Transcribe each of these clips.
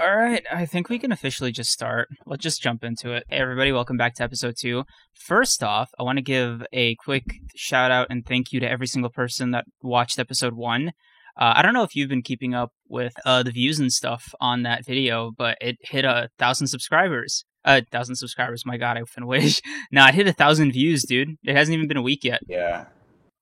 All right, I think we can officially just start. Let's just jump into it. Hey, everybody, welcome back to episode two. First off, I want to give a quick shout out and thank you to every single person that watched episode one. Uh, I don't know if you've been keeping up with uh, the views and stuff on that video, but it hit a thousand subscribers. A uh, thousand subscribers. My God, I often wish. no, it hit a thousand views, dude. It hasn't even been a week yet. Yeah,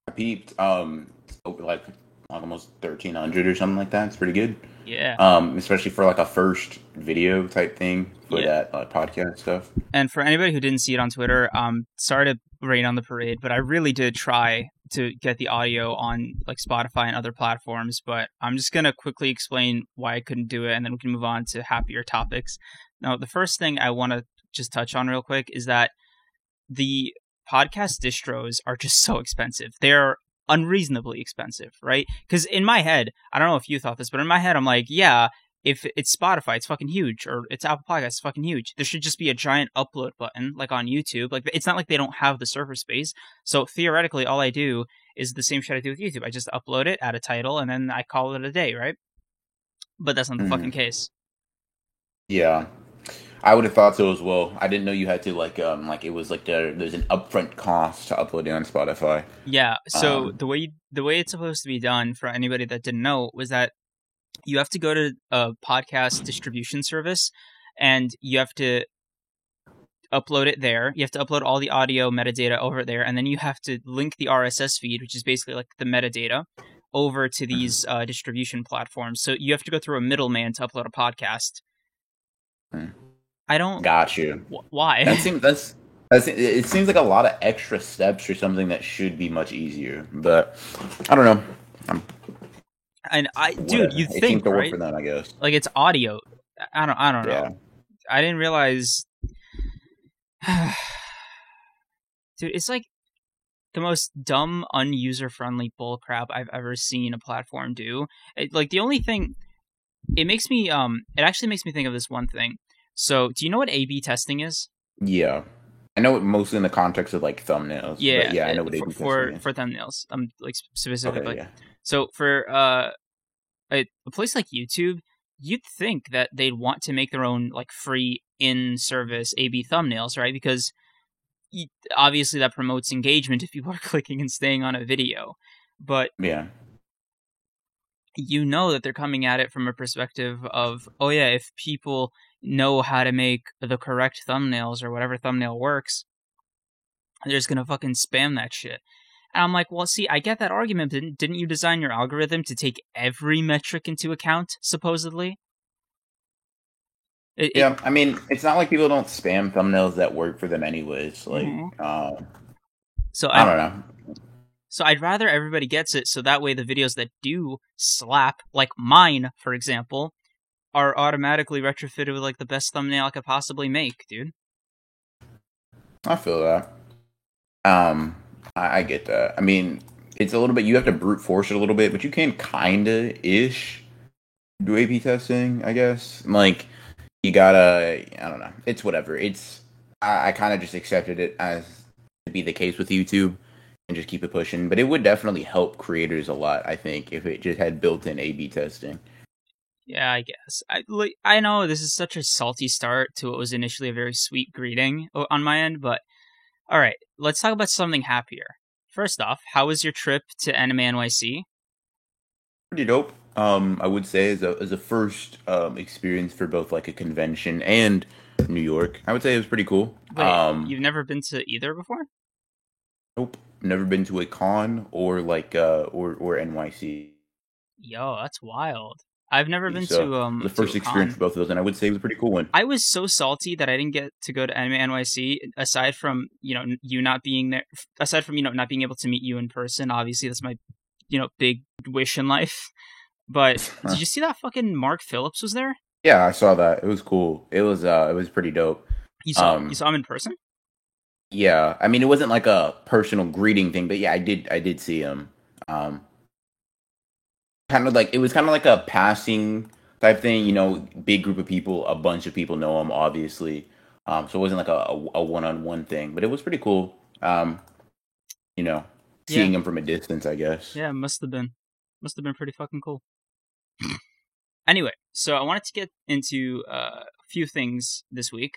I peeped. Um, like almost thirteen hundred or something like that. It's pretty good. Yeah. Um, especially for like a first video type thing for Yeah. that uh, podcast stuff. And for anybody who didn't see it on Twitter, um, sorry to rain on the parade, but I really did try to get the audio on like Spotify and other platforms. But I'm just gonna quickly explain why I couldn't do it, and then we can move on to happier topics. Now, the first thing I want to just touch on real quick is that the podcast distros are just so expensive. They're unreasonably expensive, right? Because in my head, I don't know if you thought this, but in my head, I'm like, yeah, if it's Spotify, it's fucking huge, or it's Apple Podcasts, it's fucking huge. There should just be a giant upload button, like on YouTube. Like it's not like they don't have the server space. So theoretically, all I do is the same shit I do with YouTube. I just upload it, add a title, and then I call it a day, right? But that's not the Mhm. fucking case. Yeah, I would have thought so as well. I didn't know you had to like um like it was like there, there's an upfront cost to uploading on Spotify. Yeah. So Um, the way the way it's supposed to be done for anybody that didn't know was that you have to go to a podcast distribution service and you have to upload it there. You have to upload all the audio metadata over there, and then you have to link the RSS feed, which is basically like the metadata, over to these uh, distribution platforms. So you have to go through a middleman to upload a podcast. Hmm. I don't. Got you. wh- why? That seems that's. It seems like a lot of extra steps for something that should be much easier, but I don't know. I'm, and I, dude, you it think to work right? for them, I guess. Like it's audio. I don't. I don't know. I didn't realize. Dude, it's like the most dumb, unuser friendly bullcrap I've ever seen a platform do. It, like the only thing, it makes me um, it actually makes me think of this one thing. So, do you know what A/B testing is? Yeah. I know it mostly in the context of like thumbnails. but Yeah, yeah, I know what for A/B for, testing is. for thumbnails. I'm um, like specifically. Okay, yeah. So for uh, a, a place like YouTube, you'd think that they'd want to make their own like free in-service A/B thumbnails, right? Because y obviously that promotes engagement if people are clicking and staying on a video. But Yeah. you know that they're coming at it from a perspective of, oh yeah, if people know how to make the correct thumbnails or whatever thumbnail works, they're just gonna fucking spam that shit. And I'm like, well, see, I get that argument. Didn't didn't you design your algorithm to take every metric into account, supposedly? It- it- Yeah, I mean, it's not like people don't spam thumbnails that work for them anyways. Like, Mhm. uh, so I I, don't know. so I'd rather everybody gets it, so that way the videos that do slap, like mine, for example, are automatically retrofitted with like the best thumbnail I could possibly make, dude. I feel that. Um, I, I get that. I mean, it's a little bit. You have to brute force it a little bit, but you can kinda ish do A/B testing. I guess. Like, you gotta. I don't know. It's whatever. It's. I, I kind of just accepted it as to be the case with YouTube and just keep it pushing. But it would definitely help creators a lot. I think if it just had built-in A/B testing. Yeah, I guess. I like, I know this is such a salty start to what was initially a very sweet greeting on my end, but all right, let's talk about something happier. First off, how was your trip to Anime NYC? pretty dope. Um, I would say as a as a first um experience for both like a convention and New York. I would say it was pretty cool. Wait, um, you've never been to either before? nope, never been to a con or like uh or or NYC. Yo, that's wild. I've never been So, to um the first experience for both of those, and I would say it was a pretty cool one. I was so salty that I didn't get to go to Anime NYC. Aside from you know you not being there, aside from you know not being able to meet you in person. Obviously, that's my you know big wish in life. But did you see that fucking Mark Phillips was there? Yeah, I saw that. It was cool. It was uh, it was pretty dope. You saw Um, you saw him in person? Yeah, I mean, it wasn't like a personal greeting thing, but yeah, I did I did see him. Um, kind of like it was kind of like a passing type thing, you know, big group of people, a bunch of people know him, obviously. Um, so it wasn't like a, a, a one-on-one thing, but it was pretty cool. Um, you know, seeing him from a distance, I guess. Yeah, must have been. Must have been pretty fucking cool. Anyway, so I wanted to get into uh, a few things this week.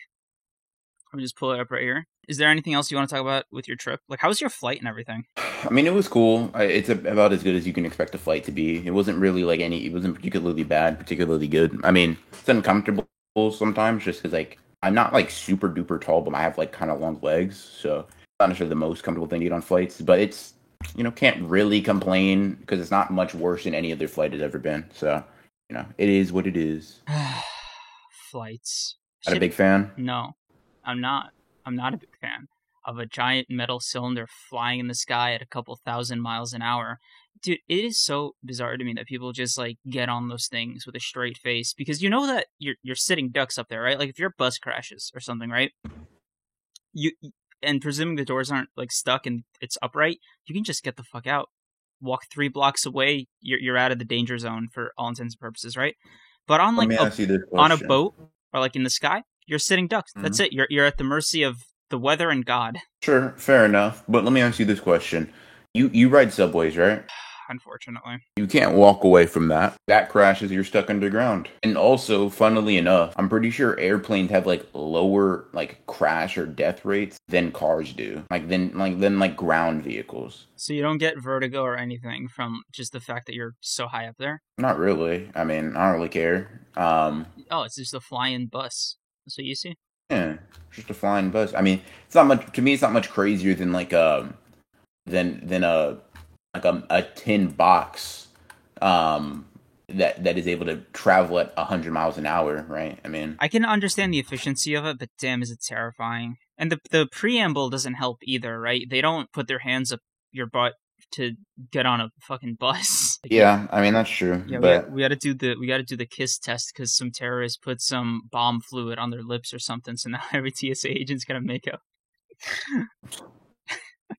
Let me just pull it up right here. Is there anything else you want to talk about with your trip? Like, how was your flight and everything? I mean, it was cool. I- It's about as good as you can expect a flight to be. It wasn't really like any. It wasn't particularly bad, particularly good. I mean, it's uncomfortable sometimes, just because like I'm not like super duper tall, but I have like kind of long legs, so it's not necessarily the most comfortable thing to get on flights. But it's you know can't really complain because it's not much worse than any other flight has ever been. So you know it is what it is. Flights. Not a big fan. No, I'm not. I'm not a big fan of a giant metal cylinder flying in the sky at a couple thousand miles an hour. Dude, it is so bizarre to me that people just like get on those things with a straight face because you know that you're you're sitting ducks up there, right? Like if your bus crashes or something, right? You and presuming the doors aren't like stuck and it's upright, you can just get the fuck out. Walk three blocks away, you're you're out of the danger zone for all intents and purposes, right? But on like a ask you this on a boat or like in the sky, you're sitting ducks. That's it. You're you're at the mercy of the weather and God. Sure, fair enough. But let me ask you this question: You you ride subways, right? Unfortunately, You can't walk away from that. That crashes, you're stuck underground. And also, funnily enough, I'm pretty sure airplanes have like lower like crash or death rates than cars do. Like than like than like ground vehicles. so you don't get vertigo or anything from just the fact that you're so high up there. Not really. I mean, I don't really care. Um, Oh, it's just a flying bus. That's what you see. yeah, just a flying bus. I mean, it's not much to me. It's not much crazier than like um than than a like a, a tin box um that that is able to travel at 100 miles an hour right i mean I can understand the efficiency of it, but damn, is it terrifying. And the the preamble doesn't help either, right? They don't put their hands up your butt to get on a fucking bus. Like, yeah i mean that's true Yeah, we, but got, we got to do the we got to do the kiss test because some terrorists put some bomb fluid on their lips or something. So now every TSA agent's gonna make up.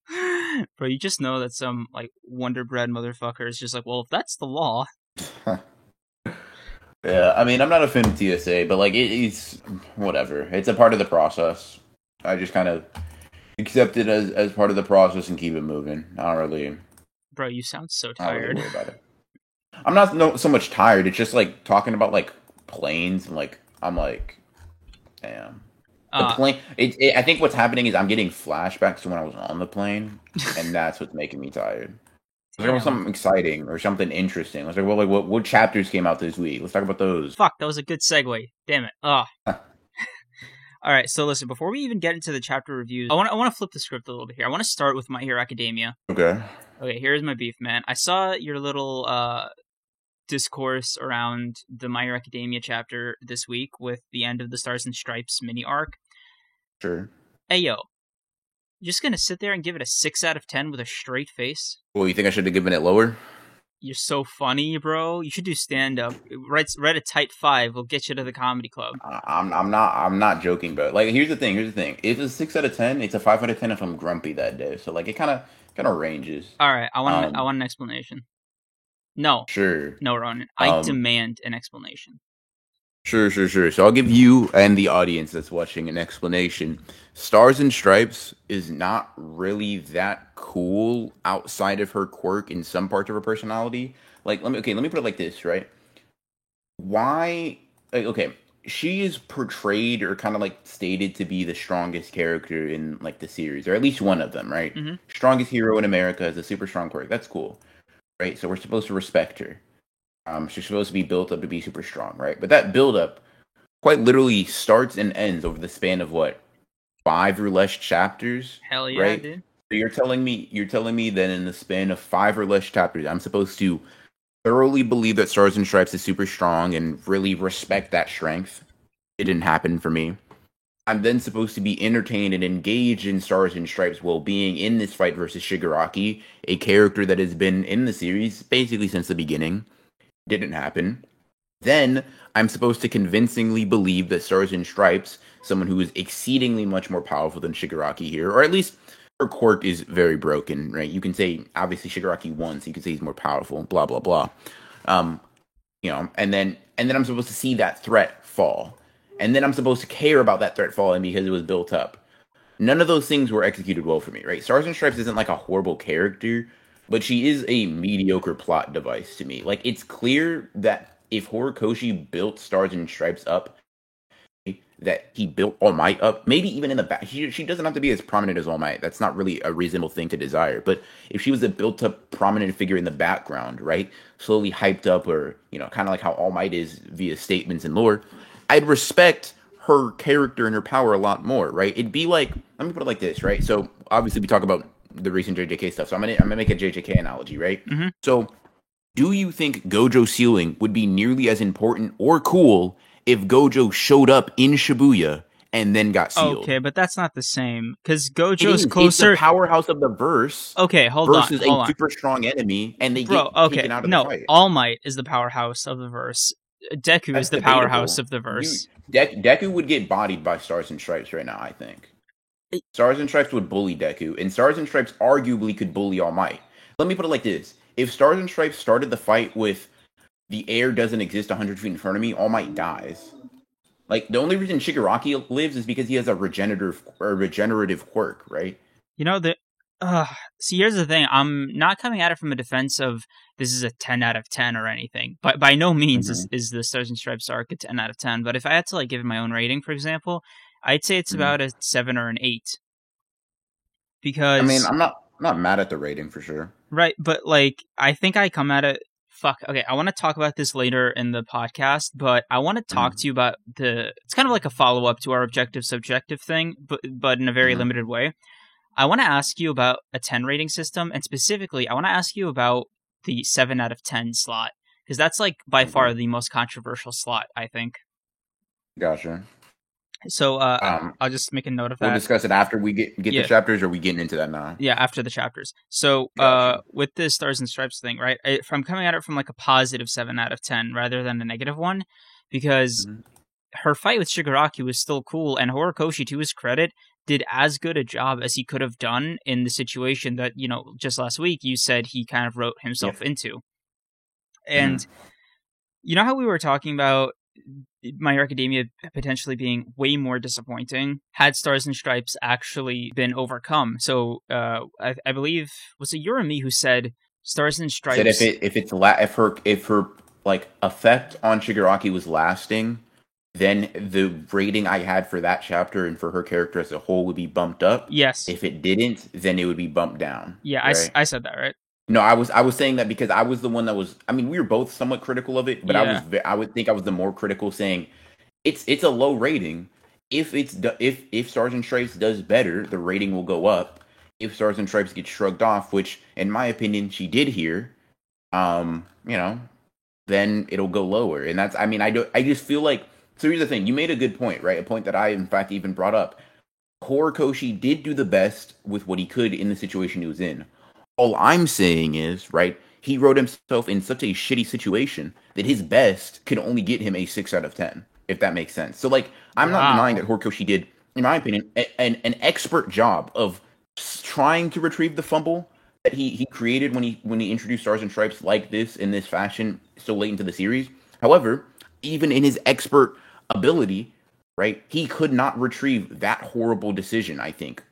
Bro, you just know that some like Wonder Bread motherfucker is just like, well, if that's the law, yeah i mean i'm not a fan of tsa but like it, it's whatever it's a part of the process i just kind of accept it as as part of the process and keep it moving i don't really bro, you sound so I don't really tired. about it i'm not no, so much tired it's just like talking about like planes and like i'm like damn The Uh, plane. It, it, I think what's happening is I'm getting flashbacks to when I was on the plane, and that's what's making me tired. Let's talk about something exciting or something interesting. Let's talk about like what, what chapters came out this week. Let's talk about those. fuck, that was a good segue. Damn it. Ah. All right, so listen. Before we even get into the chapter reviews, I want I want to flip the script a little bit here. I want to start with My Hero Academia. Okay. Okay, here's my beef, man. I saw your little uh discourse around the My Hero Academia chapter this week with the end of the Stars and Stripes mini arc. Sure. Hey yo, you just gonna sit there and give it a six out of ten with a straight face? Well, you think I should have given it lower? You're so funny, bro. You should do stand up. Write write a tight five. We'll get you to the comedy club. I'm I'm not I'm not joking, bro. like here's the thing. Here's the thing. If it's a six out of ten, it's a five out of ten if I'm grumpy that day. So like it kind of kind of ranges. All right, I want Um, I want an explanation. No, Sure. no, Ronin. I Um, demand an explanation. Sure, sure, sure. So I'll give you and the audience that's watching an explanation. Stars and Stripes is not really that cool outside of her quirk in some parts of her personality. Like, let me okay, let me put it like this, right? Why? like, Okay, she is portrayed or kind of like stated to be the strongest character in like the series, or at least one of them, right? Mhm. Strongest hero in America has a super strong quirk. That's cool, right? So we're supposed to respect her. Um, she's supposed to be built up to be super strong, right? But that build up quite literally starts and ends over the span of what five or less chapters. Hell yeah, right? dude. So you're telling me you're telling me that in the span of five or less chapters, I'm supposed to thoroughly believe that Stars and Stripes is super strong and really respect that strength. It didn't happen for me. I'm then supposed to be entertained and engaged in Stars and Stripes well being in this fight versus Shigaraki, a character that has been in the series basically since the beginning. Didn't happen. Then I'm supposed to convincingly believe that Stars and Stripes, someone who is exceedingly much more powerful than Shigaraki here, or at least her quirk is very broken, right? You can say obviously Shigaraki won, so you can say he's more powerful, blah blah blah. Um, you know, and then and then I'm supposed to see that threat fall, and then I'm supposed to care about that threat falling because it was built up. None of those things were executed well for me, right? Stars and Stripes isn't like a horrible character, but she is a mediocre plot device to me. Like it's clear that if Horikoshi built Stars and Stripes up, that he built All Might up, maybe even in the back, she, she doesn't have to be as prominent as All Might. That's not really a reasonable thing to desire. But if she was a built up, prominent figure in the background, right, slowly hyped up, or you know, kind of like how All Might is via statements and lore, I'd respect her character and her power a lot more, right? It'd be like, let me put it like this, right? So obviously we talk about the recent JJK stuff, so I'm gonna I'm gonna make a JJK analogy, right? Mhm. So, do you think Gojo sealing would be nearly as important or cool if Gojo showed up in Shibuya and then got sealed? Okay, but that's not the same because It Gojo's is. It's closer. the powerhouse of the verse Okay, hold on, versus a on, super strong enemy, and they bro. get Okay, taken out of no, the fight. All Might is the powerhouse of the verse. Deku That's is the debatable. powerhouse of the verse. Dek- Deku would get bodied by Stars and Stripes right now. I think It- Stars and Stripes would bully Deku, and Stars and Stripes arguably could bully All Might. Let me put it like this: If Stars and Stripes started the fight with the air doesn't exist 100 feet in front of me, All Might dies. Like the only reason Shigaraki lives is because he has a regenerative or regenerative quirk, right? You know the. Uh, see, here's the thing. I'm not coming at it from a defense of this is a 10 out of 10 or anything. But by no means is, Mm-hmm. is the Stars and Stripes arc a 10 out of 10. But if I had to like give it my own rating, for example, I'd say it's Mhm. about a seven or an eight. Because I mean, I'm not I'm not mad at the rating for sure. Right, but like I think I come at it fuck. Okay, I want to talk about this later in the podcast, but I want to talk Mhm. to you about the it's kind of like a follow-up to our objective subjective thing, but but in a very Mhm. limited way. I want to ask you about a 10 rating system and specifically I want to ask you about the 7 out of 10 slot because that's like by far the most controversial slot, I think. Gotcha. So uh Um, I'll just make a note of that. we'll discuss it after we get get Yeah. the chapters, or are we getting into that now? Yeah, after the chapters. So, Gotcha. uh, with the stars and stripes thing, right? I, I'm coming at it from like a positive seven out of ten rather than a negative one, because Mhm. her fight with Shigaraki was still cool, and Horikoshi, to his credit, did as good a job as he could have done in the situation that you know just last week you said he kind of wrote himself into. And you know how we were talking about My Hero Academia potentially being way more disappointing had Stars and Stripes actually been overcome. So uh, I, I believe was it Urami who said Stars and Stripes. Said if it if it's la- if her if her like effect on Shigaraki was lasting, then the rating I had for that chapter and for her character as a whole would be bumped up. yes, If it didn't, then it would be bumped down. yeah, I, right? I said that right. No, I was I was saying that because I was the one that was. I mean, we were both somewhat critical of it, but I was. I would think I was the more critical, saying it's it's a low rating. If it's if if Stars and Stripes does better, the rating will go up. If Stars and Stripes gets shrugged off, which in my opinion she did here, um, you know, then it'll go lower. And that's. I mean, I do. I just feel like. So here's the thing. You made a good point, right? A point that I in fact even brought up. Horikoshi did do the best with what he could in the situation he was in. All I'm saying is, right, he wrote himself in such a shitty situation that his best could only get him a 6 out of 10, if that makes sense. So, like, I'm not denying that Horikoshi did, in my opinion, a- an, an expert job of trying to retrieve the fumble that he, he created when he when he introduced Stars and Stripes like this in this fashion so late into the series. However, even in his expert ability, right, he could not retrieve that horrible decision, I think.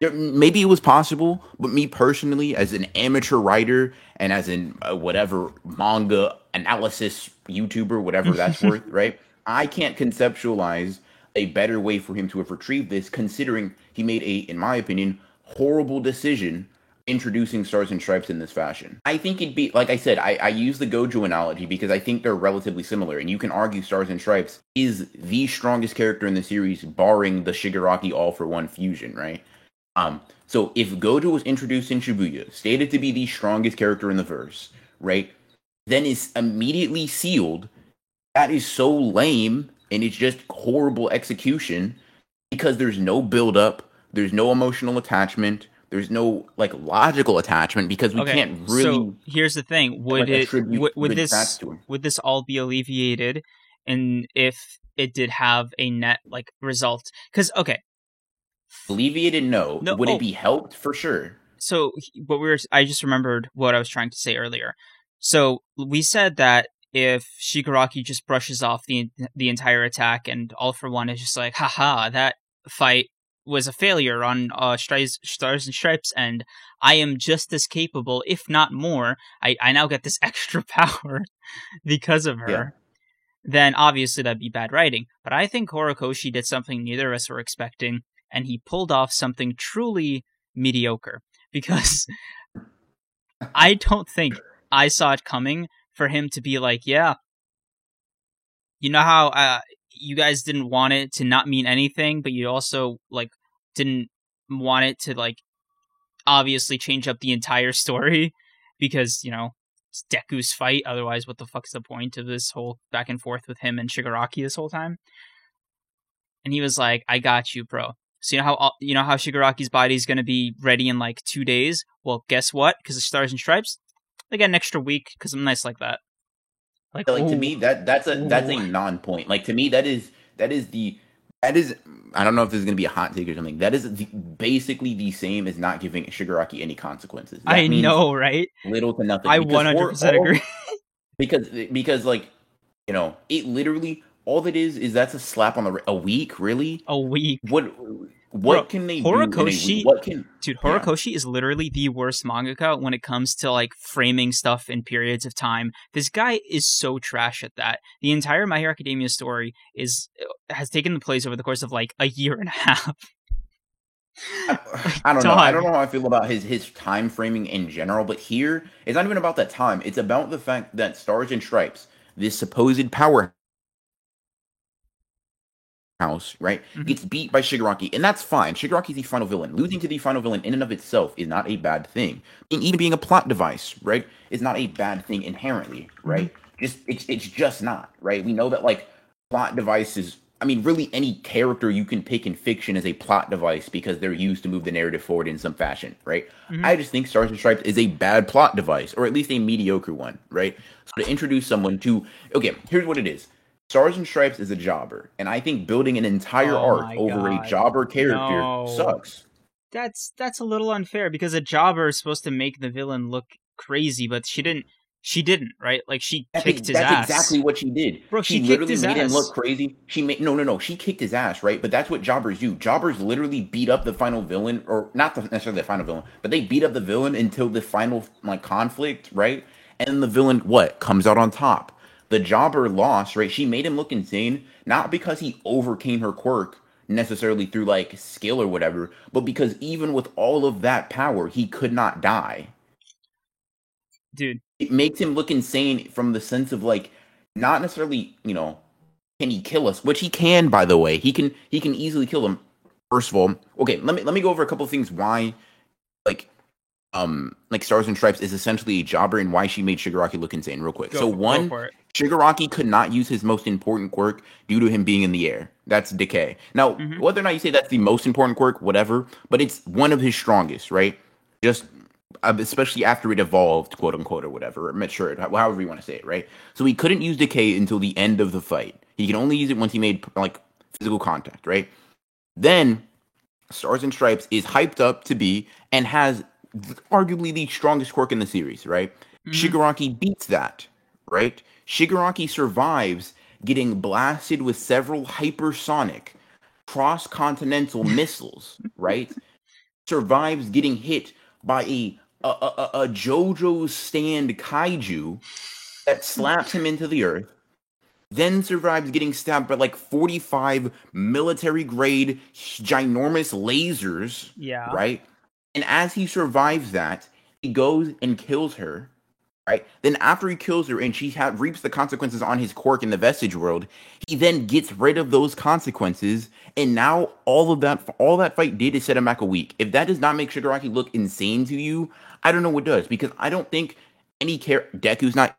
Maybe it was possible, but me personally, as an amateur writer and as an uh, whatever manga analysis YouTuber, whatever that's worth, right? I can't conceptualize a better way for him to have retrieved this, considering he made a, in my opinion, horrible decision introducing Stars and Stripes in this fashion. I think it'd be, like I said, I, I use the Gojo analogy because I think they're relatively similar, and you can argue Stars and Stripes is the strongest character in the series, barring the Shigaraki All for One fusion, right? Um, so if Gojo was introduced in Shibuya, stated to be the strongest character in the verse, right, then is immediately sealed. That is so lame, and it's just horrible execution because there's no build up, there's no emotional attachment, there's no like logical attachment because we okay, can't really so here's the thing: would like, it would, would this stats to him. would this all be alleviated, and if it did have a net like result? Because okay, alleviated. No, No, would oh. it be helped for sure? so what we were I just remembered what I was trying to say earlier. So we said that if Shigaraki just brushes off the the entire attack and all for one is just like haha that fight was a failure on uh, Stars, Stars and Stripes, and I am just as capable, if not more. I, I now get this extra power because of her. Yeah. Then obviously that'd be bad writing. But I think Horikoshi did something neither of us were expecting, and he pulled off something truly mediocre. Because I don't think I saw it coming for him to be like, yeah, you know how uh, you guys didn't want it to not mean anything, but you also like didn't want it to like obviously change up the entire story because you know it's Deku's fight. Otherwise, what the fuck's the point of this whole back and forth with him and Shigaraki this whole time? And he was like, "I got you, bro." So you know how uh, you know how Shigaraki's body is going to be ready in like two days. Well, guess what? Because of Stars and Stripes, they get an extra week because I'm nice like that. Like, like to me, that that's a that's a non-point. Like to me, that is that is the that is I don't know if this is gonna be a hot take or something. That is the, basically the same as not giving Shigaraki any consequences. That I know, right? Little to nothing. I one hundred percent agree. Because because like you know, it literally all it is is that's a slap on the a week. Really, a week. What what Bro, can they Horikoshi, do? What can dude? Horikoshi yeah. is literally the worst mangaka when it comes to like framing stuff in periods of time. This guy is so trash at that. The entire My Hero Academia story is uh, has taken the place over the course of like a year and a half. I, I don't know. I don't know how I feel about his his time framing in general, but here it's not even about that time. It's about the fact that Stars and Stripes, this supposed power house, right, mm-hmm. gets beat by Shigaraki, and that's fine. Shigaraki's the final villain. Losing to the final villain in and of itself is not a bad thing. And even being a plot device, right, is not a bad thing inherently, mm-hmm. right? Mm-hmm. Just it's it's just not, right? We know that like plot devices I mean, really, any character you can pick in fiction is a plot device because they're used to move the narrative forward in some fashion, right? Mm-hmm. I just think Stars and Stripes is a bad plot device, or at least a mediocre one, right? So to introduce someone to, okay, here's what it is Stars and Stripes is a jobber, and I think building an entire oh arc over God. a jobber character no. sucks. That's that's a little unfair because a jobber is supposed to make the villain look crazy, but she didn't. She didn't, right? Like she that's kicked his that's ass. That's exactly what she did. Bro, she, she literally made ass. him look crazy. She made no, no, no. She kicked his ass, right? But that's what jobbers do. Jobbers literally beat up the final villain, or not the, necessarily the final villain, but they beat up the villain until the final like conflict, right? And the villain what comes out on top the jobber lost, right? She made him look insane, not because he overcame her quirk necessarily through like skill or whatever, but because even with all of that power, he could not die. Dude, it makes him look insane from the sense of like not necessarily, you know, can he kill us? Which he can, by the way. He can he can easily kill them. First of all, okay, let me let me go over a couple of things why like um like Stars and Stripes is essentially a jobber and why she made Shigaraki look insane real quick. Go, so one Shigaraki could not use his most important quirk due to him being in the air. That's decay. Now, mm-hmm. whether or not you say that's the most important quirk, whatever, but it's one of his strongest, right? Just uh, especially after it evolved, quote unquote, or whatever, or matured, however you want to say it, right? So he couldn't use decay until the end of the fight. He can only use it once he made like physical contact, right? Then Stars and Stripes is hyped up to be and has arguably the strongest quirk in the series, right? Mm-hmm. Shigaraki beats that, right? Shigaraki survives getting blasted with several hypersonic cross continental missiles, right? Survives getting hit by a a, a, a JoJo stand kaiju that slaps him into the earth, then survives getting stabbed by like 45 military grade ginormous lasers. Yeah. Right? And as he survives that, he goes and kills her right? Then after he kills her and she ha- reaps the consequences on his quirk in the vestige world, he then gets rid of those consequences, and now all of that, all that fight did is set him back a week. If that does not make Shigaraki look insane to you, I don't know what does, because I don't think any care Deku's not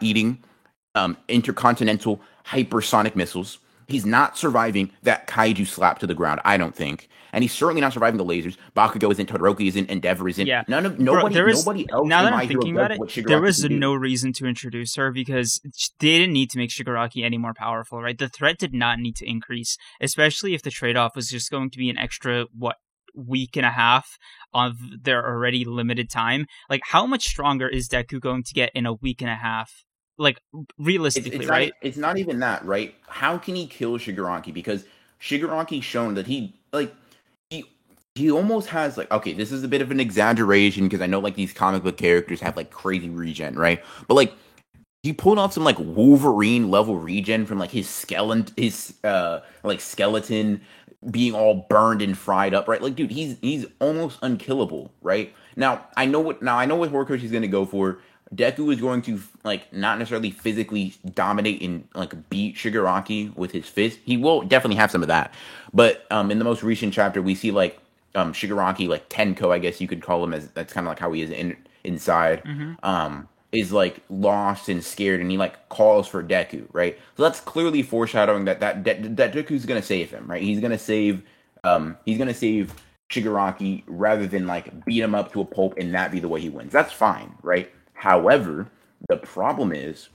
eating um, intercontinental hypersonic missiles. He's not surviving that kaiju slap to the ground, I don't think. And he's certainly not surviving the lasers. Bakugo isn't, Todoroki isn't, Endeavor isn't. Yeah. None of nobody Bro, is, nobody else now that I'm thinking about it, there was no reason to introduce her because they didn't need to make Shigaraki any more powerful, right? The threat did not need to increase, especially if the trade-off was just going to be an extra what week and a half of their already limited time. Like how much stronger is Deku going to get in a week and a half? Like realistically, it's, it's right? Not, it's not even that, right? How can he kill Shigaraki? Because Shigaraki shown that he like he he almost has like okay, this is a bit of an exaggeration because I know like these comic book characters have like crazy regen, right? But like he pulled off some like Wolverine level regen from like his skeleton, his uh like skeleton being all burned and fried up, right? Like, dude, he's he's almost unkillable, right? Now I know what now I know what Horikoshi's gonna go for. Deku is going to like not necessarily physically dominate and like beat Shigaraki with his fist. He will definitely have some of that, but um, in the most recent chapter, we see like um, Shigaraki, like Tenko, I guess you could call him as that's kind of like how he is in, inside. Mm-hmm. Um, is like lost and scared, and he like calls for Deku, right? So that's clearly foreshadowing that that that, that Deku's gonna save him, right? He's gonna save um he's gonna save Shigaraki rather than like beat him up to a pulp and that be the way he wins. That's fine, right? However, the problem is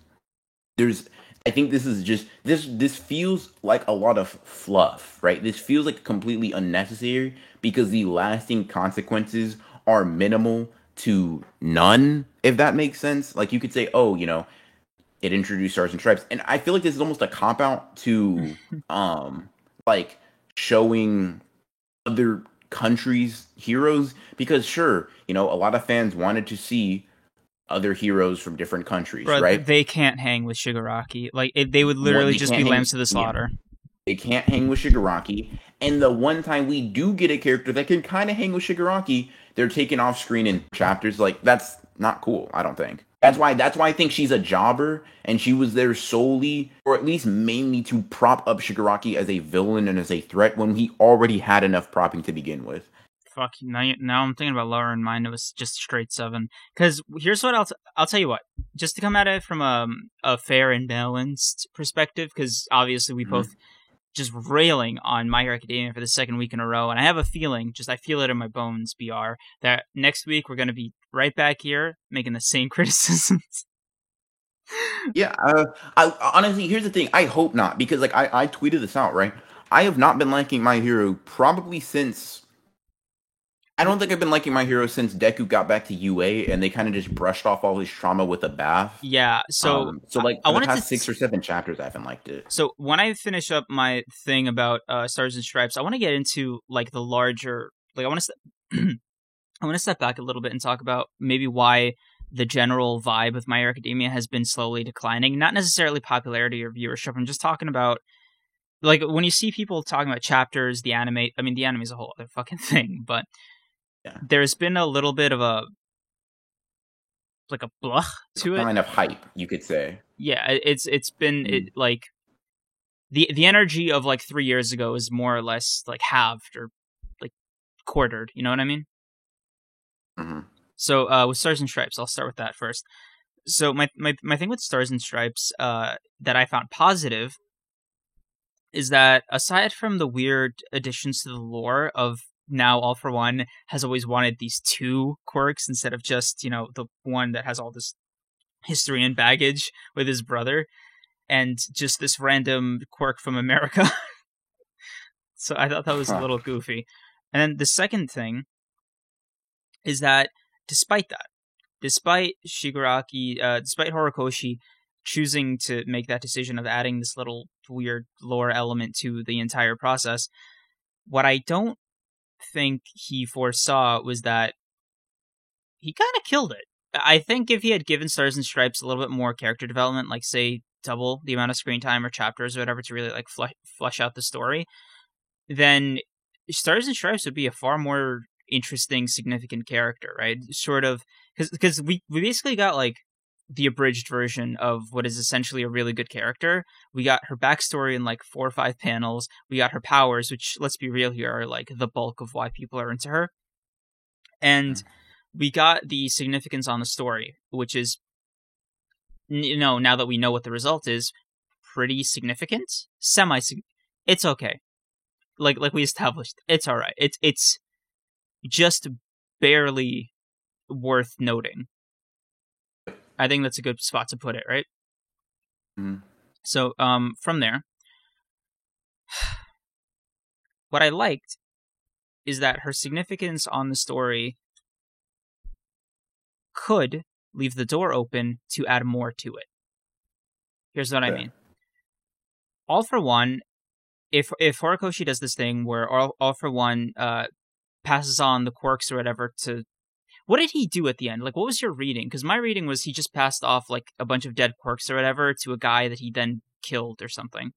there's I think this is just this this feels like a lot of fluff, right? This feels like completely unnecessary because the lasting consequences are minimal to none, if that makes sense. Like you could say, oh, you know, it introduced stars and stripes. And I feel like this is almost a cop out to um like showing other countries heroes because sure, you know, a lot of fans wanted to see other heroes from different countries, Bro, right? They can't hang with Shigaraki. Like it, they would literally well, just be lambs to the slaughter. Yeah. They can't hang with Shigaraki. And the one time we do get a character that can kind of hang with Shigaraki, they're taken off screen in chapters. Like that's not cool. I don't think. That's why. That's why I think she's a jobber, and she was there solely, or at least mainly, to prop up Shigaraki as a villain and as a threat when he already had enough propping to begin with. Fuck. Now, now I'm thinking about lower in mind. It was just straight seven. Because here's what I'll t- I'll tell you what. Just to come at it from a a fair and balanced perspective, because obviously we mm-hmm. both just railing on My Hero Academia for the second week in a row, and I have a feeling, just I feel it in my bones, BR, that next week we're going to be right back here making the same criticisms. yeah, uh, I honestly, here's the thing. I hope not because like I I tweeted this out right. I have not been liking My Hero probably since I don't think I've been liking my hero since Deku got back to UA and they kind of just brushed off all his trauma with a bath. Yeah, so um, so like I, I wanted past to, six or seven chapters, I haven't liked it. So when I finish up my thing about uh, Stars and Stripes, I want to get into like the larger, like I want to, I want to step back a little bit and talk about maybe why the general vibe of My Hero Academia has been slowly declining. Not necessarily popularity or viewership. I'm just talking about like when you see people talking about chapters, the anime. I mean, the anime is a whole other fucking thing, but yeah. there's been a little bit of a like a blah to it. Kind of hype, you could say. Yeah, it's it's been mm. it like the the energy of like three years ago is more or less like halved or like quartered. You know what I mean? Mm-hmm. So uh, with Stars and Stripes, I'll start with that first. So my my my thing with Stars and Stripes uh, that I found positive is that aside from the weird additions to the lore of now all for one has always wanted these two quirks instead of just you know the one that has all this history and baggage with his brother and just this random quirk from america. So i thought that was a little goofy. And then the second thing is that despite that despite shigaraki uh, despite horikoshi choosing to make that decision of adding this little weird lore element to the entire process what i don't think he foresaw was that he kind of killed it. I think if he had given Stars and Stripes a little bit more character development, like say double the amount of screen time or chapters or whatever to really like flesh, flesh out the story, then Stars and Stripes would be a far more interesting, significant character, right? Sort of because because we we basically got like the abridged version of what is essentially a really good character. We got her backstory in like four or five panels. We got her powers, which let's be real here are like the bulk of why people are into her. And we got the significance on the story, which is you know, now that we know what the result is, pretty significant. Semi it's okay. Like like we established, it's alright. It's it's just barely worth noting I think that's a good spot to put it, right? Mm. So um, from there, what I liked is that her significance on the story could leave the door open to add more to it. Here's what okay. I mean. All for One if if Horikoshi does this thing where all, all for one uh passes on the quirks or whatever to what did he do at the end? Like, what was your reading? Because my reading was he just passed off like a bunch of dead quirks or whatever to a guy that he then killed or something.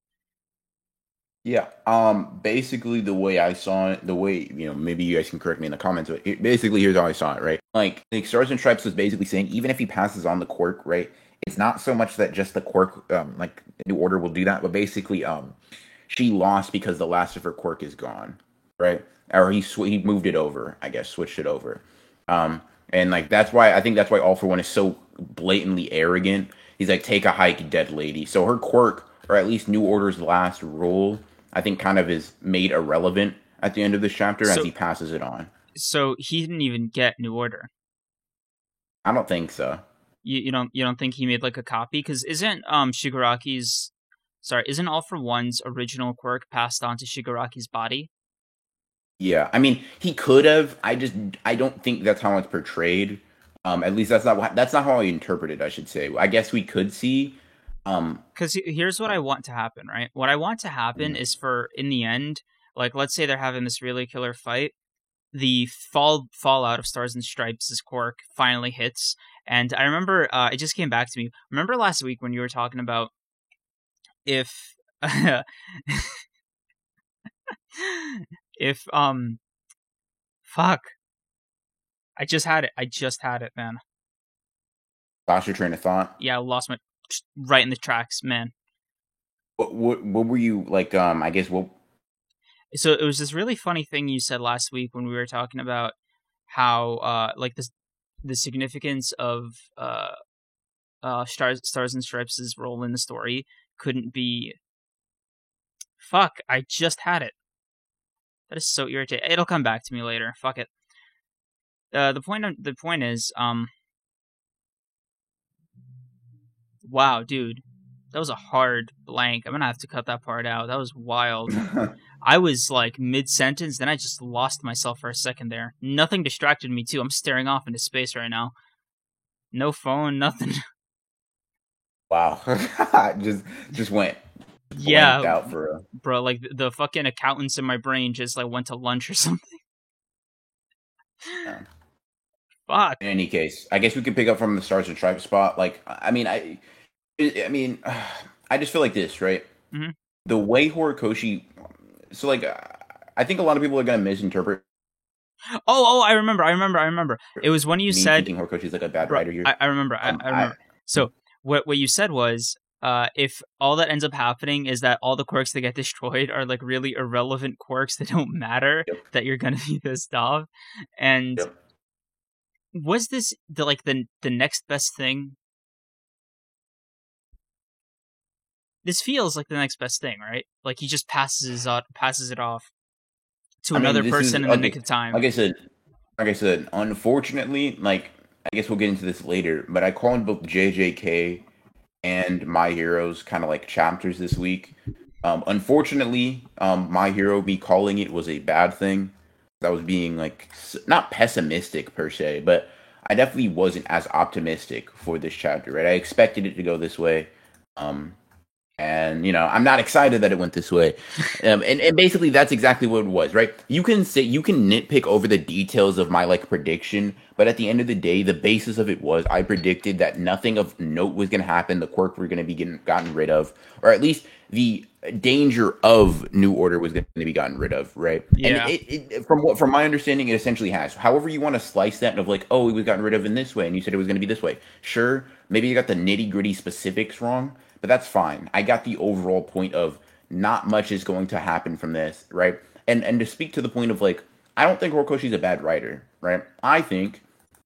Yeah. Um. Basically, the way I saw it, the way you know, maybe you guys can correct me in the comments, but it, basically, here's how I saw it. Right. Like, like and Stripes was basically saying, even if he passes on the quirk, right, it's not so much that just the quirk, um, like New Order will do that, but basically, um, she lost because the last of her quirk is gone, right? Or he sw- he moved it over, I guess, switched it over. Um, and like that's why I think that's why All for One is so blatantly arrogant. He's like, take a hike, dead lady. So her quirk, or at least New Order's last rule, I think kind of is made irrelevant at the end of this chapter So- as he passes it on. So he didn't even get New Order. I don't think so. You you don't you don't think he made like a copy? Because isn't um Shigaraki's sorry isn't All for One's original quirk passed on to Shigaraki's body? Yeah, I mean, he could have. I just, I don't think that's how it's portrayed. Um, at least that's not what, that's not how I interpret it. I should say. I guess we could see. Um, Because here's what I want to happen, right? What I want to happen Mhm. is for in the end, like let's say they're having this really killer fight, the fall fallout of Stars and Stripes' quirk finally hits, and I remember uh, it just came back to me. Remember last week when you were talking about if if um fuck I just had it. I just had it, man. lost your train of thought. Yeah, I lost my right in the tracks, man. What, what, what were you like? Um, I guess what so it was this really funny thing you said last week when we were talking about how uh like this the significance of uh uh stars stars and stripes' role in the story couldn't be fuck i just had it that is so irritating. It'll come back to me later. Fuck it. Uh the point of, the point is um wow dude. That was a hard blank. I'm gonna have to cut that part out. That was wild. I was like mid sentence, then I just lost myself for a second there. Nothing distracted me too. I'm staring off into space right now. No phone, nothing. wow, just just went yeah, out for a. bro. Like the, fucking accountants in my brain just like went to lunch or something. Fuck. In any case, I guess we could pick up from the stars and stripes spot. Like, I mean, I, I mean, I just feel like this, right? Mhm. The way Horikoshi, so like, I think a lot of people are gonna misinterpret Oh, oh, I remember, I remember, I remember. It was when you me said. thinking Horikoshi's like a bad Bro, writer here. I, I remember. I, Um, I remember. So what what you said was, uh, if all that ends up happening is that all the quirks that get destroyed are like really irrelevant quirks that don't matter, Yep. that you're gonna be pissed off. And Yep. was this the like the the next best thing? This feels like the next best thing, right? Like he just passes his out, passes it off to I mean, another is- person in the nick of time. like I said, like I said, unfortunately, like I guess we'll get into this later, but I called both JJK and My Heroes kind of like chapters this week. Um, unfortunately, um, My Hero, me calling it was a bad thing. I was being like not pessimistic per se, but I definitely wasn't as optimistic for this chapter. Right, I expected it to go this way. Um, and you know i'm not excited that it went this way. Um, and, and basically that's exactly what it was right? You can say you can nitpick over the details of my like prediction but at the end of the day the basis of it was i predicted that nothing of note was going to happen the quirk were going to be getting gotten rid of or at least the danger of new order was going to be gotten rid of right? Yeah. and it, it, from what from my understanding it essentially has. However you want to slice that of like oh it was gotten rid of in this way and you said it was going to be this way. Sure maybe you got the nitty gritty specifics wrong but that's fine. I got the overall point of not much is going to happen from this, right? And and to speak to the point of like, I don't think Horikoshi's a bad writer, right? I think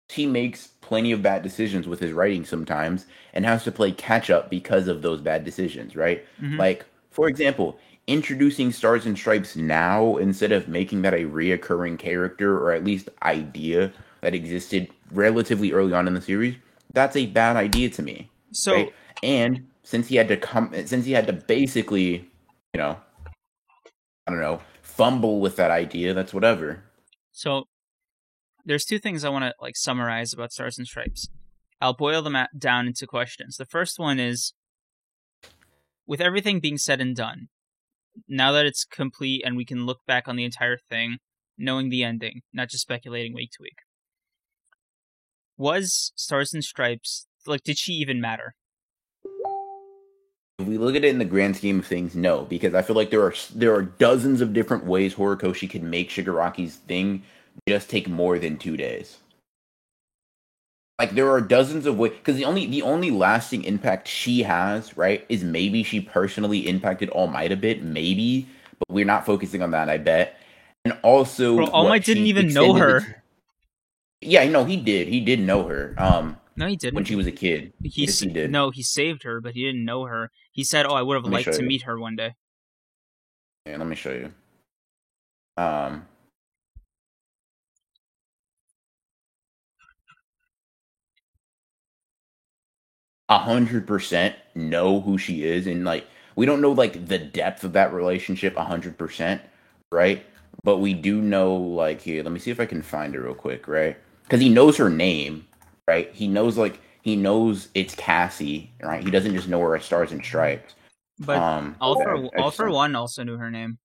he makes plenty of bad decisions with his writing sometimes and has to play catch up because of those bad decisions, right? Mhm. Like, for example, introducing Stars and Stripes now instead of making that a reoccurring character or at least idea that existed relatively early on in the series, that's a bad idea to me so right? And since he had to come, since he had to basically, you know, I don't know, fumble with that idea, that's whatever. So there's two things I want to like summarize about Stars and Stripes. I'll boil them down into questions. The first one is with everything being said and done, now that it's complete and we can look back on the entire thing, knowing the ending, not just speculating week to week. Was Stars and Stripes like did she even matter? If we look at it in the grand scheme of things, no, because I feel like there are there are dozens of different ways Horikoshi can make Shigaraki's thing just take more than two days. Like there are dozens of ways because the only the only lasting impact she has, right, is maybe she personally impacted All Might a bit, maybe, but we're not focusing on that. I bet, and also Bro, All Might didn't even know her. The, yeah, no, he did. He did know her. Um, no, he didn't. When she was a kid, he, yes, he did. No, he saved her, but he didn't know her. He said, "Oh, I would have liked to you. meet her one day." Yeah, let me show you. Um, a hundred percent know who she is, and like we don't know like the depth of that relationship a hundred percent, right? But we do know like here. Let me see if I can find her real quick, right? Because he knows her name, right? He knows like he knows it's Cassie, right? He doesn't just know her as Stars and Stripes. But um, all for all for one also knew her name.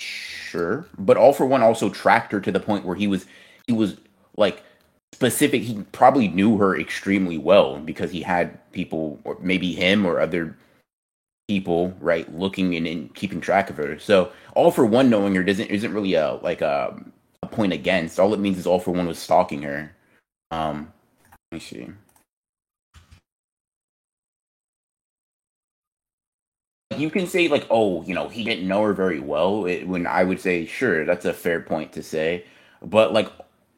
Sure, but all for one also tracked her to the point where he was he was like specific. He probably knew her extremely well because he had people, or maybe him or other people, right, looking and, and keeping track of her. So all for one knowing her doesn't isn't really a like a, a point against. All it means is all for one was stalking her. Um, me see. You can say like, oh, you know, he didn't know her very well. It, when I would say, sure, that's a fair point to say. But like,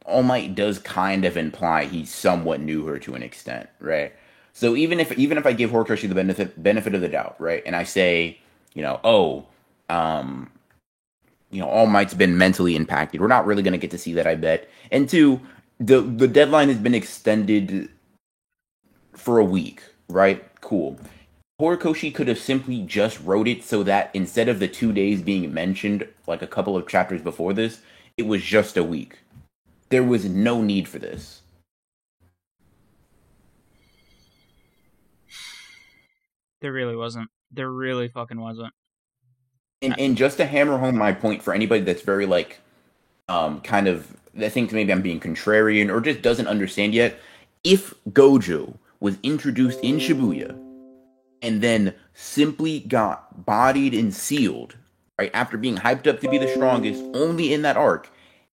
all Might does kind of imply he somewhat knew her to an extent, right? So even if even if I give Horikoshi the benefit benefit of the doubt, right, and I say, you know, oh, um, you know, All Might's been mentally impacted. We're not really going to get to see that, I bet. And two, the the deadline has been extended for a week, right? Cool. Horikoshi could have simply just wrote it so that instead of the two days being mentioned, like a couple of chapters before this, it was just a week. There was no need for this. There really wasn't. There really fucking wasn't. And, and just to hammer home my point for anybody that's very like, um, kind of that thinks maybe I'm being contrarian or just doesn't understand yet. If Gojo was introduced in Shibuya and then simply got bodied and sealed, right, after being hyped up to be the strongest only in that arc,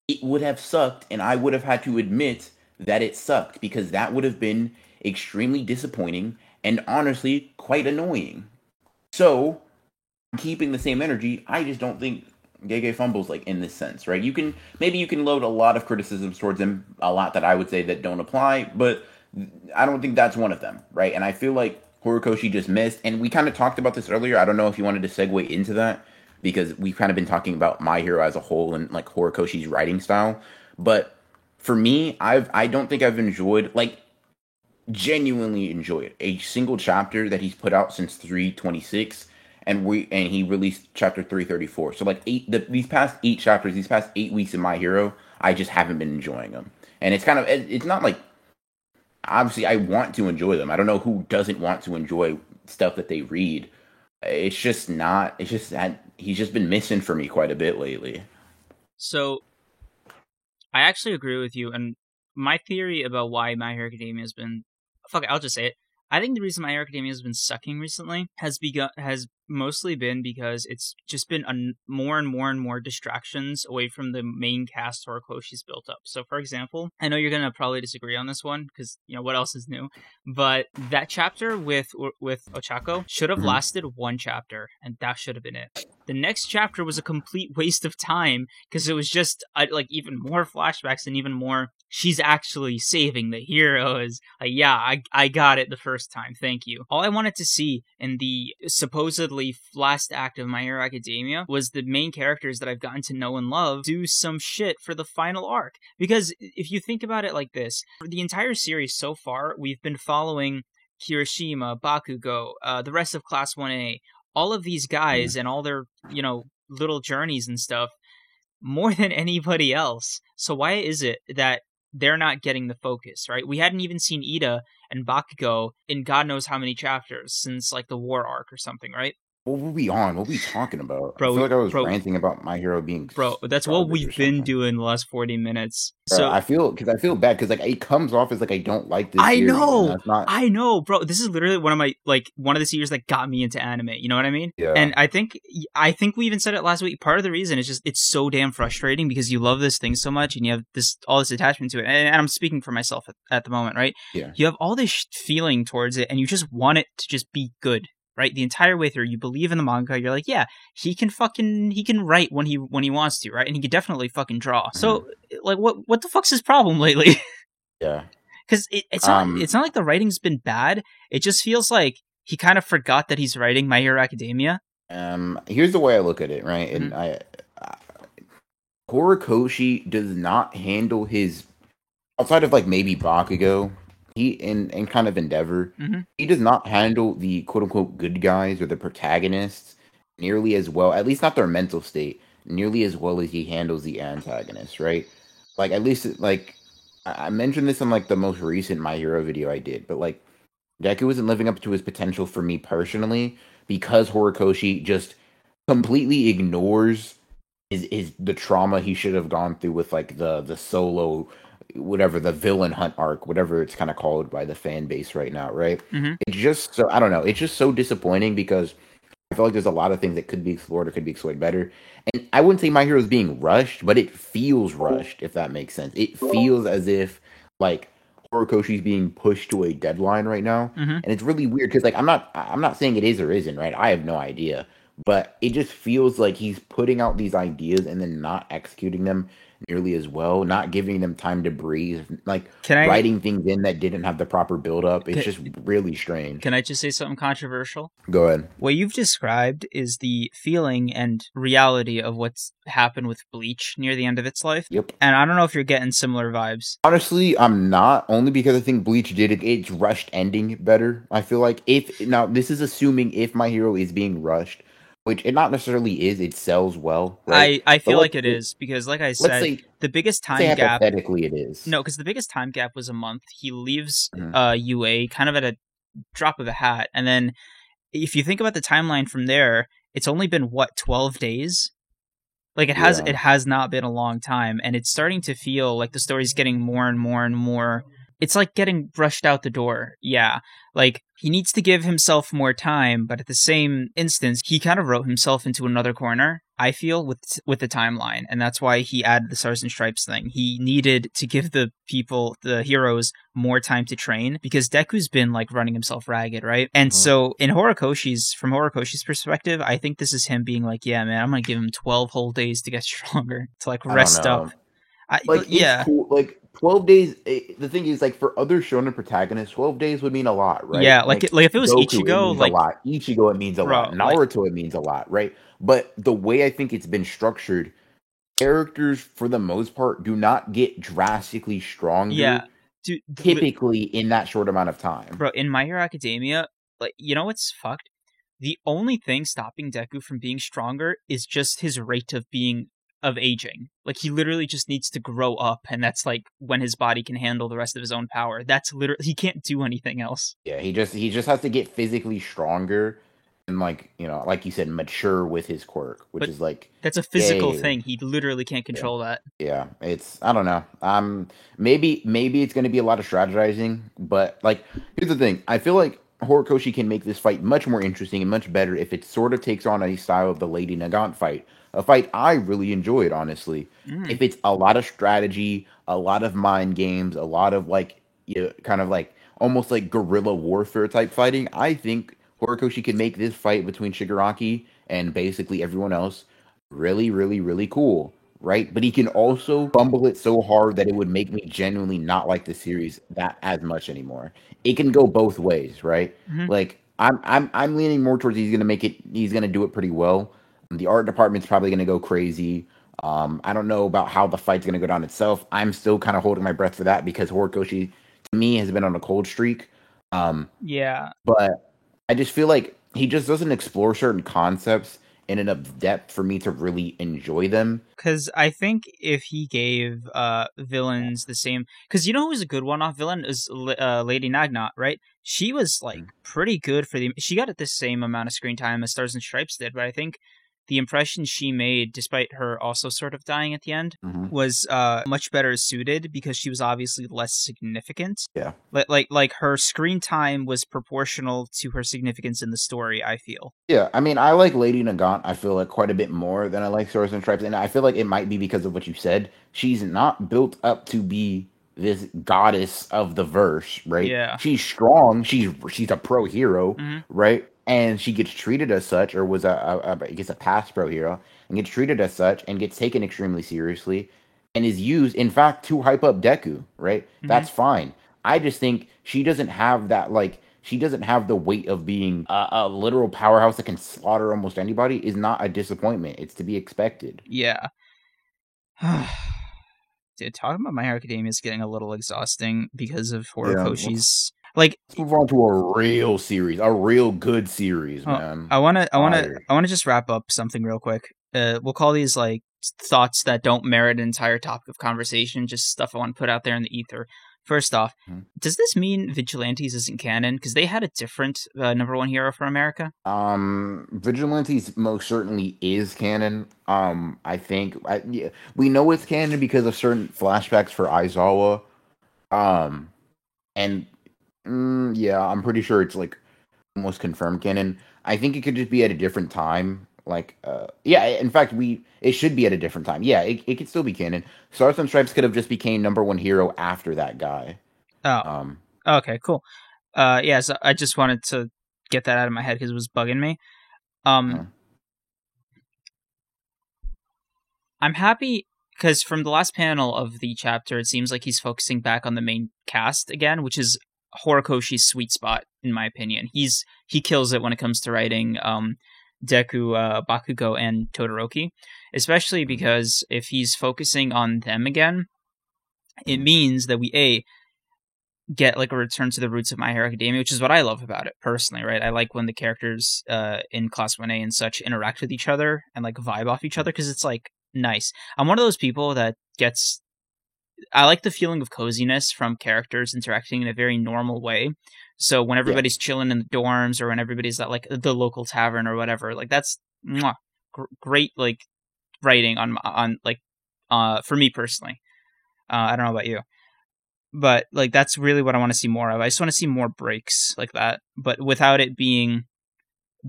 it would have sucked, and I would have had to admit that it sucked because that would have been extremely disappointing and honestly quite annoying. So, keeping the same energy, I just don't think Gege fumbles like in this sense, right? You can maybe you can load a lot of criticisms towards him, a lot that I would say that don't apply, but I don't think that's one of them, right? And I feel like Horikoshi just missed, and we kind of talked about this earlier. I don't know if you wanted to segue into that because we've kind of been talking about My Hero as a whole and like Horikoshi's writing style, but for me, I've I don't think I've enjoyed like genuinely enjoyed a single chapter that he's put out since 326 and we and he released chapter 334 so like eight the, these past eight chapters these past eight weeks in my hero i just haven't been enjoying them and it's kind of it's not like obviously i want to enjoy them. I don't know who doesn't want to enjoy stuff that they read. It's just not it's just that he's just been missing for me quite a bit lately. So i actually agree with you and my theory about why my hero academia has been fuck it, i'll just say it I think the reason My Hero Academia has been sucking recently has begun has mostly been because it's just been a, more and more and more distractions away from the main cast or Horikoshi's built up. So, for example, I know you're gonna probably disagree on this one because you know what else is new, but that chapter with with Ochako should have mm-hmm. lasted one chapter, and that should have been it. The next chapter was a complete waste of time because it was just uh, like even more flashbacks and even more. She's actually saving the heroes. Like, yeah, I I got it the first time. Thank you. All I wanted to see in the supposedly last act of My Hero Academia was the main characters that I've gotten to know and love do some shit for the final arc. Because if you think about it like this, for the entire series so far, we've been following Kirishima, Bakugo, uh, the rest of Class 1A, all of these guys and all their, you know, little journeys and stuff more than anybody else. So why is it that they're not getting the focus, right? We hadn't even seen Ida and Bakugo in God knows how many chapters since like the war arc or something, right? What were we on? What were we talking about? Bro, I feel like I was bro- ranting about my hero being Bro, that's what we've been doing the last 40 minutes. Bro, So I feel because I feel bad because like it comes off as like I don't like this. I know! not. I know, bro. This is literally one of my like one of the series that got me into anime. You know what I mean? Yeah. And I think I think we even said it last week. Part of the reason is just it's so damn frustrating because you love this thing so much and you have this all this attachment to it. And, and I'm speaking for myself at, at the moment, right? Yeah. You have all this sh- feeling towards it, and you just want it to just be good, right? The entire way through, you believe in the manga. You're like, yeah, he can fucking he can write when he when he wants to, right? And he can definitely fucking draw. So like, what what the fuck's his problem lately? yeah. because it, it's not Um, it's not like the writing's been bad. It just feels like he kind of forgot that he's writing My Hero Academia. Um. Here's the way I look at it, right? And Mm-hmm. I, I Horikoshi does not handle his outside of like maybe Bakugo. He and and kind of Endeavor. Mhm. He does not handle the quote unquote good guys or the protagonists nearly as well. At least not their mental state nearly as well as he handles the antagonists. Right? Like at least like I mentioned this in like the most recent My Hero video I did, but like Deku isn't living up to his potential for me personally because Horikoshi just completely ignores is is the trauma he should have gone through with like the the solo whatever the villain hunt arc whatever it's kind of called by the fan base right now right? Mhm. it's just so i don't know it's just so disappointing because i feel like there's a lot of things that could be explored or could be explored better. And i wouldn't say my hero is being rushed but it feels rushed if that makes sense. It feels as if like horikoshi's being pushed to a deadline right now. Mhm. and it's really weird because like i'm not i'm not saying it is or isn't right? I have no idea. But it just feels like he's putting out these ideas and then not executing them nearly as well not giving them time to breathe like Can I writing things in that didn't have the proper build up it's Can- just really strange can I just say something controversial? go ahead What you've described is the feeling and reality of what's happened with Bleach near the end of its life. yep And I don't know if you're getting similar vibes. honestly i'm not only because i think bleach did it it's rushed ending better i feel like if now this is assuming if my hero is being rushed which it not necessarily is it sells well right I, I feel like it is because, like I said, say, the biggest time gap. hypothetically it is No, because the biggest time gap was a month. He leaves Mhm. uh, UA kind of at a drop of a hat, and then if you think about the timeline from there, it's only been what twelve days. Like it has, Yeah. it has not been a long time, and it's starting to feel like the story's getting more and more and more. It's like getting rushed out the door. Yeah, like he needs to give himself more time, but at the same instance, he kind of wrote himself into another corner. I feel with with the timeline, and that's why he added the stars and stripes thing. He needed to give the people, the heroes, more time to train because Deku's been like running himself ragged, right? And Mhm. so in Horikoshi's, from Horikoshi's perspective, I think this is him being like, yeah, man, I'm gonna give him 12 whole days to get stronger, to like rest up. I, like yeah, cool. like 12 days eh, the thing is like for other shonen protagonists 12 days would mean a lot right? Yeah, like like if it was Goku, Ichigo, means like a lot. Ichigo it means a Bro, lot. like- naruto it means a lot right? But the way i think it's been structured characters for the most part do not get drastically stronger yeah, dude, typically in that short amount of time. Bro, in My Hero Academia, like you know what's fucked? The only thing stopping Deku from being stronger is just his rate of being of aging. Like he literally just needs to grow up, and that's like when his body can handle the rest of his own power. That's literally he can't do anything else. yeah he just he just has to get physically stronger and like you know like you said mature with his quirk which But- is like That's a physical Yeah. thing. He literally can't control that. Yeah, it's I don't know. Um, maybe maybe it's going to be a lot of strategizing, but like here's the thing: I feel like Horikoshi can make this fight much more interesting and much better if it sort of takes on a style of the Lady Nagant fight, a fight I really enjoyed, honestly. Mm. If it's a lot of strategy, a lot of mind games, a lot of like you know, kind of like almost like guerrilla warfare type fighting, I think Horikoshi can make this fight between Shigaraki and basically everyone else really, really, really cool, right? But he can also fumble it so hard that it would make me genuinely not like the series that as much anymore. It can go both ways, right? Mhm. Like I'm, I'm, I'm leaning more towards he's gonna make it. He's gonna do it pretty well. The art department's probably gonna go crazy. Um, I don't know about how the fight's gonna go down itself. I'm still kind of holding my breath for that because Horikoshi to me has been on a cold streak. Um, Yeah, but I just feel like he just doesn't explore certain concepts in enough depth for me to really enjoy them. because I think if he gave uh villains the same, because you know who's a good one-off villain is uh, Lady Nagant, right? she was like pretty good for the. She got at the same amount of screen time as Stars and Stripes did, but I think the impression she made, despite her also sort of dying at the end, Mhm. was uh, much better suited because she was obviously less significant. Yeah. Like, like like her screen time was proportional to her significance in the story. I feel. Yeah, I mean, I like Lady Nagant. I feel like quite a bit more than I like Stars and Stripes, and I feel like it might be because of what you said. She's not built up to be this goddess of the verse, right? Yeah. she's strong. She's she's a pro hero, Mhm. right? And she gets treated as such, or was a, a, a I guess a past pro hero, and gets treated as such, and gets taken extremely seriously, and is used, in fact, to hype up Deku, right? Mhm. That's fine. I just think she doesn't have that like she doesn't have the weight of being a, a literal powerhouse that can slaughter almost anybody is not a disappointment. It's to be expected. Yeah. Dude, talking about My Hero Academia is getting a little exhausting because of Horikoshi's. Like, Let's move on to a real series, a real good series, Oh, man. I want to, I want to, I want to just wrap up something real quick. Uh, we'll call these like thoughts that don't merit an entire topic of conversation, just stuff I want to put out there in the ether. First off, Mhm. does this mean Vigilantes isn't canon? Because they had a different uh, number one hero for America. Um, Vigilantes most certainly is canon. Um, I think I, yeah, we know it's canon because of certain flashbacks for Aizawa. Um, and mm, yeah, I'm pretty sure it's like almost confirmed canon. I think it could just be at a different time. Like, uh, yeah. In fact, we it should be at a different time. Yeah, it, it could still be canon. Stars and Stripes could have just became number one hero after that guy. Oh, Um, okay, cool. Uh, yeah, so I just wanted to get that out of my head because it was bugging me. Um, Yeah. I'm happy because from the last panel of the chapter, it seems like he's focusing back on the main cast again, which is Horikoshi's sweet spot, in my opinion. He's he kills it when it comes to writing um, Deku, uh, Bakugo, and Todoroki, especially because if he's focusing on them again, it means that we a get like a return to the roots of My Hero Academia, which is what I love about it personally, right? I like when the characters uh, in Class 1A and such interact with each other and like vibe off each other because it's like nice. I'm one of those people that gets. I like the feeling of coziness from characters interacting in a very normal way. So when everybody's chilling in the dorms or when everybody's at like the local tavern or whatever, like that's mwah, gr- great like writing on on like uh for me personally. Uh, I don't know about you but like that's really what I want to see more of. I just want to see more breaks like that, but without it being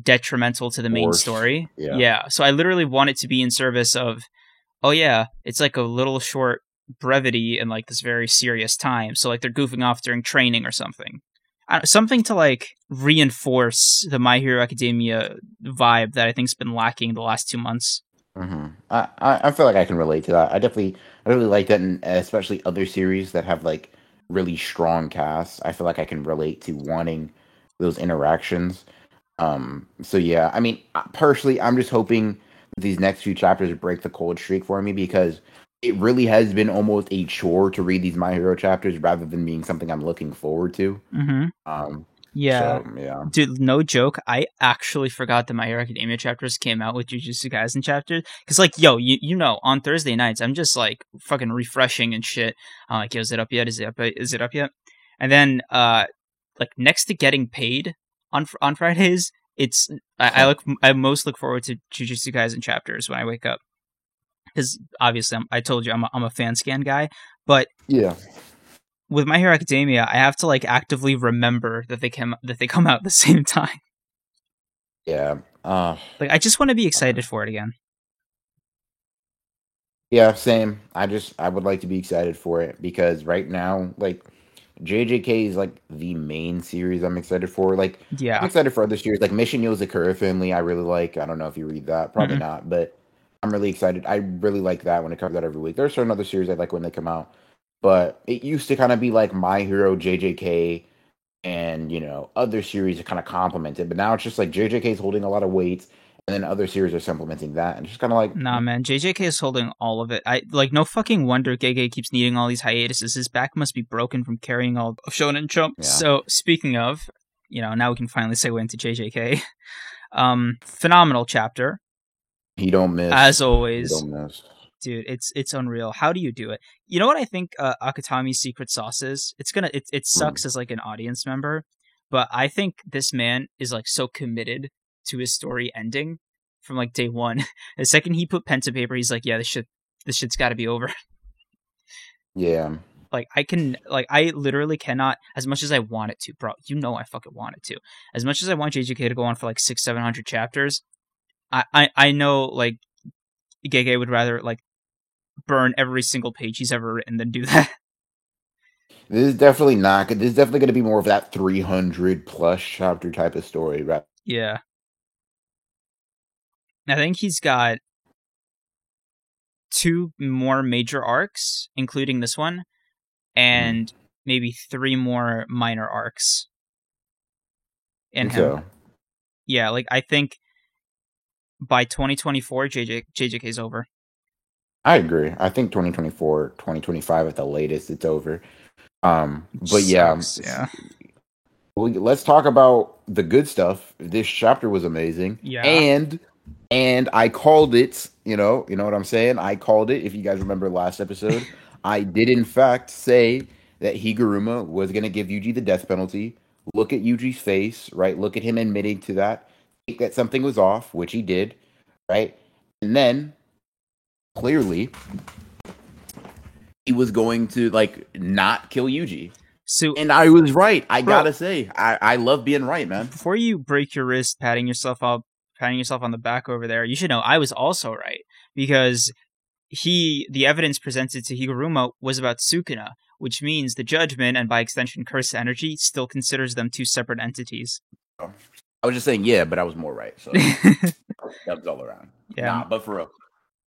detrimental to the main Forced. story. Yeah. So I literally want it to be in service of, oh yeah, it's like a little short brevity in like this very serious time. So like they're goofing off during training or something. Something to like reinforce the My Hero Academia vibe that I think's been lacking the last two months. hmm I, I I feel like I can relate to that. I definitely I really like that, and especially other series that have like really strong casts. I feel like I can relate to wanting those interactions. Um. So yeah, I mean, personally, I'm just hoping these next few chapters break the cold streak for me because it really has been almost a chore to read these My Hero chapters rather than being something I'm looking forward to. Mm-hmm. Um. Yeah. So, yeah. Dude, no joke. I actually forgot that My Hero Academia chapters came out with Jujutsu Kaisen chapters. Cause like, yo, you you know, on Thursday nights, I'm just like fucking refreshing and shit. I'm like, yo, is it up yet? Is it up? Is it up yet? And then, uh, like next to getting paid on on Fridays, it's I, I look I most look forward to Jujutsu Kaisen chapters when I wake up. Because obviously, I'm, I told you I'm a, I'm a fan scan guy, but Yeah. with My Hero Academia, I have to like actively remember that they come that they come out at the same time. Yeah. Uh. Like I just want to be excited for it again. Yeah, same. I just I would like to be excited for it because right now, like JJK is like the main series I'm excited for. Like yeah, I'm excited for other series like Mission Yozakura family. I really like. I don't know if you read that, probably Mm-mm. not, but I'm really excited. I really like that when it comes out every week. There's certain other series I like when they come out, but it used to kind of be like My Hero, JJK, and you know other series that kind of complement it. But now it's just like JJK is holding a lot of weight, and then other series are supplementing that, and just kind of like Nah, man. JJK is holding all of it. I like no fucking wonder Gege keeps needing all these hiatuses. His back must be broken from carrying all of Shonen Jump. Yeah. So speaking of, you know, now we can finally segue into JJK. Um, phenomenal chapter he don't miss. as he always. don't miss. dude it's it's unreal how do you do it you know what i think uh, Akutami's secret sauce is it's gonna it, it sucks as like an audience member but I think this man is like so committed to his story ending from like day one. The second he put pen to paper, he's like, "Yeah, this shit, this shit's got to be over." Yeah. Like I can, like I literally cannot, as much as I want it to, bro. You know I fucking want it to. As much as I want JJK to go on for like six, seven hundred chapters, I, I, I know like Gege would rather like burn every single page he's ever written than do that. This is definitely not good. This is definitely going to be more of that 300 plus chapter type of story, right? Yeah. I think he's got two more major arcs, including this one, and mm. maybe three more minor arcs. In him. So. Yeah, like I think by 2024 JJ JJK is over. I agree. I think 2024, 2025 at the latest it's over. Um but yeah. Yeah. Well, let's talk about the good stuff. This chapter was amazing. Yeah. And and I called it, you know, you know what I'm saying? I called it. If you guys remember last episode, I did in fact say that Higuruma was going to give Yuji the death penalty. Look at Yuji's face, right? Look at him admitting to that. That something was off, which he did, right? And then clearly he was going to like not kill Yuji. So and I was right. I bro, gotta say, I, I love being right, man. Before you break your wrist, patting yourself up patting yourself on the back over there. You should know I was also right because he the evidence presented to Higuruma was about Sukuna, which means the judgment and by extension curse energy still considers them two separate entities. Oh. I was just saying yeah, but I was more right. So that was all around. Yeah, nah, but for real,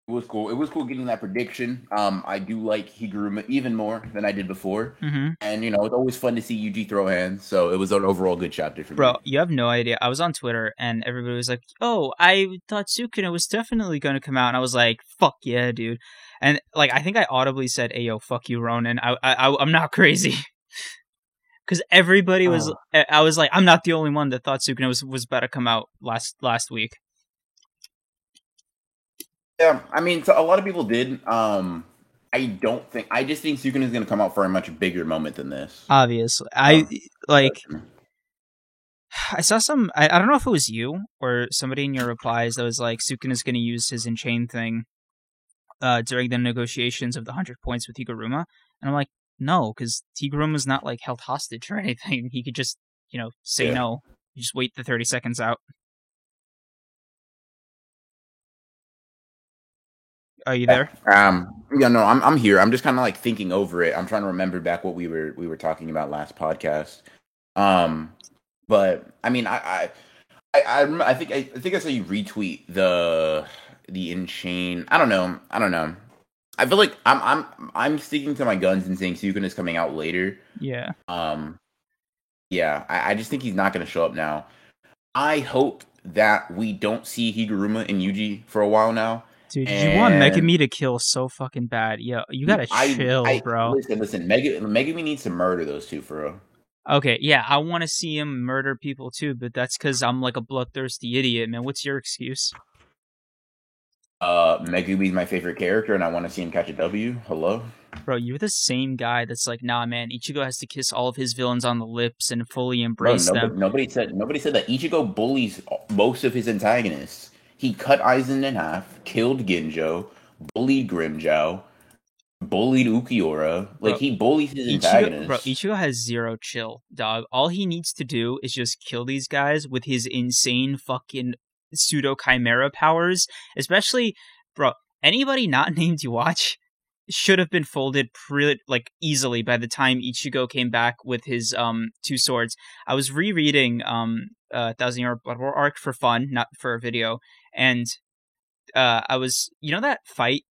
it was cool. It was cool getting that prediction. Um, I do like Higuruma even more than I did before, mm-hmm. and you know it's always fun to see Yuji throw hands. So it was an overall good chapter for Bro, me. Bro, you have no idea. I was on Twitter and everybody was like, "Oh, I thought Sukuna was definitely going to come out," and I was like, "Fuck yeah, dude!" And like, I think I audibly said, "Ayo, fuck you, Ronin." I, I, I am not crazy. Because everybody was, oh. I was like, I'm not the only one that thought Sukuna was was about to come out last last week. Yeah, I mean, so a lot of people did. Um, I don't think. I just think Sukuna is going to come out for a much bigger moment than this. Obviously, I um, like. I saw some. I, I don't know if it was you or somebody in your replies that was like, Sukuna is going to use his enchain thing uh, during the negotiations of the hundred points with Higuruma, and I'm like, no, because Higuruma's not like held hostage or anything. He could just, you know, say yeah. no. You just wait the thirty seconds out. Are you there? Um, yeah, no, I'm I'm here. I'm just kind of like thinking over it. I'm trying to remember back what we were we were talking about last podcast. Um, but I mean, I I I, I think I, I think I saw you retweet the the enchain. I don't know. I don't know. I feel like I'm I'm I'm sticking to my guns and saying Sukuna is coming out later. Yeah. Um. Yeah, I, I just think he's not going to show up now. I hope that we don't see Higuruma and Yuji for a while now. Dude, and you want Megumi to kill so fucking bad. Yo, you gotta I, chill, I, bro. Listen, listen, Meg- Megumi needs to murder those two for real. Okay, yeah, I want to see him murder people too, but that's because I'm like a bloodthirsty idiot, man. What's your excuse? Uh, Megumi's my favorite character, and I want to see him catch a W. Hello, bro. You're the same guy that's like, nah, man. Ichigo has to kiss all of his villains on the lips and fully embrace bro, nobody, them. Nobody said nobody said that Ichigo bullies most of his antagonists. He cut Aizen in half, killed Ginjo, bullied Grimmjow, bullied Ulquiorra. Like bro, he bullies his antagonists. Bro, Ichigo has zero chill, dog. All he needs to do is just kill these guys with his insane fucking pseudo chimera powers. Especially, bro, anybody not named Yhwach should have been folded pretty like easily by the time Ichigo came back with his um two swords. I was rereading um uh Thousand Year Blood War arc for fun, not for a video, and uh, I was, you know, that fight,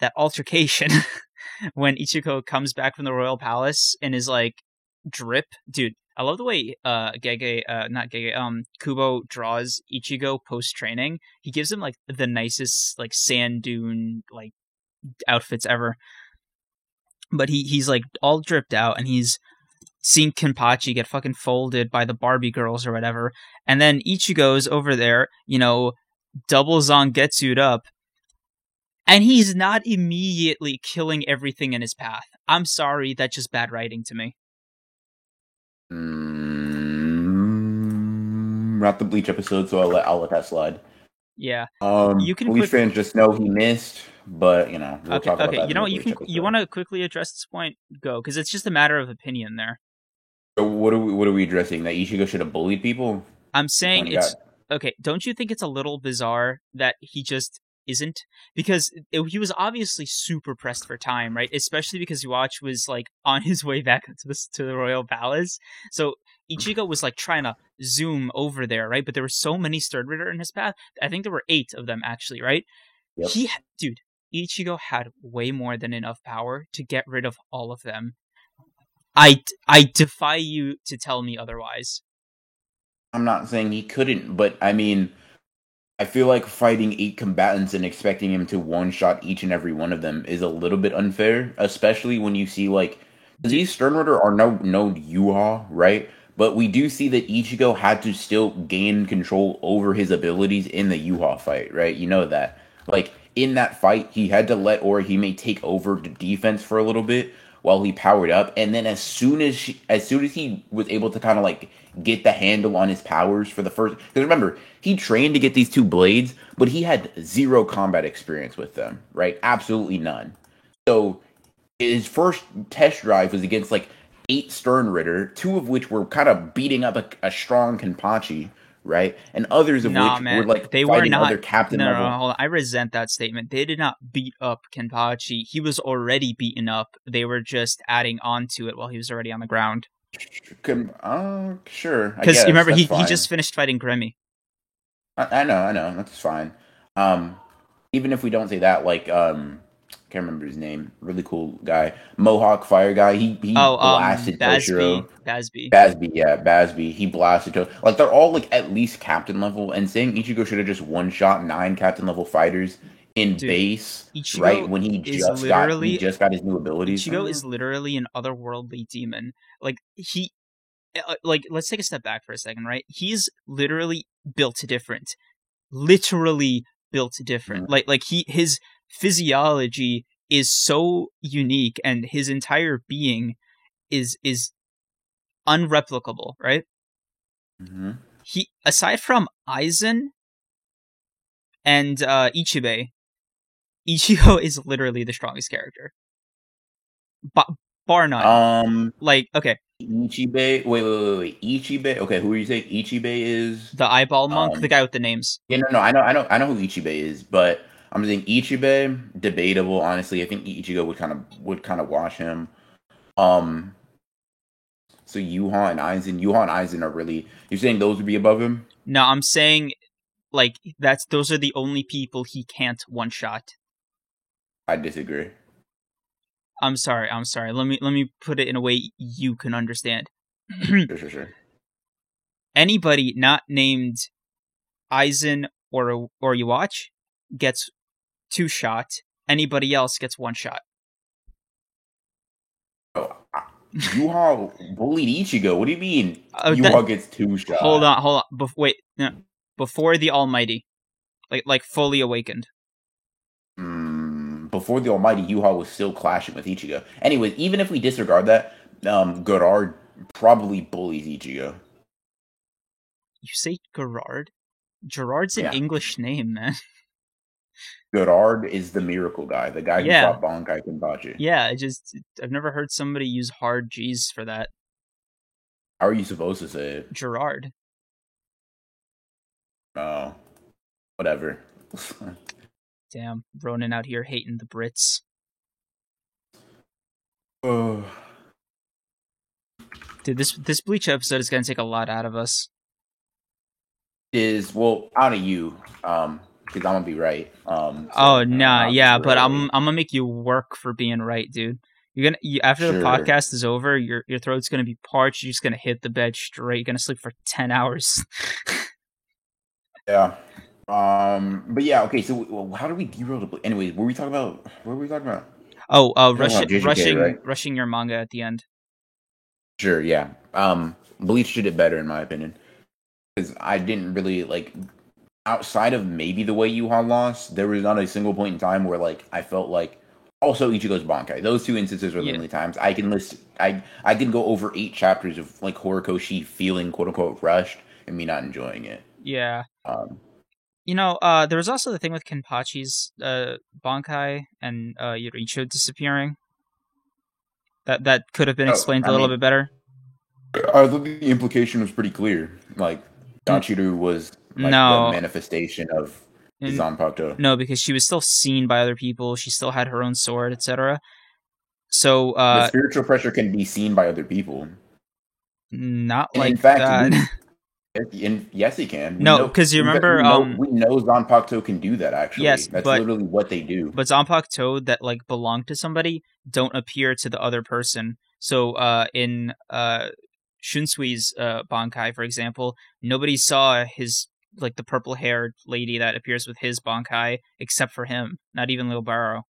that altercation when Ichigo comes back from the royal palace and is like drip, dude. I love the way uh Gege, uh not Gege, um Kubo draws Ichigo post training. He gives him like the nicest like sand dune like outfits ever. But he he's like all dripped out and he's seeing Kenpachi get fucking folded by the Barbie girls or whatever, and then Ichigo's over there, you know, double Zangetsu'd up, and he's not immediately killing everything in his path. I'm sorry, that's just bad writing to me. Mm, not the Bleach episode, so I'll let I'll let that slide. Yeah. Um, You can Bleach quick- fans just know he missed, but you know. We'll okay. talk about Okay. that You know what? You can. You want to quickly address this point? Go, because it's just a matter of opinion there. So what are we what are we addressing? That Ichigo should have bullied people? I'm saying it's okay. Don't you think it's a little bizarre that he just isn't? Because it, he was obviously super pressed for time, right? Especially because Watch was like on his way back to the to the royal palace. So Ichigo was like trying to zoom over there, right? But there were so many Sternritter in his path. I think there were eight of them actually, right? Yep. He, dude, Ichigo had way more than enough power to get rid of all of them. I, I defy you to tell me otherwise. I'm not saying he couldn't, but I mean, I feel like fighting eight combatants and expecting him to one shot each and every one of them is a little bit unfair, especially when you see like these Sternritter are no no Yuha, right? But we do see that Ichigo had to still gain control over his abilities in the Yuha fight, right? You know that. Like in that fight, he had to let Orihime take over the defense for a little bit while he powered up, and then as soon as she, as soon as he was able to kind of like get the handle on his powers for the first, because remember he trained to get these two blades, but he had zero combat experience with them, right? Absolutely none. So his first test drive was against like eight Stern Ritter, two of which were kind of beating up a, a strong Kenpachi, right? And others of Nah, which man. were like They were not- other captain no, no, level. no, hold on. I resent that statement. They did not beat up Kenpachi. He was already beaten up. They were just adding on to it while he was already on the ground. Uh, sure. Because you remember, he, he just finished fighting Grimmy. I, I know, I know. That's fine. Um, even if we don't say that, like, um, can't remember his name. Really cool guy, Mohawk Fire guy. He he Oh, um, blasted Bazz-B. Toshiro. Bazz-B. Bazz-B, yeah, Bazz-B. He blasted to like they're all like at least captain level. And saying Ichigo should have just one shot nine captain level fighters in Dude, base, Ichigo right when he just got he just got his new abilities. Ichigo is literally an otherworldly demon. Like he, uh, like let's take a step back for a second, right? He's literally built different, literally built different. Mm-hmm. Like like he his physiology is so unique, and his entire being is is unreplicable, right? hmm He aside from Aizen and uh, Ichibei, Ichigo is literally the strongest character, ba- bar none. Um, like okay Ichibe. Wait, wait, wait, wait. Ichibe. Okay, who are you saying? Ichibe is the eyeball monk Um, the guy with the names Yeah, no, no, I know, I know, I know who Ichibe is, but I'm saying Ichibe debatable. Honestly, I think Ichigo would kind of would kind of wash him. Um, so Yuha and Aizen, Yuha and Aizen are really. You're saying those would be above him? no i'm saying like that's those are the only people he can't one shot I disagree. i'm sorry i'm sorry let me let me put it in a way you can understand Sure, sure, sure. anybody not named Aizen or or Yhwach gets two shot anybody else gets one shot Oh, I- Yuha bullied Ichigo. What do you mean? Oh, Yuha that- gets two shots. hold on hold on Bef- wait no. before the almighty like like fully awakened Mm, before the Almighty, Yuha was still clashing with Ichigo. Anyways, even if we disregard that, um, Gerard probably bullies Ichigo. you say gerard gerard's an Yeah. english name man Gerard is the miracle guy, the guy who Yeah. fought Bankai Kenpachi. Yeah, I just I've never heard somebody use hard G's for that. How are you supposed to say it? Gerard. Oh, whatever. Damn, Ronin out here hating the Brits. oh, Dude, this this Bleach episode is gonna take a lot out of us. is well out of you, um, because I'm gonna be right. Um. so Oh not yeah, but I'm I'm gonna make you work for being right, dude. You're gonna you, after the podcast is over, your your throat's gonna be parched. You're just gonna hit the bed straight. You're gonna sleep for ten hours. Yeah. Um. But yeah. Okay. So well, how do we derail the? Ble- Anyways, were we talking about? What were we talking about? oh, uh, rushing JJK, rushing right? rushing your manga at the end. Sure, yeah. Um, Bleach did it better in my opinion because I didn't really like outside of maybe the way Yuha lost. There was not a single point in time where like I felt like also Ichigo's Bankai. Those two instances are the Yeah. only times I can list. I I can go over eight chapters of like Horikoshi feeling quote unquote rushed and me not enjoying it. Yeah. Um, You know, uh, there was also the thing with Kenpachi's uh, Bankai and uh, Yoricho disappearing. That that could have been Oh, explained a I little mean- bit better. I thought the implication was pretty clear. Like Yachiru was like No. the manifestation of And- Zanpakuto. No, because she was still seen by other people. She still had her own sword, etc. So, the uh, spiritual pressure can be seen by other people. not And like in fact, we- in, yes, he can. We No, 'cause you remember, we know, um, we know Zanpakuto can do that. Actually, Yes, that's but- literally what they do. but Zanpakuto that like belong to somebody don't appear to the other person. So uh in uh Shunsui's uh Bankai, for example, nobody saw his like the purple haired lady that appears with his Bankai except for him, not even Lil Barrow.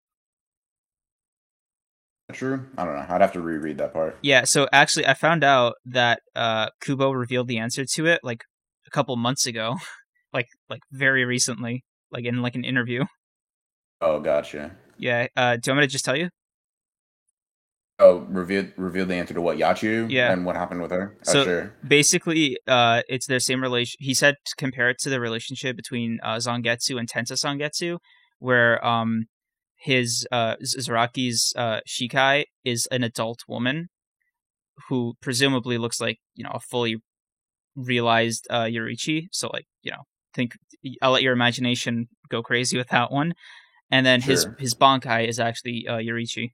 True. I don't know. I'd have to reread that part. Yeah, so actually I found out that uh Kubo revealed the answer to it like a couple months ago. like like very recently. Like in like an interview. Oh, gotcha. Yeah. Uh do you want me to just tell you? Oh, reveal reveal the answer to what Yachiru? Yeah. and what happened with her? So- oh, sure. basically uh it's their same relation he said to compare it to the relationship between uh zangetsu and tensa zangetsu where um his uh zaraki's uh shikai is an adult woman who presumably looks like you know a fully realized uh yurichi so like you know think i'll let your imagination go crazy with that one and then his Sure. his bankai is actually uh yurichi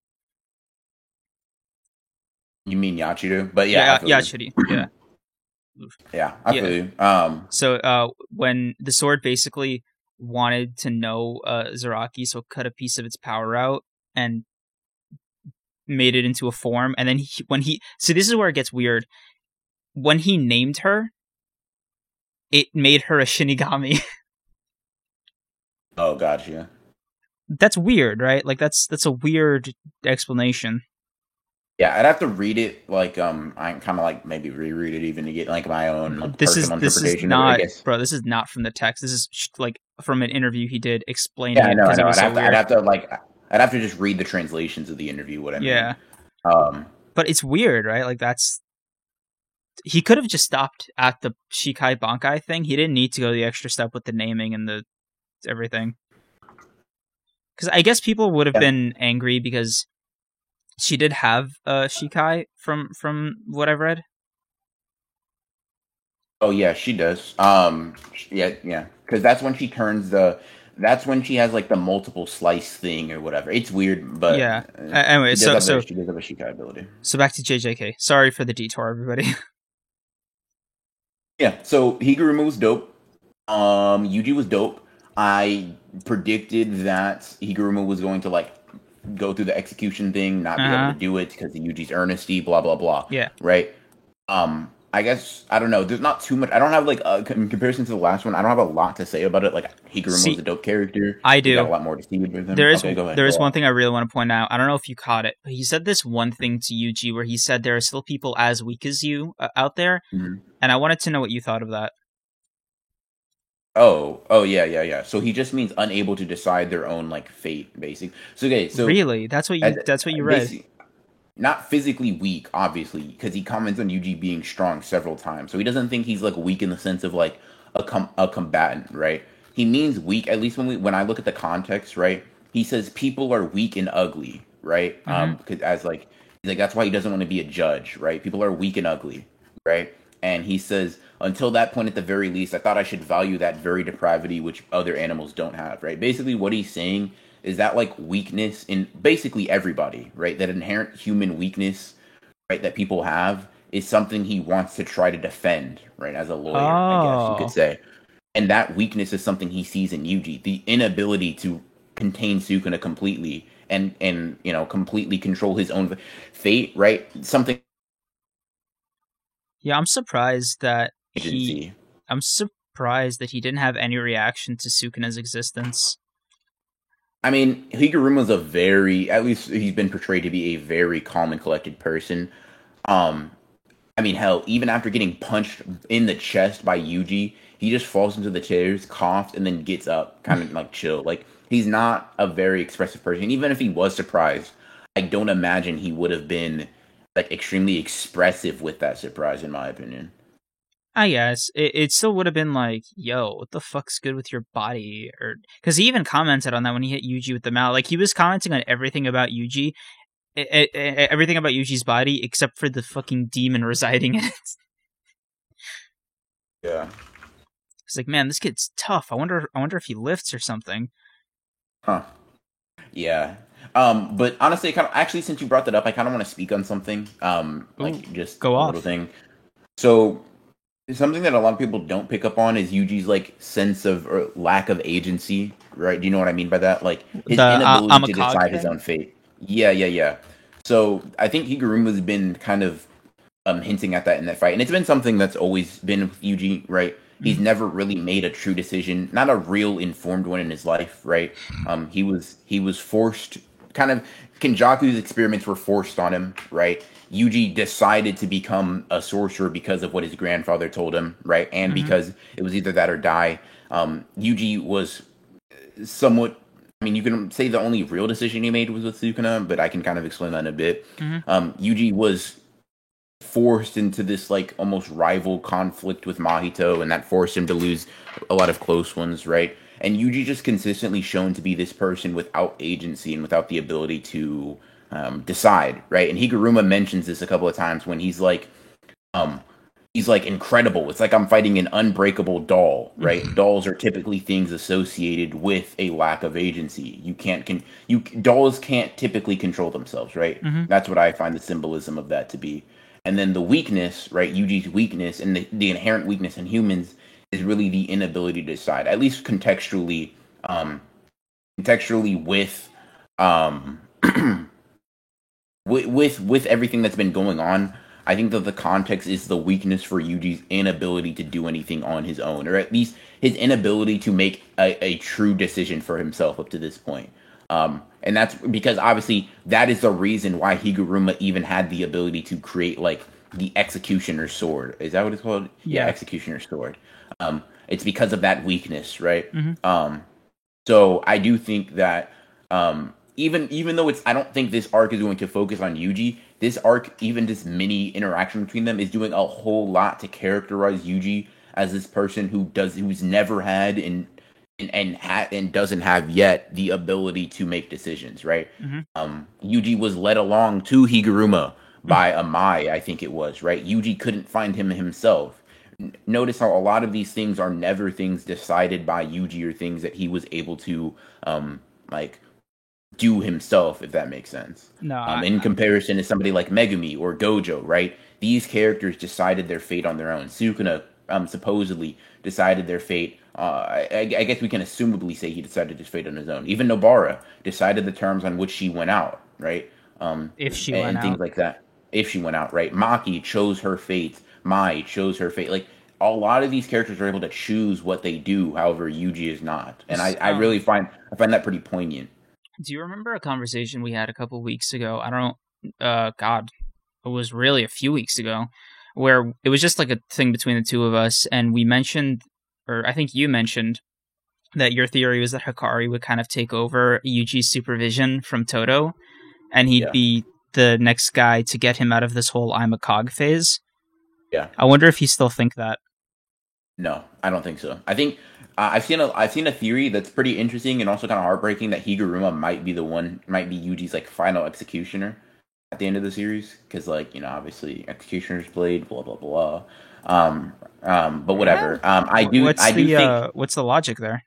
You mean Yachiru? But yeah, yeah you. Yachiri, yeah yeah, I Yeah. you. Um, So uh, when the sword basically wanted to know uh, Zaraki, so cut a piece of its power out and made it into a form, and then he, when he, so this is where it gets weird. When he named her, it made her a Shinigami. oh, gotcha. that's weird, right? Like that's that's a weird explanation. Yeah, I'd have to read it. Like, um, I kind of like maybe reread it even to get like my own like, This is this is interpretation. of it, I not, bro. This is not from the text. This is sh- like from an interview he did explaining Yeah, I it know. I know. I'd so have, to, I'd have to like, I'd have to just read the translations of the interview. What I mean. Yeah. Um. but it's weird, right? Like that's he could have just stopped at the Shikai Bankai thing. He didn't need to go the extra step with the naming and the everything. Because I guess people would have Yeah. been angry because she did have a Shikai from from what I've read. Oh yeah, she does. Um. Yeah, yeah. Because that's when she turns the. That's when she has like the multiple slice thing or whatever. It's weird, but Yeah. uh, anyway, she so a- so she does have a Shikai ability. so back to JJK. Sorry for the detour, everybody. Yeah, so Higuruma was dope. Um, Yuji was dope. I predicted that Higuruma was going to like go through the execution thing, not be Uh-huh. able to do it because of Yuji's earnesty, blah blah blah. Yeah. Right. Um, I guess I don't know. There's not too much. I don't have like a, in comparison to the last one. I don't have a lot to say about it. Like Higuruma See, was a dope character. I do. got a lot more to see with him. There is Okay, go ahead. there is one on. thing I really want to point out. I don't know if you caught it, but he said this one thing to Yuji where he said there are still people as weak as you uh, out there, Mhm. and I wanted to know what you thought of that. Oh, oh yeah, yeah, yeah. So he just means unable to decide their own like fate, basically. So okay, so really, that's what you as- that's what you read. Basi- Not physically weak, obviously, because he comments on Yuji being strong several times. So he doesn't think he's like weak in the sense of like a com- a combatant, right? He means weak. At least when we when I look at the context, right? He says people are weak and ugly, right? Um, because as like he's like that's why he doesn't want to be a judge, right? People are weak and ugly, right? And he says until that point, at the very least, I thought I should value that very depravity which other animals don't have, right? Basically, what he's saying is that like weakness in basically everybody, right? That inherent human weakness, right, that people have is something he wants to try to defend, right? As a lawyer, I guess you Oh. could say. And that weakness is something he sees in Yuji, the inability to contain Sukuna completely and and you know completely control his own fate, right? Something Yeah, I'm surprised that he. I'm surprised that he didn't have any reaction to Sukuna's existence. I mean, Higuruma's a very, at least he's been portrayed to be a very calm and collected person. Um, I mean, hell, even after getting punched in the chest by Yuji, he just falls into the chairs, coughs, and then gets up, kind of like chill. Like he's not a very expressive person. Even if he was surprised, I don't imagine he would have been like extremely expressive with that surprise, in my opinion. I guess it, it still would have been like, "Yo, what the fuck's good with your body?" Or because he even commented on that when he hit Yuji with the mouth. Like he was commenting on everything about Yuji, everything about Yuji's body except for the fucking demon residing in it. Yeah. It's like, man, this kid's tough. I wonder, I wonder if he lifts or something. Huh. Yeah. Um, but honestly, kind of actually, since you brought that up, I kind of want to speak on something. Um, like Ooh, just go a off. little thing. So something that a lot of people don't pick up on is Yuji's like sense of or lack of agency, right? Do you know what I mean by that? Like his the, uh, inability uh, to decide his own fate. Yeah, yeah, yeah. So I think Higuruma's been kind of um hinting at that in that fight, and it's been something that's always been with Yuji, right? He's mm-hmm. never really made a true decision, not a real informed one in his life, right? Um, he was he was forced, kind of Kenjaku's experiments were forced on him, right? Yuji decided to become a sorcerer because of what his grandfather told him, right? And mm-hmm. because it was either that or die. Um, Yuji was somewhat. I mean, you can say the only real decision he made was with Sukuna, but I can kind of explain that in a bit. Mm-hmm. Um, Yuji was forced into this like almost rival conflict with Mahito, and that forced him to lose a lot of close ones, right? And Yuji just consistently shown to be this person without agency and without the ability to um, decide, right? And Higuruma mentions this a couple of times when he's like, um, he's like incredible. It's like I'm fighting an unbreakable doll, right? Mm-hmm. Dolls are typically things associated with a lack of agency. You can't can you dolls can't typically control themselves, right? Mm-hmm. That's what I find the symbolism of that to be. And then the weakness, right? Yuji's weakness and the, the inherent weakness in humans is really the inability to decide, at least contextually, um, contextually with um with, with with everything that's been going on, I think that the context is the weakness for Yuji's inability to do anything on his own, or at least his inability to make a, a true decision for himself up to this point. Um, and that's because obviously that is the reason why Higuruma even had the ability to create like the executioner's sword. Is that what it's called? Yeah, yeah executioner's sword. Um, it's because of that weakness, right? Mm-hmm. Um, so I do think that um, even even though it's I don't think this arc is going to focus on Yuji. This arc, even this mini interaction between them, is doing a whole lot to characterize Yuji as this person who does who's never had and and and, ha- and doesn't have yet the ability to make decisions. Right? Mm-hmm. Um, Yuji was led along to Higuruma by mm-hmm. Amai, I think it was. Right? Yuji couldn't find him himself. notice how a lot of these things are never things decided by Yuji or things that he was able to um like do himself, if that makes sense. No. Um, in comparison to somebody like Megumi or Gojo, right? These characters decided their fate on their own. Sukuna um, supposedly decided their fate. Uh, I, I, guess we can assumably say he decided his fate on his own. Even Nobara decided the terms on which she went out, right? Um, if she and, and things out. like that. If she went out, right? Maki chose her fate. Mai chose her fate. Like a lot of these characters are able to choose what they do. However, Yuji is not, and I, I really find I find that pretty poignant. Do you remember a conversation we had a couple weeks ago? I don't know. Uh, God, it was really a few weeks ago, where it was just like a thing between the two of us, and we mentioned, or I think you mentioned, that your theory was that Hakari would kind of take over Yuji's supervision from Todo, and he'd yeah. be the next guy to get him out of this whole I'm a cog phase. Yeah. I wonder if you still think that. No, I don't think so. I think uh, I've seen a I've seen a theory that's pretty interesting and also kind of heartbreaking that Higuruma might be the one might be Yuji's like final executioner at the end of the series because like you know obviously executioner's blade blah blah blah. Um, um, but whatever. Um, I do. What's I do the think uh, what's the logic there?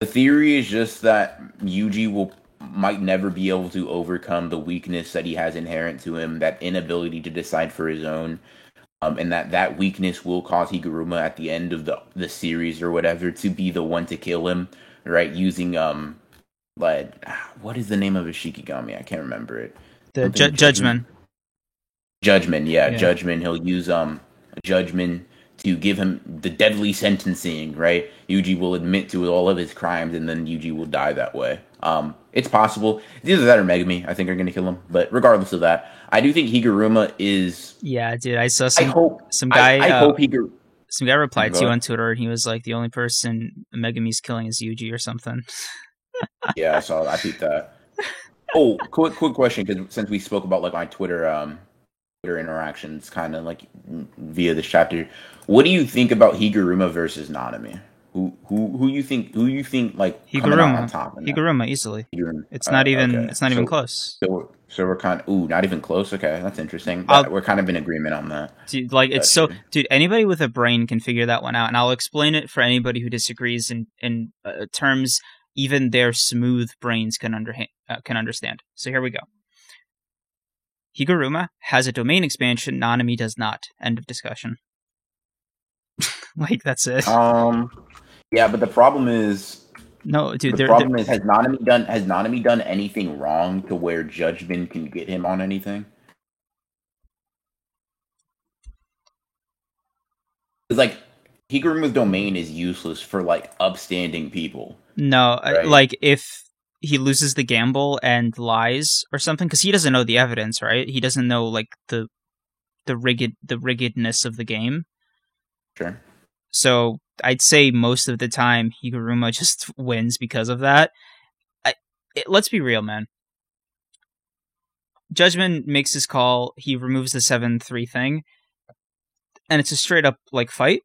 The theory is just that Yuji will might never be able to overcome the weakness that he has inherent to him, that inability to decide for his own um, and that that weakness will cause Higuruma at the end of the the series or whatever to be the one to kill him, right? Using um, like what is the name of his Shikigami? I can't remember it. The ju- judgment. Judgment, yeah, yeah, judgment. He'll use um judgment to give him the deadly sentencing, right? Yuji will admit to all of his crimes, and then Yuji will die that way. Um, it's possible. It's either that or Megumi, I think, are going to kill him. But regardless of that, I do think Higuruma is. Yeah, dude. I saw some. I hope, some guy. I, I uh, hope Higuruma. Some guy replied to you on Twitter, and he was like, "The only person Megumi's killing is Yuji or something." yeah, I saw. I peeped that. Oh, quick, quick question because since we spoke about like my Twitter, um, Twitter interactions, kind of like via this chapter, what do you think about Higuruma versus Nanami? Who who who you think who you think like Higuruma on top? Higuruma easily. Higuruma. It's not uh, even okay. it's not so, even close. So we're, so we're kind of ooh not even close. Okay, that's interesting. we're kind of in agreement on that. Dude, like it's so dude. Anybody with a brain can figure that one out, and I'll explain it for anybody who disagrees in in uh, terms even their smooth brains can under uh, can understand. So here we go. Higuruma has a domain expansion. Nanami does not. End of discussion. like that's it. Um, yeah, but the problem is no, dude. The problem is has Nanami done has Nanami done anything wrong to where Judgment can get him on anything? It's like Higuruma's domain is useless for like upstanding people. No, right? like if he loses the gamble and lies or something, because he doesn't know the evidence, right? He doesn't know like the the rigged the riggedness of the game. Sure. So I'd say most of the time Higuruma just wins because of that. I, it, let's be real, man. Judgment makes his call. He removes the seven three thing, and it's a straight up like fight.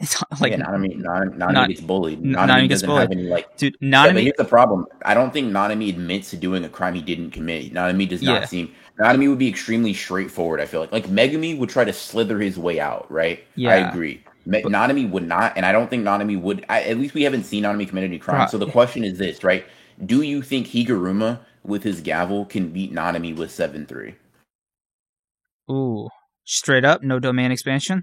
It's like yeah, Nanami, Nanami, Nanami not, gets bullied. Nanami, Nanami gets bullied. Any, like, Dude, Nanami. Yeah, here's the problem. I don't think Nanami admits to doing a crime he didn't commit. Nanami does not yeah. seem. Nanami would be extremely straightforward. I feel like like Megumi would try to slither his way out. Right. Yeah. I agree. Me- but, Nanami would not, and I don't think Nanami would. I, at least we haven't seen Nanami commit any crime. So the question is this, right? Do you think Higuruma with his gavel can beat Nanami with seven three? Ooh, straight up, no domain expansion.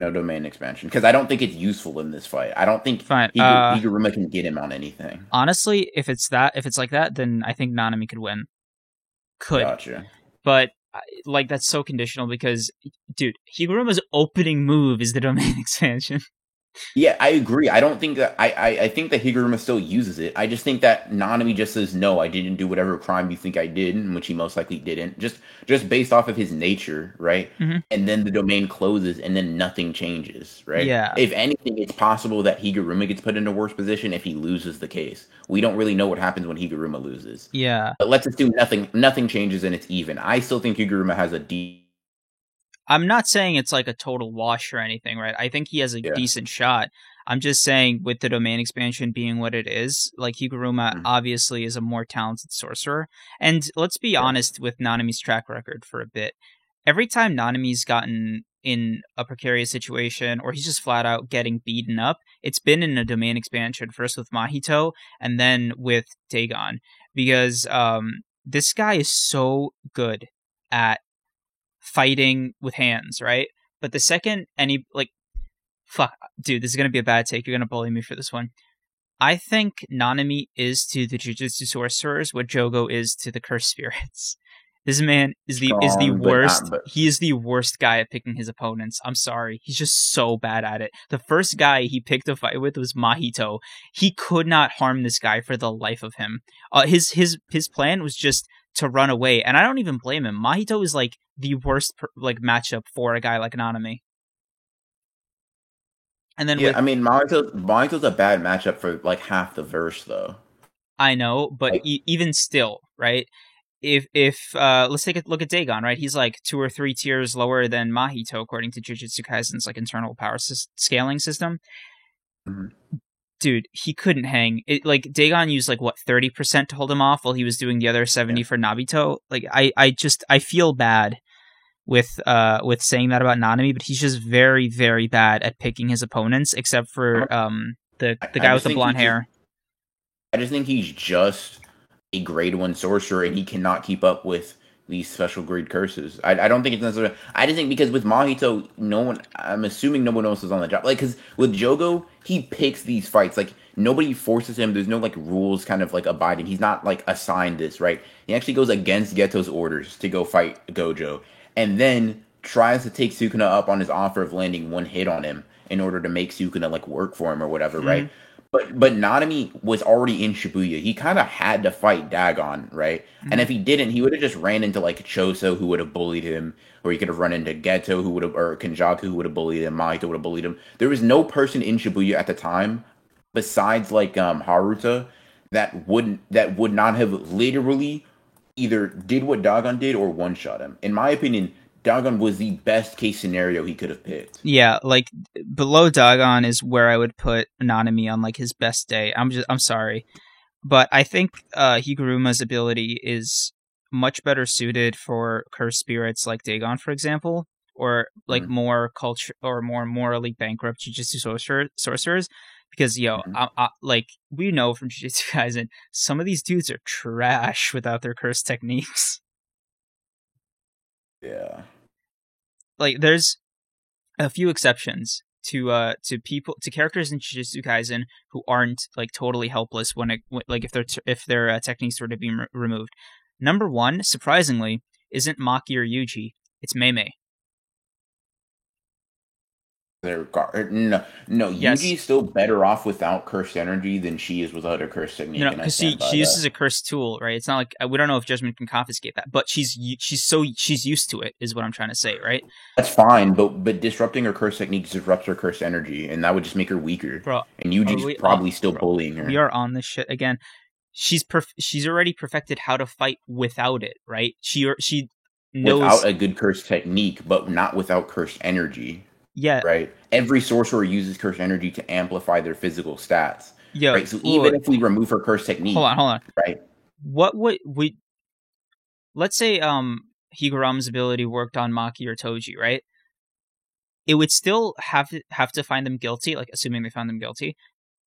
No domain expansion because I don't think it's useful in this fight. I don't think Fine. Higu- uh, Higuruma can get him on anything. Honestly, if it's that, if it's like that, then I think Nanami could win. Could. Gotcha. But uh, like that's so conditional because, dude, Higuruma's opening move is the domain expansion. Yeah, I agree. I don't think that I, I, I think that Higuruma still uses it. I just think that Nanami just says no, I didn't do whatever crime you think I did, which he most likely didn't. Just just based off of his nature, right? Mm-hmm. And then the domain closes, and then nothing changes, right? Yeah. If anything, it's possible that Higuruma gets put in a worse position if he loses the case. We don't really know what happens when Higuruma loses. Yeah. But let's assume nothing nothing changes and it's even. I still think Higuruma has a deep I'm not saying it's like a total wash or anything, right? I think he has a yeah. decent shot. I'm just saying with the domain expansion being what it is, like Higuruma mm-hmm. obviously is a more talented sorcerer. And let's be yeah. honest with Nanami's track record for a bit. Every time Nanami's gotten in a precarious situation or he's just flat out getting beaten up, it's been in a domain expansion, first with Mahito and then with Dagon. Because um, this guy is so good at fighting with hands, right? But the second any like fuck dude, this is gonna be a bad take. You're gonna bully me for this one. I think Nanami is to the Jujutsu sorcerers what Jogo is to the cursed spirits. This man is the Strong, is the worst. Not, but... He is the worst guy at picking his opponents. I'm sorry. He's just so bad at it. The first guy he picked a fight with was Mahito. He could not harm this guy for the life of him. Uh, his his his plan was just to run away, and I don't even blame him. Mahito is like the worst like matchup for a guy like Nanami. And then yeah, with, I mean Mahito Mahito's a bad matchup for like half the verse though. I know, but like, e- even still, right? If if uh, let's take a look at Dagon, right? He's like two or three tiers lower than Mahito according to Jujutsu Kaisen's like internal power s- scaling system. Mm-hmm dude, he couldn't hang. It like Dagon used like what thirty percent to hold him off while he was doing the other seventy yeah. for Nabito. Like I, I just I feel bad with uh with saying that about Nanami, but he's just very very bad at picking his opponents, except for um the the guy with the blonde hair. Just, I just think he's just a grade one sorcerer, and he cannot keep up with these special grade curses. I, I don't think it's necessarily. I just think because with Mahito, no one. I'm assuming no one else is on the job. Like because with Jogo, he picks these fights. Like nobody forces him. There's no like rules kind of like abiding. He's not like assigned this right. He actually goes against Geto's orders to go fight Gojo, and then tries to take Sukuna up on his offer of landing one hit on him in order to make Sukuna like work for him or whatever, mm-hmm. right? But but Nanami was already in Shibuya. He kind of had to fight Dagon, right? Mm-hmm. And if he didn't, he would have just ran into like Choso, who would have bullied him, or he could have run into Geto, who would have, or Kenjaku, who would have bullied him. Mahito would have bullied him. There was no person in Shibuya at the time besides like um Haruta that wouldn't that would not have literally either did what Dagon did or one shot him. In my opinion, Dagon was the best case scenario he could have picked. Yeah, like below Dagon is where I would put Nanami on like his best day. I'm just I'm sorry. But I think uh Higuruma's ability is much better suited for cursed spirits like Dagon, for example, or like Mhm. more culture or more morally bankrupt Jujutsu sorcerer- sorcerers. Because yo, Mhm. I, I, like we know from Jujutsu Kaisen, some of these dudes are trash without their cursed techniques. Yeah. like there's a few exceptions to uh to people to characters in Jujutsu Kaisen who aren't like totally helpless when it like if their if their uh, techniques were to be re- removed. Number one, surprisingly, isn't Maki or Yuji. It's Meimei. They're gar- er, no, no. Yes. Yuji's still better off without cursed energy than she is without her cursed technique. You know, and I because she she uses a cursed tool, right? It's not like we don't know if Judgment can confiscate that, but she's she's so she's used to it, is what I'm trying to say, right? That's fine, but but disrupting her cursed technique disrupts her cursed energy, and that would just make her weaker. Bro, And Yuji's Are we- probably still bro, bullying her. we are on this shit again. She's perf- she's already perfected how to fight without it, right? She she knows without a good cursed technique, but not without cursed energy. Yeah Right? Every sorcerer uses cursed energy to amplify their physical stats. yeah. right? So even if we remove her cursed technique, hold on, hold on. right? What would we? Let's say um Higuruma's ability worked on Maki or Toji, right? It would still have to have to find them guilty, like assuming they found them guilty.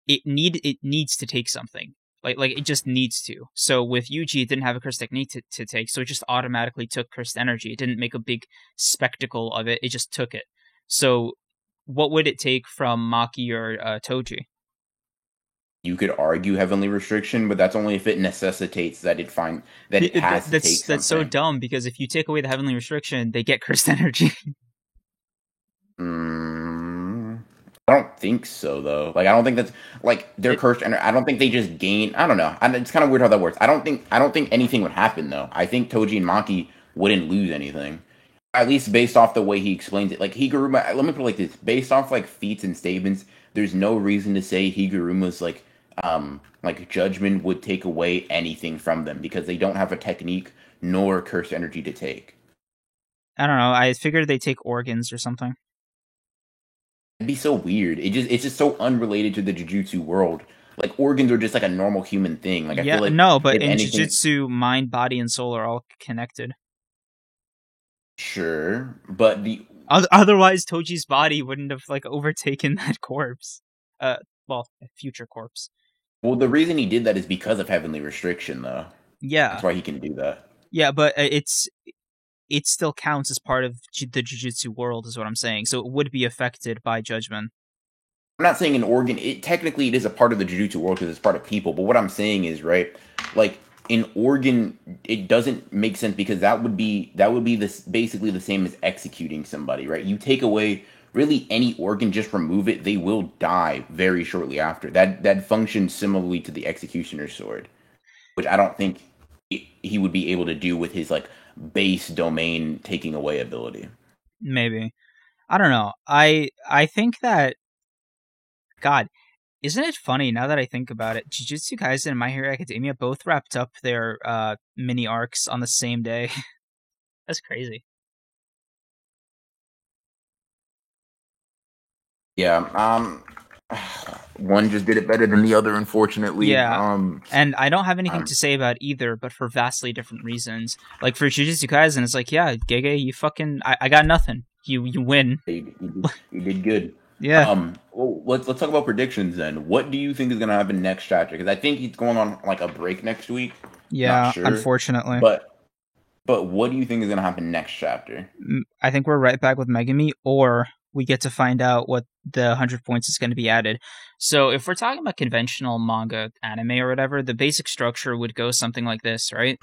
It need it needs to take something. Like like it just needs to. So with Yuji, it didn't have a cursed technique to, to take, so it just automatically took cursed energy. It didn't make a big spectacle of it. It just took it. So what would it take from Maki or uh, Toji? You could argue heavenly restriction, but that's only if it necessitates that it find that it has to that's that's so dumb because if you take away the heavenly restriction, they get cursed energy. Mm, I don't think so though. Like I don't think that's like they're It- cursed, and I don't think they just gain. I don't know. I, it's kind of weird how that works. I don't think I don't think anything would happen though. I think Toji and Maki wouldn't lose anything. At least based off the way he explains it. Like Higuruma, let me put it like this: based off like feats and statements, there's no reason to say Higuruma's like um like judgment would take away anything from them because they don't have a technique nor cursed energy to take. I don't know. I figured they take organs or something. It'd be so weird. It just it's just so unrelated to the jujutsu world. Like organs are just like a normal human thing. Like I yeah, feel like no, but in anything- Jujutsu, mind, body, and soul are all connected. Sure, but the Otherwise, Toji's body wouldn't have like overtaken that corpse. Uh, well, a future corpse. well the reason he did that is because of heavenly restriction though. Yeah, That's why he can do that. yeah, but uh, it's it still counts as part of the jujitsu world, is what I'm saying. So it would be affected by judgment. I'm not saying an organ. It technically it is a part of the jujitsu world because it's part of people. But what I'm saying is right, like an organ, it doesn't make sense because that would be that would be this basically the same as executing somebody, right? You take away really any organ, just remove it, they will die very shortly after. That that functions similarly to the executioner's sword, which I don't think he would be able to do with his like base domain taking away ability. Maybe. I don't know. I I think that God, isn't it funny now that I think about it? Jujutsu Kaisen and My Hero Academia both wrapped up their uh mini arcs on the same day. That's crazy. Yeah. Um. One just did it better than the other, unfortunately. Yeah. Um. And I don't have anything Um, to say about either, but for vastly different reasons. Like for Jujutsu Kaisen, it's like, yeah, Gege, you fucking I, I got nothing. You you win. You, you, did, you did good. Yeah. Um, well, let's let's talk about predictions then. What do you think is going to happen next chapter? Because I think he's going on like a break next week. yeah, sure, unfortunately. But but what do you think is going to happen next chapter? Mm, I think we're right back with Megumi, or we get to find out what the 100 points is going to be added. So, if we're talking about conventional manga, anime, or whatever, the basic structure would go something like this, right?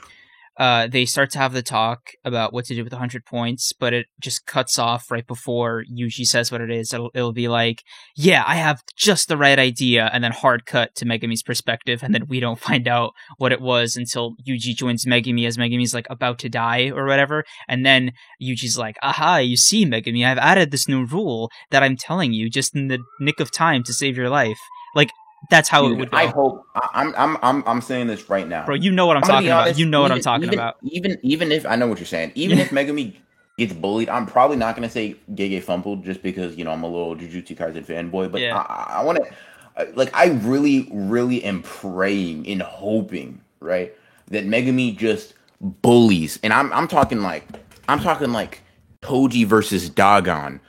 Uh, they start to have the talk about what to do with 100 points, but it just cuts off right before Yuji says what it is. It'll, it'll be like, yeah, I have just the right idea, and then hard cut to Megumi's perspective, and then we don't find out what it was until Yuji joins Megumi as Megumi's like about to die or whatever, and then Yuji's like, aha, you see, Megumi, I've added this new rule that I'm telling you just in the nick of time to save your life. Like, That's how Dude, it would go. I hope I'm I'm I'm I'm saying this right now. Bro, you know what I'm, I'm talking be about. You know what I'm talking even- about. Even even if I know what you're saying, even if Megumi gets bullied, I'm probably not gonna say Gege fumbled just because you know I'm a little Jujutsu Kaisen fanboy. But Yeah. I, I want to, like, I really, really am praying and hoping, right, that Megumi just bullies, and I'm I'm talking like I'm talking like Toji versus Dagon.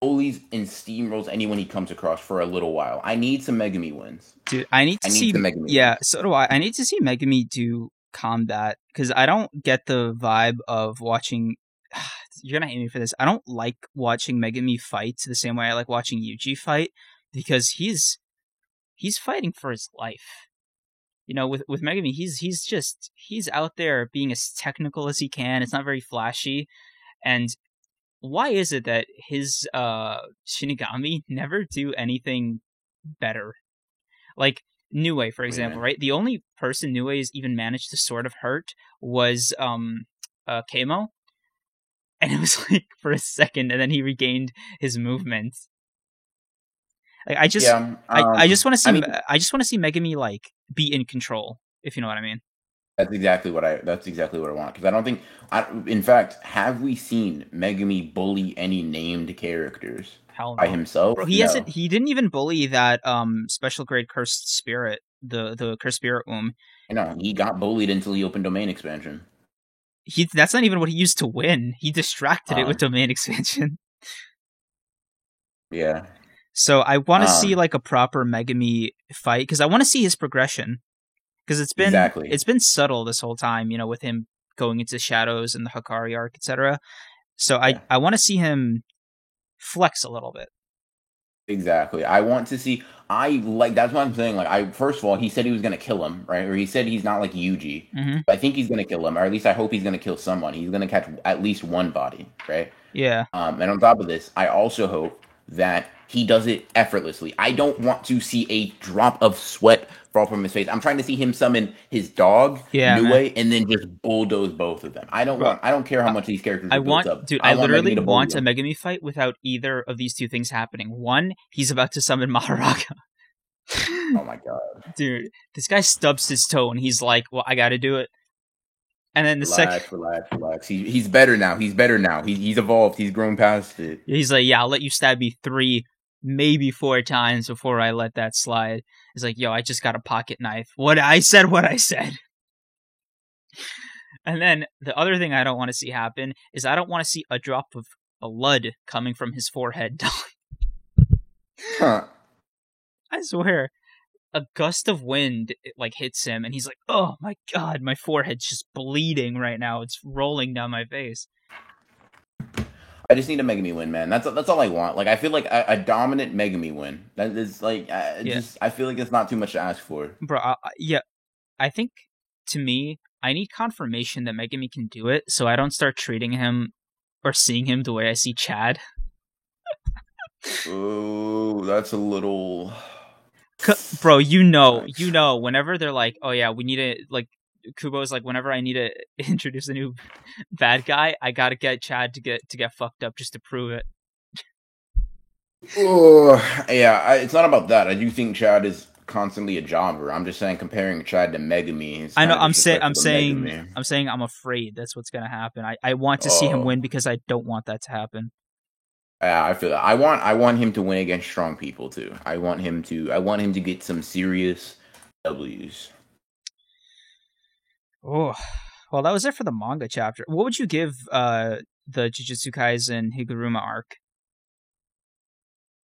Bullies and steamrolls anyone he comes across for a little while. I need some Megumi wins. Dude, I need to I need see Megumi Yeah, wins. so do I. I need to see Megumi do combat because I don't get the vibe of watching. You're gonna hate me for this. I don't like watching Megumi fight the same way I like watching Yuji fight because he's he's fighting for his life. You know, with with Megumi, he's he's just he's out there being as technical as he can. It's not very flashy, and why is it that his uh Shikigami never do anything better? Like Nue, for example, Yeah. right? The only person Nue has even managed to sort of hurt was um uh Kamo. And it was like for a second and then he regained his movement. Like, I just yeah, I, I um, just want to see I I, just want to see Megumi like be in control, if you know what I mean. That's exactly what I. That's exactly what I want. Because I don't think. I, in fact, have we seen Megumi bully any named characters Hell by himself? Bro, he No. hasn't. He didn't even bully that um special grade cursed spirit, the the cursed spirit womb. No, he got bullied until he opened domain expansion. He that's not even what he used to win. He distracted it Uh. with domain expansion. Yeah, So I want to see Um. like a proper Megumi fight because I want to see his progression because it's been Exactly. it's been subtle this whole time, you know, with him going into shadows and the Hakari arc, etc. So I Yeah. I want to see him flex a little bit. exactly. I want to see. I like. That's what I'm saying. Like, I first of all, he said he was gonna kill him, right? Or he said he's not like Yuji. hmm I think he's gonna kill him, or at least I hope he's gonna kill someone. He's gonna catch at least one body, right? Yeah, Um, and on top of this, I also hope that he does it effortlessly. I don't want to see a drop of sweat fall from his face. I'm trying to see him summon his dog, Yeah, Nue, man. and then just bulldoze both of them. I don't want. I don't care how much these characters. I are built want, up. dude. I, want literally Megumi to bully want a them. Megumi fight without either of these two things happening. One, he's about to summon Mahoraga. Oh my god! dude, this guy stubs his toe and he's like, "Well, I got to do it." And then the Relax, second, relax, relax. He, he's better now. He's better now. He, he's evolved. He's grown past it. he's like, "Yeah, I'll let you stab me three, maybe four times before I let that slide." He's like, "Yo, I just got a pocket knife. What I said, what I said." And then the other thing I don't want to see happen is I don't want to see a drop of blood coming from his forehead. Huh. I swear, a gust of wind it, like hits him, and he's like, "Oh my god, my forehead's just bleeding right now. It's rolling down my face." I just need a Megumi win, man. That's that's all I want. Like I feel like a, a dominant Megumi win. That is like I, Yeah. just I feel like it's not too much to ask for. Bro, I, yeah, I think to me, I need confirmation that Megumi can do it, so I don't start treating him or seeing him the way I see Chad. Oh, that's a little. Bro, you know, you know, whenever they're like, "Oh yeah, we need to like." Kubo's like, whenever I need to introduce a new bad guy, I gotta get Chad to get to get fucked up just to prove it. Oh, yeah. I, it's not about that. I do think Chad is constantly a jobber. I'm just saying comparing Chad to Megumi. is I know. kinda I'm saying. I'm saying. I'm saying. I'm afraid that's what's gonna happen. I, I want to see him Oh. win because I don't want that to happen. Yeah, I feel that. I want I want him to win against strong people too. I want him to I want him to get some serious W's. Oh, well, that was it for the manga chapter. What would you give uh the Jujutsu Kaisen Higuruma arc?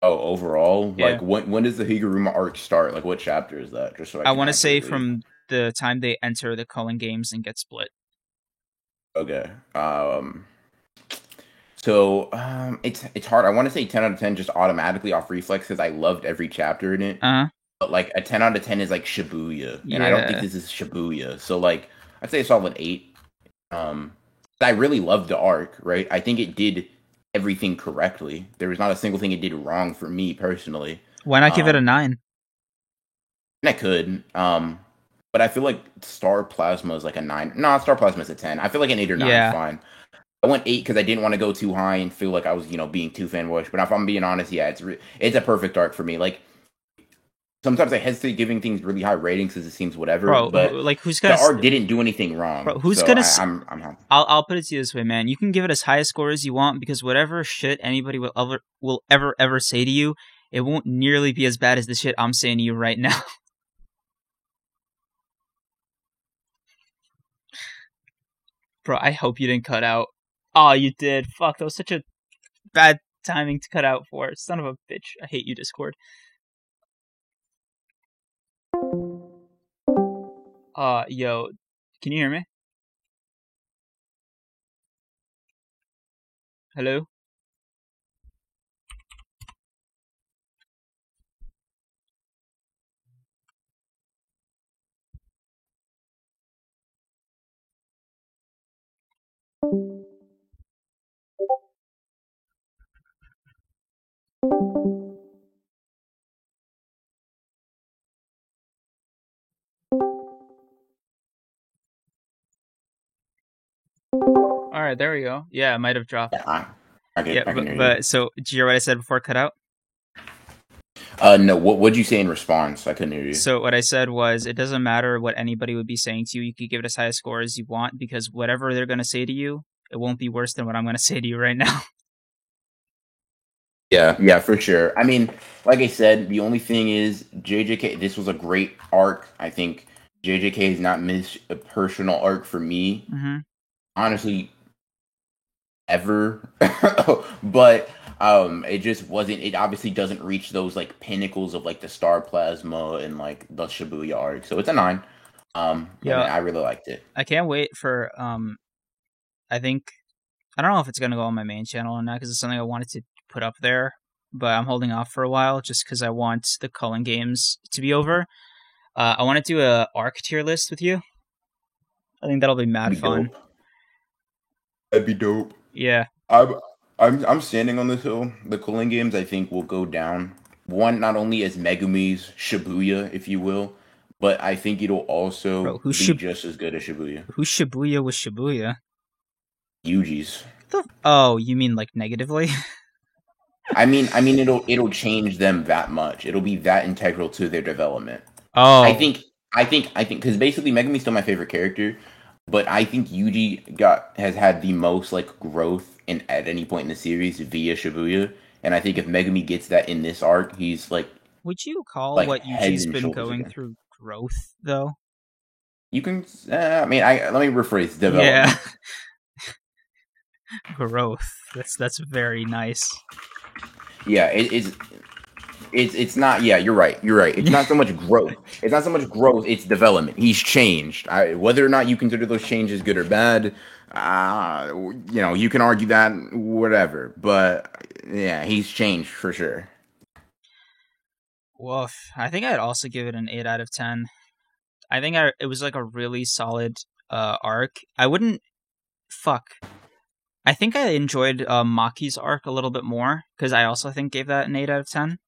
Oh, overall, Yeah. like when when does the Higuruma arc start? Like what chapter is that? Just so I, I want to say accurately- from the time they enter the Culling Games and get split. Okay. Um. So um, it's it's hard. I want to say ten out of ten just automatically off reflex because I loved every chapter in it. Uh, But like a ten out of ten is like Shibuya, and I don't think this is Shibuya. So like I'd say a solid eight. Um, I really loved the arc. Right, I think it did everything correctly. There was not a single thing it did wrong for me personally. why not give it a Um, nine? And I could. Um, but I feel like Star Plasma is like a nine. No, Star Plasma is a ten. I feel like an eight or nine Yeah. is fine. I went eight because I didn't want to go too high and feel like I was, you know, being too fanboyish. But if I'm being honest, yeah, it's re- it's a perfect arc for me. Like sometimes I hesitate giving things really high ratings because it seems whatever. bro. but like who's gonna? The art didn't do anything wrong. Bro, who's so gonna I, I'm I'm happy. I'll I'll put it to you this way, man. You can give it as high a score as you want because whatever shit anybody will ever will ever ever say to you, it won't nearly be as bad as the shit I'm saying to you right now. Bro, I hope you didn't cut out. Oh, you did. Fuck, that was such a bad timing to cut out for. Son of a bitch. I hate you, Discord. Uh, yo, can you hear me? Hello? All right, there we go. Yeah, it might have dropped. Yeah, I, I Yeah, I but, but so did you hear what I said before cut out? Uh, no. What would you say in response? I couldn't hear you. So what I said was, it doesn't matter what anybody would be saying to you. You could give it as high a score as you want because whatever they're gonna say to you, it won't be worse than what I'm gonna say to you right now. Yeah, yeah, for sure. I mean, like I said, the only thing is JJK. This was a great arc. I think JJK has not missed a personal arc for me. hmm honestly ever but um it just wasn't it obviously doesn't reach those like pinnacles of like the star plasma and like the shibuya arc so it's a nine um Yeah. i really liked it I can't wait for um. I think I don't know if it's gonna go on my main channel or not because it's something I wanted to put up there, but I'm holding off for a while just because I want the Culling games to be over. Uh, I want to do a arc tier list with you. I think that'll be mad That'd be fun. dope. that'd be dope Yeah, i'm i'm, I'm standing on this hill the culling games i think will go down one not only as megumi's shibuya if you will but i think it'll also Bro, who be Shib- just as good as shibuya who's Shibuya with Shibuya? yuji's The- oh, you mean like negatively? I mean, I mean, it'll it'll change them that much. It'll be that integral to their development. Oh, I think, I think, I think, because basically Megumi's still my favorite character, but I think Yuji got has had the most like growth in at any point in the series via Shibuya, and I think if Megumi gets that in this arc, he's like would you call like, what Yuji's been going again. through growth though? you can. Uh, I mean, I let me rephrase development. Yeah. growth. That's that's very nice. Yeah, it, it's it's it's not. Yeah, you're right. You're right. It's not so much growth. It's not so much growth. It's development. He's changed. I, whether or not you consider those changes good or bad, uh, you know, you can argue that whatever. But yeah, he's changed for sure. Well, I think I'd also give it an eight out of ten. I think I it was like a really solid uh arc. I wouldn't fuck. I think I enjoyed uh, Maki's arc a little bit more because I also think gave that an eight out of ten.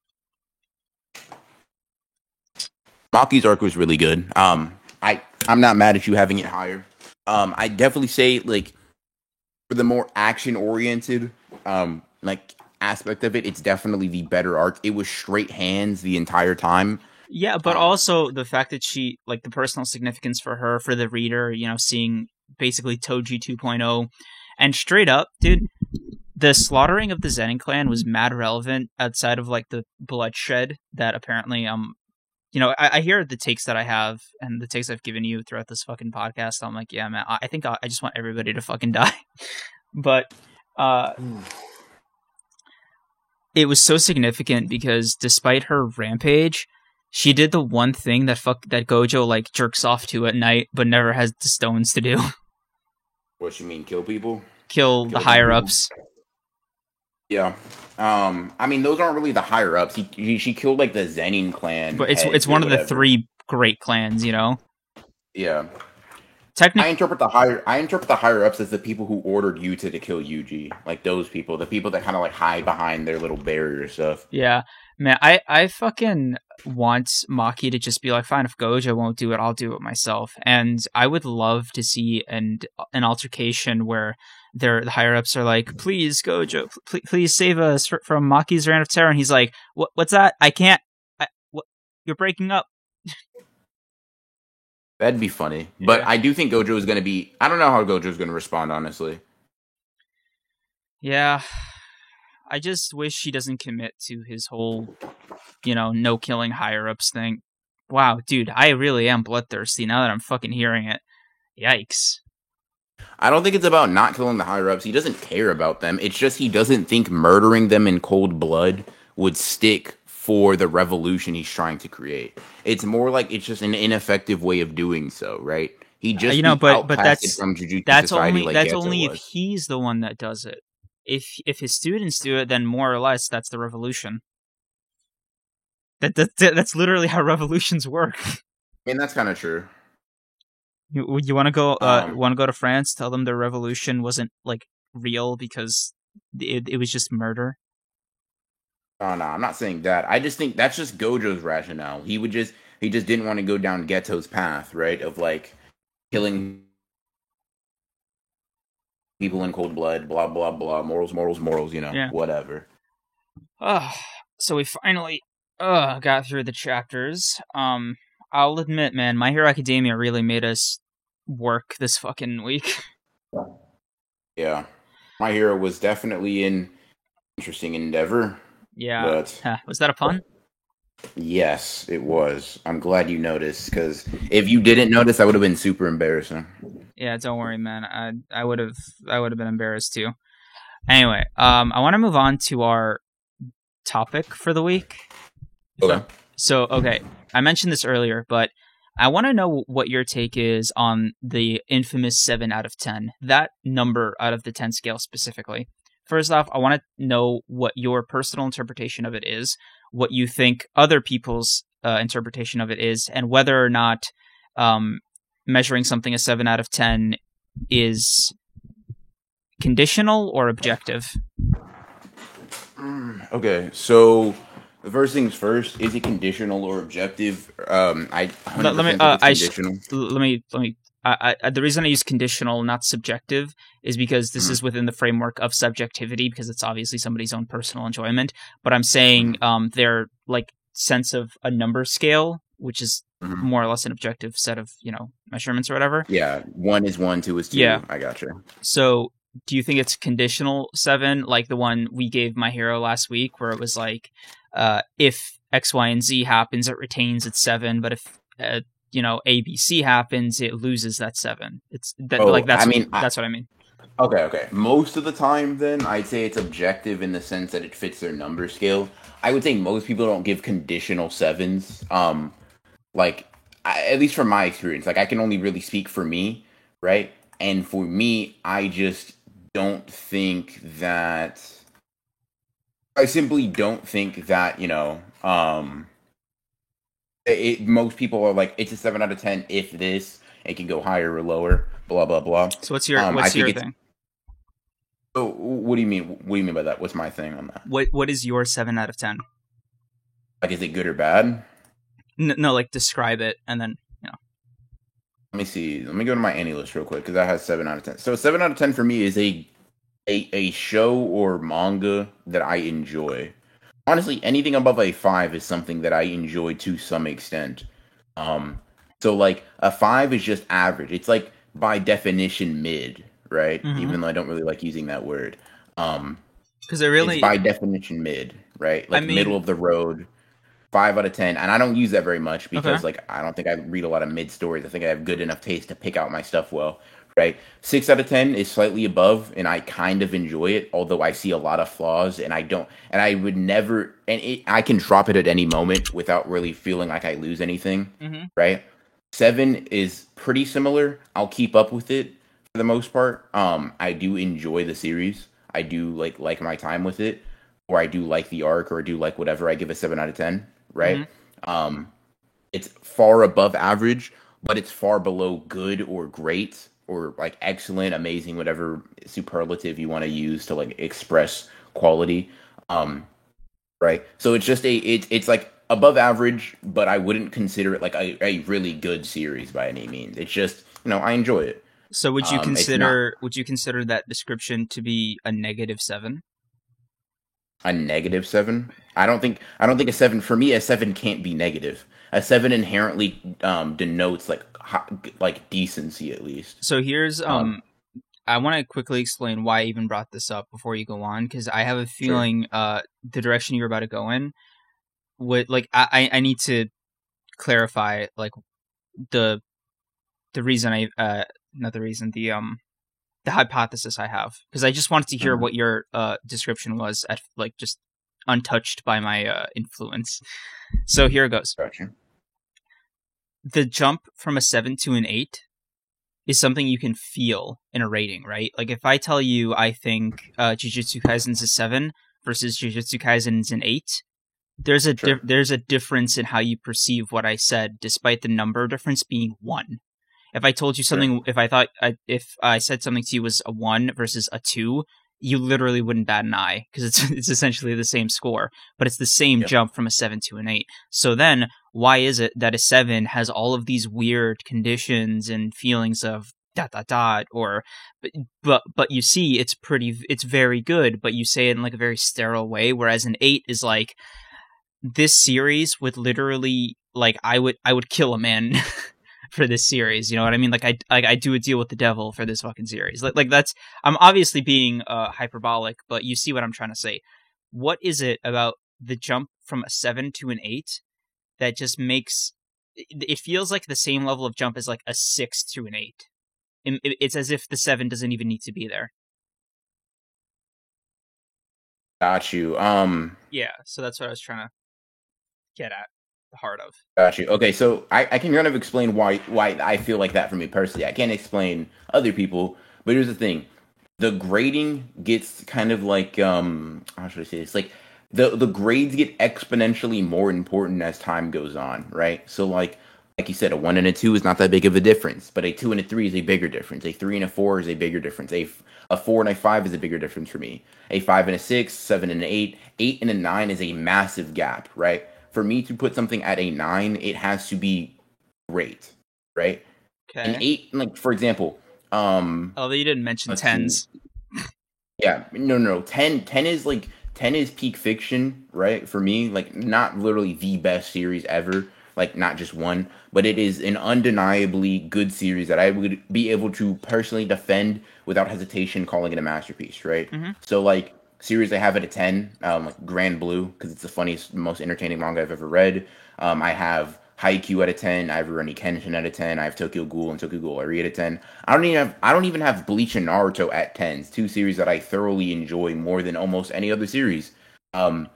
Maki's arc was really good. Um, I I'm not mad at you having it higher. Um, I definitely say like for the more action oriented um like aspect of it, it's definitely the better arc. It was straight hands the entire time. Yeah, but Um, also the fact that she like the personal significance for her for the reader, you know, seeing basically Toji 2.0 and straight up, dude, the slaughtering of the Zenin clan was mad relevant outside of like the bloodshed that apparently um you know, I, I hear the takes that I have and the takes I've given you throughout this fucking podcast. I'm like, yeah, man, I, I think I, I just want everybody to fucking die. but uh, it was so significant because despite her rampage, she did the one thing that fuck that Gojo like jerks off to at night, but never has the stones to do: What you mean, kill people? kill the higher people. ups. Yeah. Um, I mean, those aren't really the higher ups. He, he she killed like the Zenin clan, But it's it's one of the three great clans, you know. Yeah, Technically, I interpret the higher I interpret the higher ups as the people who ordered Yuta to kill Yuji, like those people, the people that kind of like hide behind their little barrier stuff. yeah, man, I I fucking want Maki to just be like, fine, if Gojo won't do it, I'll do it myself. And I would love to see an an altercation where the higher ups are like, please Gojo, pl- please save us fr- from Maki's reign of terror, and he's like, what what's that? I can't. I, what? you're breaking up. That'd be funny. But I do think Gojo is going to be. I don't know how Gojo is going to respond, honestly. Yeah. I just wish he doesn't commit to his whole, you know, no killing higher ups thing. Wow, dude, I really am bloodthirsty now that I'm fucking hearing it. Yikes. I don't think it's about not killing the higher ups. He doesn't care about them. It's just he doesn't think murdering them in cold blood would stick for the revolution he's trying to create. It's more like it's just an ineffective way of doing so, right? He just Uh, you know, but- but that's- from Jujutsu That's Society only like that's only if he's the one that does it. If if his students do it, then more or less that's the revolution. That, that, that that's literally how revolutions work. I mean, that's kind of true. You, you want to go? Uh, Um, want to go to France? Tell them the revolution wasn't like real because it it was just murder. Oh no, I'm not saying that. I just think that's just Gojo's rationale. He would just he just didn't want to go down Geto's path, right? Of like killing people in cold blood, blah blah blah, morals, morals, morals, you know, Yeah. whatever. Uh, so we finally uh got through the chapters. Um, I'll admit, man, My Hero Academia really made us work this fucking week. Yeah. My hero was definitely an interesting endeavor, Yeah. but Huh, was that a pun? yes, it was. I'm glad you noticed because if you didn't notice, that would have been super embarrassing. Yeah, don't worry, man. I I would have I would have been embarrassed too. Anyway, um, I want to move on to our topic for the week. Okay. So, okay, I mentioned this earlier, but I want to know what your take is on the infamous 7 out of 10. That number out of the 10 scale specifically. First off, I want to know what your personal interpretation of it is, what you think other people's uh, interpretation of it is, and whether or not um, measuring something a 7 out of 10 is conditional or objective. Mm, Okay, so the first things first, is it conditional or objective? Um, I Let- me- uh, I sh- let me let me I, I, the reason I use conditional, not subjective, is because this Mhm. is within the framework of subjectivity, because it's obviously somebody's own personal enjoyment. But I'm saying um, their like sense of a number scale, which is Mhm. more or less an objective set of you know measurements or whatever. yeah, one is one, two is two. Yeah. I gotcha. So, do you think it's conditional seven, like the one we gave my hero last week, where it was like, uh, if X, Y, and Z happens, it retains its seven, but if uh, you know A, B, C happens, it loses that seven. It's that, Oh, like that's I mean, I- that's what I mean. Okay, okay. Most of the time, then, I'd say it's objective in the sense that it fits their number scale. I would say most people don't give conditional sevens. Um, like, I, at least from my experience, like, I can only really speak for me, right? And for me, I just don't think that. I simply don't think that, you know, um, it, most people are like, it's a 7 out of 10 if this, it can go higher or lower, blah, blah, blah. So what's your um, what's your thing? So, what do you mean? What do you mean by that? What's my thing on that? What what is your seven out of ten? Like, is it good or bad? N- no, like describe it, and then you know. Let me see. Let me go to my AniList real quick because that has seven out of ten. So, seven out of ten for me is a a a show or manga that I enjoy. Honestly, anything above a five is something that I enjoy to some extent. Um, so like a five is just average. It's like by definition mid, right? Mhm. Even though I don't really like using that word. Um, because it really it's by definition mid, right? Like mean- middle of the road. Five out of ten, and I don't use that very much because Okay. like I don't think I read a lot of mid stories. I think I have good enough taste to pick out my stuff well, right? Six out of ten is slightly above, and I kind of enjoy it, although I see a lot of flaws, and I don't, and I would never, and it, I can drop it at any moment without really feeling like I lose anything, Mhm. right? Seven is pretty similar. I'll keep up with it for the most part. Um, I do enjoy the series. I do like like my time with it, or I do like the arc, or I do like whatever. I give a seven out of ten. Right. Um, it's far above average, but it's far below good or great or like excellent, amazing, whatever superlative you want to use to like express quality. Um, right. So it's just a it, it's like above average, but I wouldn't consider it like a, a really good series by any means. It's just you know I enjoy it. So would you Um, it's consider would you consider that description to be a negative seven? a negative seven. I don't think I don't think a seven for me a seven can't be negative. A seven inherently um, denotes like like decency at least. So here's um, um I want to quickly explain why I even brought this up before you go on because I have a feeling sure. uh the direction you're about to go in would like I I need to clarify like the the reason I uh not the reason the um the hypothesis I have because I just wanted to hear mm-hmm. what your uh description was at like just untouched by my uh influence. So here it goes. Gotcha. The jump from a 7 to an 8 is something you can feel in a rating, right? Like if I tell you I think uh Jujutsu Kaisen's a 7 versus Jujutsu Kaisen's an 8, there's a sure. di- there's a difference in how you perceive what I said, despite the number difference being one. If I told you something, sure. if I thought I, if I said something to you was a one versus a two, you literally wouldn't bat an eye because it's it's essentially the same score, but it's the same yep. jump from a seven to an eight. So then, why is it that a seven has all of these weird conditions and feelings of dot dot dot or but but you see it's pretty it's very good, but you say it in like a very sterile way, whereas an eight is like this series would literally like I would I would kill a man for this series. You know what I mean? Like I like I do a deal with the devil for this fucking series. Like like that's I'm obviously being uh, hyperbolic, but you see what I'm trying to say. What is it about the jump from a seven to an eight that just makes it feels like the same level of jump as like a six to an eight. It's as if the seven doesn't even need to be there. Got you. Um. Yeah. So that's what I was trying to get at heart of. Got you. Okay, so I, I can kind of explain why why I feel like that for me personally. I can't explain other people, but here's the thing: the grading gets kind of like um how should I say this? Like the the grades get exponentially more important as time goes on, right? So like like you said, a one and a two is not that big of a difference, but a two and a three is a bigger difference. A three and a four is a bigger difference. A a four and a five is a bigger difference for me. A five and a six, seven and an eight, eight and a nine is a massive gap, right? For me to put something at a nine, it has to be great, right? Okay. An eight, like for example, um. Although you didn't mention tens. Yeah, no, no, no. 10, 10 is like ten is peak fiction, right? For me, like not literally the best series ever, like not just one, but it is an undeniably good series that I would be able to personally defend without hesitation, calling it a masterpiece, right? Mm-hmm. So like series I have it at 10, um, like Grand Blue, because it's the funniest, most entertaining manga I've ever read. Um, I have Haikyuu at a 10, I have Rurouni Kenshin at a 10, I have Tokyo Ghoul and Tokyo Ghoul Ari at a 10. I don't even have I don't even have Bleach and Naruto at 10s, two series that I thoroughly enjoy more than almost any other series. Um,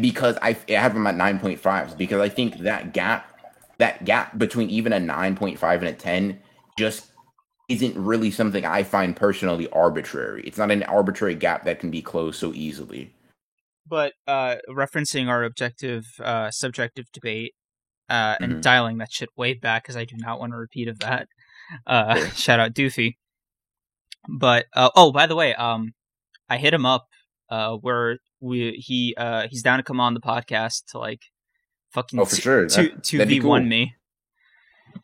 because I, I have them at 9.5s because I think that gap that gap between even a 9.5 and a 10 just isn't really something I find personally arbitrary. It's not an arbitrary gap that can be closed so easily. But uh, referencing our objective, uh, subjective debate, uh, and mm-hmm. dialing that shit way back because I do not want to repeat of that. Uh, shout out Doofy. But uh, oh, by the way, um, I hit him up uh, where we he uh he's down to come on the podcast to like fucking oh for sure two two v one me.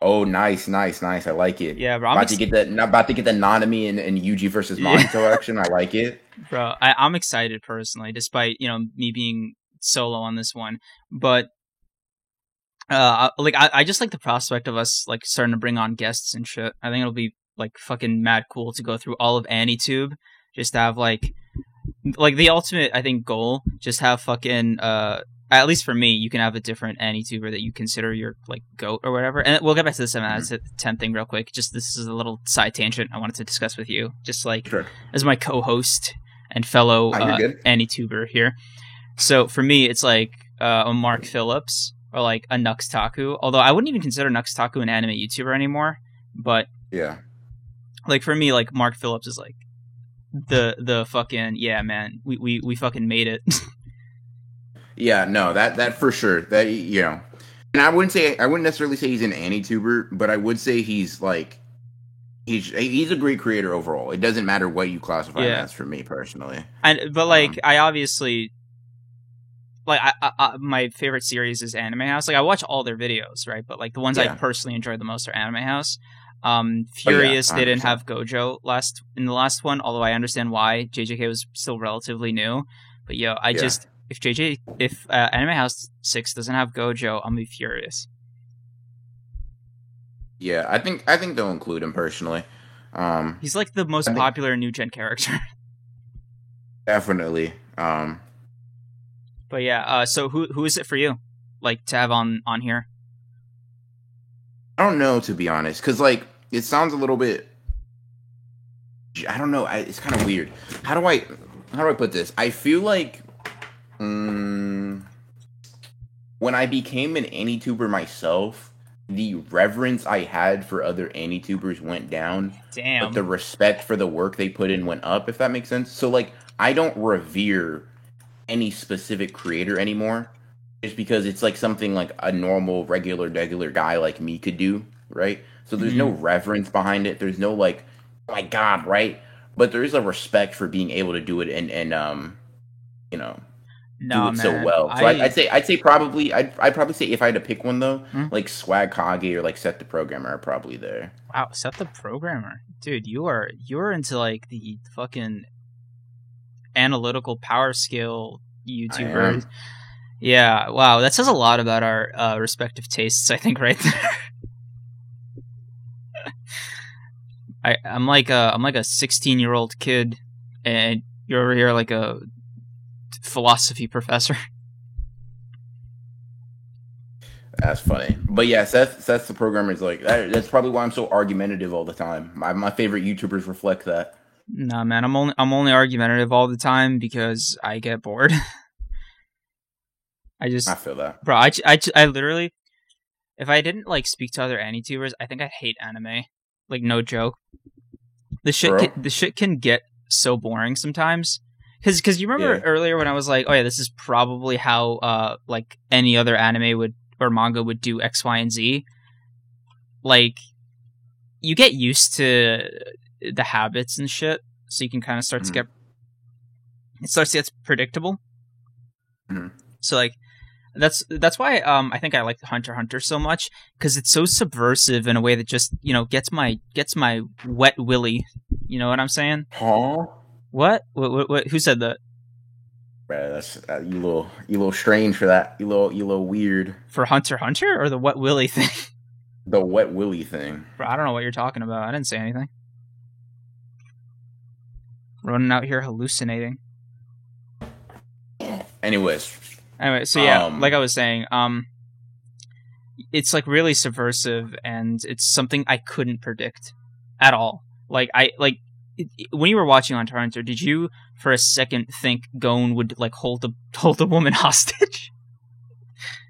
Oh, nice, nice, nice. I like it. Yeah, bro. I'm about ex- to get that. About to get the Nanami and, and Yuji versus Mahito yeah. action. I like it, bro. I, I'm excited personally, despite you know me being solo on this one. But uh, like I, I just like the prospect of us like starting to bring on guests and shit. I think it'll be like fucking mad cool to go through all of AniTube, just have like like the ultimate I think goal, just have fucking uh at least for me, you can have a different AniTuber that you consider your like goat or whatever. And we'll get back to the seven mm-hmm. out of ten thing real quick. Just this is a little side tangent I wanted to discuss with you, just like sure. as my co-host and fellow oh, uh, AniTuber here. So for me, it's like uh, a Mark Phillips or like a Nux Taku. Although I wouldn't even consider Nux Taku an anime YouTuber anymore. But yeah, like for me, like Mark Phillips is like the the fucking yeah man we we, we fucking made it Yeah, no, that that for sure. That you know, and I wouldn't say I wouldn't necessarily say he's an AniTuber, but I would say he's like he's he's a great creator overall. It doesn't matter what you classify yeah. as for me personally. And but like um, I obviously like I, I, my favorite series is Anime House. Like I watch all their videos, right? But like the ones yeah. I personally enjoy the most are Anime House. Um, Furious oh, yeah, they didn't have Gojo last in the last one, although I understand why JJK was still relatively new. But yo, I Yeah. just if JJ if uh, Anime House Six doesn't have Gojo, I'm gonna be furious. Yeah, I think I think they'll include him personally. Um, He's like the most I think- popular new gen character. definitely. Um, but yeah, uh, so who who is it for you? Like to have on on here? I don't know to be honest, because like it sounds a little bit. I don't know. I, it's kind of weird. How do I how do I put this? I feel like mm, when I became an AniTuber myself, the reverence I had for other AniTubers went down, Damn. but the respect for the work they put in went up. If that makes sense. So like, I don't revere any specific creator anymore, just because it's like something like a normal, regular, regular guy like me could do, right? So there's no reverence behind it. There's no like, oh my god, right? But there is a respect for being able to do it and and um, you know, no, do it man. so well. So I, I'd say I'd say probably I'd I'd probably say if I had to pick one though, Hmm? like Swag Kage or like Seth the Programmer are probably there. wow, Seth the programmer, dude. You are you're into like the fucking analytical power skill YouTubers. Yeah, wow, that says a lot about our uh, respective tastes. I think right there. I I'm like a I'm like a 16 year old kid, and you're over here like a philosophy professor. That's funny. But yeah, Seth Seth's the programmer is like that, that's probably why I'm so argumentative all the time. My my favorite YouTubers reflect that. Nah, man, I'm only I'm only argumentative all the time because I get bored. I just, I feel that. bro, I, I, I literally, if I didn't like speak to other AniTubers, I think I'd hate anime. Like no joke. The shit, Bro. can, the shit can get so boring sometimes. Cause, cause you remember Yeah. earlier when I was like, oh yeah, this is probably how uh like any other anime would or manga would do X, Y, and Z. Like, you get used to the habits and shit, so you can kind of start to Mhm. get. It starts to get predictable. Mhm. So like, that's that's why um I think I like Hunter Hunter so much because it's so subversive in a way that just you know gets my gets my wet willy. You know what I'm saying? Huh? What? What? What? what who said that? Bruh, that's uh, you little you little strange for that. You little you little weird. For Hunter Hunter or the wet willy thing? The wet willy thing. Bro, I don't know what you're talking about. I didn't say anything. Running out here hallucinating. Anyways, Anyway, so yeah, Um, like I was saying, um, it's like really subversive, and it's something I couldn't predict at all. Like I like when you were watching Hunter, did you for a second think Gon would like hold the hold the woman hostage?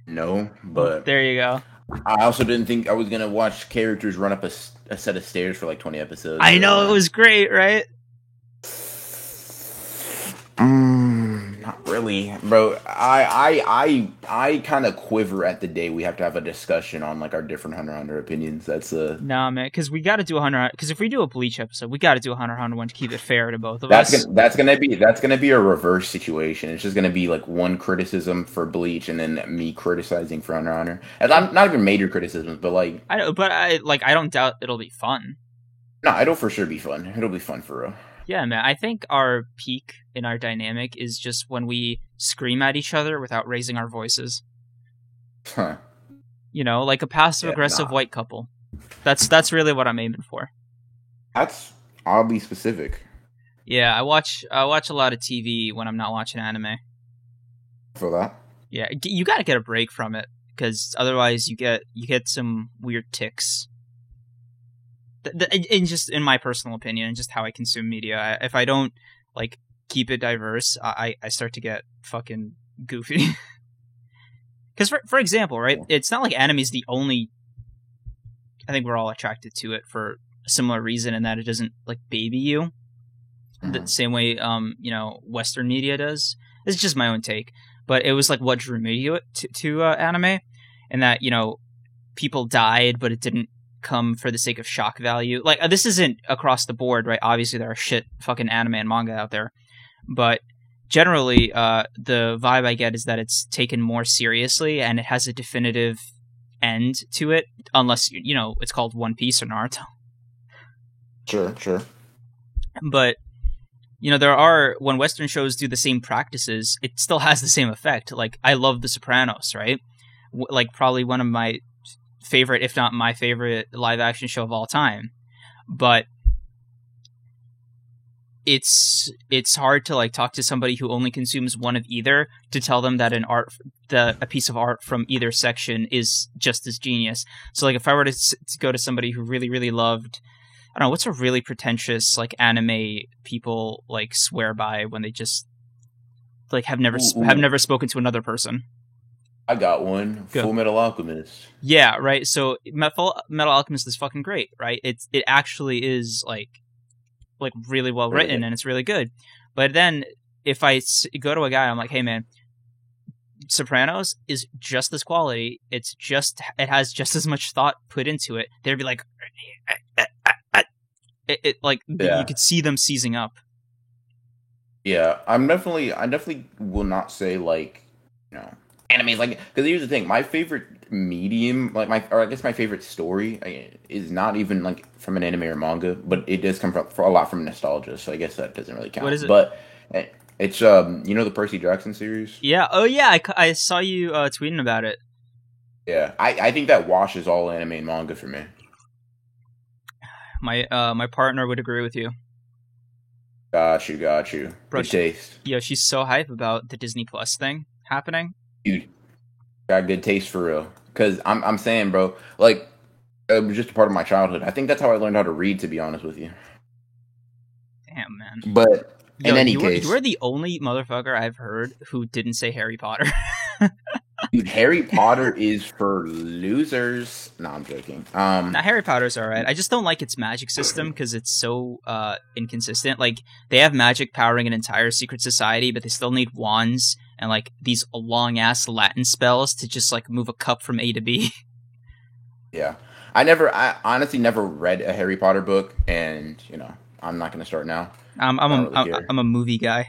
no, but there you go. I also didn't think I was gonna watch characters run up a set of stairs for like twenty episodes. I know it was great, right? Mm, not really, bro. I I I I kind of quiver at the day we have to have a discussion on like our different Hunter Hunter opinions. That's a Nah, man, because we got to do a Hunter. Because if we do a Bleach episode, we got to do a Hunter Hunter one to keep it fair to both of that's us. gonna that's gonna be that's gonna be a reverse situation. It's just gonna be like one criticism for Bleach and then me criticizing for Hunter Hunter. And I'm not even major criticisms, but like I don't, but I like. I don't doubt it'll be fun. no, it'll for sure be fun. It'll be fun for real. Yeah, man. I think our peak in our dynamic is just when we scream at each other without raising our voices. Huh. You know, like a passive aggressive nah. white couple. That's that's really what I'm aiming for. That's oddly specific. Yeah, I watch I watch a lot of TV when I'm not watching anime. For that. Yeah, you got to get a break from it because otherwise you get you get some weird ticks. In- just in my personal opinion, and just how I consume media, if I don't like keep it diverse, I I start to get fucking goofy. Because for for example, right, it's not like anime is the only. I think we're all attracted to it for a similar reason, in that it doesn't like baby you the Mhm. same way um you know Western media does. It's just my own take, but it was like what drew me to to, to uh, anime, and that you know people died, but it didn't come for the sake of shock value. Like uh, this isn't across the board, right? Obviously, there are shit fucking anime and manga out there, but generally, uh, the vibe I get is that it's taken more seriously and it has a definitive end to it, unless you you know it's called One Piece or Naruto Sure, sure. but you know there are when western shows do the same practices it still has the same effect like i love the sopranos right w- like probably one of my favorite if not my favorite live action show of all time but it's it's hard to like talk to somebody who only consumes one of either to tell them that an art the a piece of art from either section is just as genius so like if i were to, to go to somebody who really really loved I don't know what's a really pretentious like anime people like swear by when they just like have never Ooh, ooh. have never spoken to another person. I got one. Go. Fullmetal Alchemist. Yeah, right. So Metal Metal Alchemist is fucking great, right? It's it actually is like like really well written good. and it's really good. But then if I go to a guy, I'm like, hey man, Sopranos is just this quality. It's just it has just as much thought put into it. They'd be like, it, it like Yeah. you could see them seizing up. Yeah, I'm definitely. I definitely will not say like, you know, anime. Like, because here's the thing: my favorite medium, like my, or I guess my favorite story, is not even like from an anime or manga, but it does come from for a lot from nostalgia. So I guess that doesn't really count. What is it? But uh, it's um, you know, the Percy Jackson series. Yeah. Oh yeah. i, I saw you uh, tweeting about it. Yeah, I I think that washes all anime and manga for me. My uh my partner would agree with you. Got you, got you. Bro, Good taste, Yo, she's so hype about the Disney Plus thing happening. Dude. Got good taste for real. Cause I'm I'm saying, bro, like it was just a part of my childhood. I think that's how I learned how to read. To be honest with you, Damn man. but Yo, in any you were, case, you were the only motherfucker I've heard who didn't say Harry Potter. dude, Harry Potter is for losers. No, I'm joking. Um, now Harry Potter's alright. I just don't like its magic system because it's so uh inconsistent. Like they have magic powering an entire secret society, but they still need wands and like these long ass Latin spells to just like move a cup from A to B. yeah, I never, I honestly never read a Harry Potter book, and you know, I'm not gonna start now. Um, I'm I a don't really I'm, care. I'm a movie guy.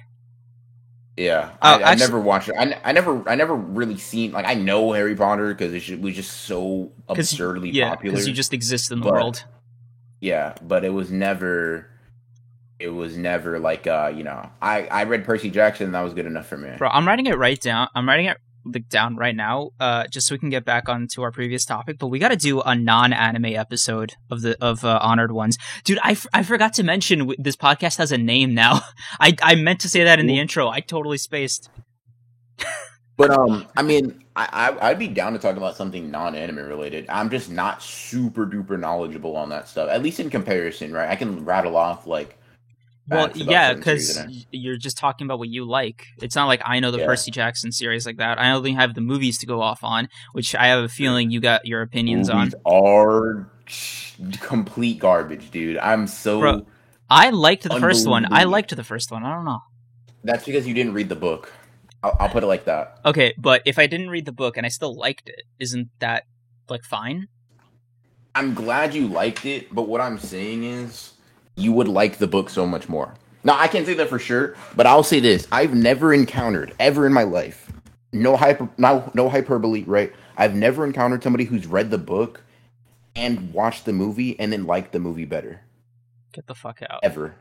Yeah, Oh, I, I never watched it. I never, I never really seen like I know Harry Potter because it was just so absurdly Yeah, popular. because you just exist in the But- world. Yeah, but it was never. It was never like uh, you know, I I read Percy Jackson and that was good enough for me. Bro, I'm writing it right down. I'm writing it like, down right now, uh, just so we can get back onto our previous topic. But we got to do a non-anime episode of the of uh, honored ones, dude. I, f- I forgot to mention w- this podcast has a name now. I I meant to say that in the intro. I totally spaced. But um, I mean, I, I I'd be down to talk about something non-anime related. I'm just not super duper knowledgeable on that stuff. At least in comparison, right? I can rattle off like. Well, yeah, because you're just talking about what you like. It's not like I know the Yeah. Percy Jackson series like that. I only have the movies to go off on, which I have a feeling you got your opinions on. are complete garbage, dude. I'm so. Bro. I liked the first one. I liked the first one. I don't know. That's because you didn't read the book. I'll, I'll put it like that. Okay, but if I didn't read the book and I still liked it, isn't that like fine? I'm glad you liked it, but what I'm saying is you would like the book so much more. Now, I can't say that for sure, but I'll say this. I've never encountered ever in my life, no hyper no, no hyperbole, right? I've never encountered somebody who's read the book and watched the movie and then liked the movie better. Get the fuck out. Ever.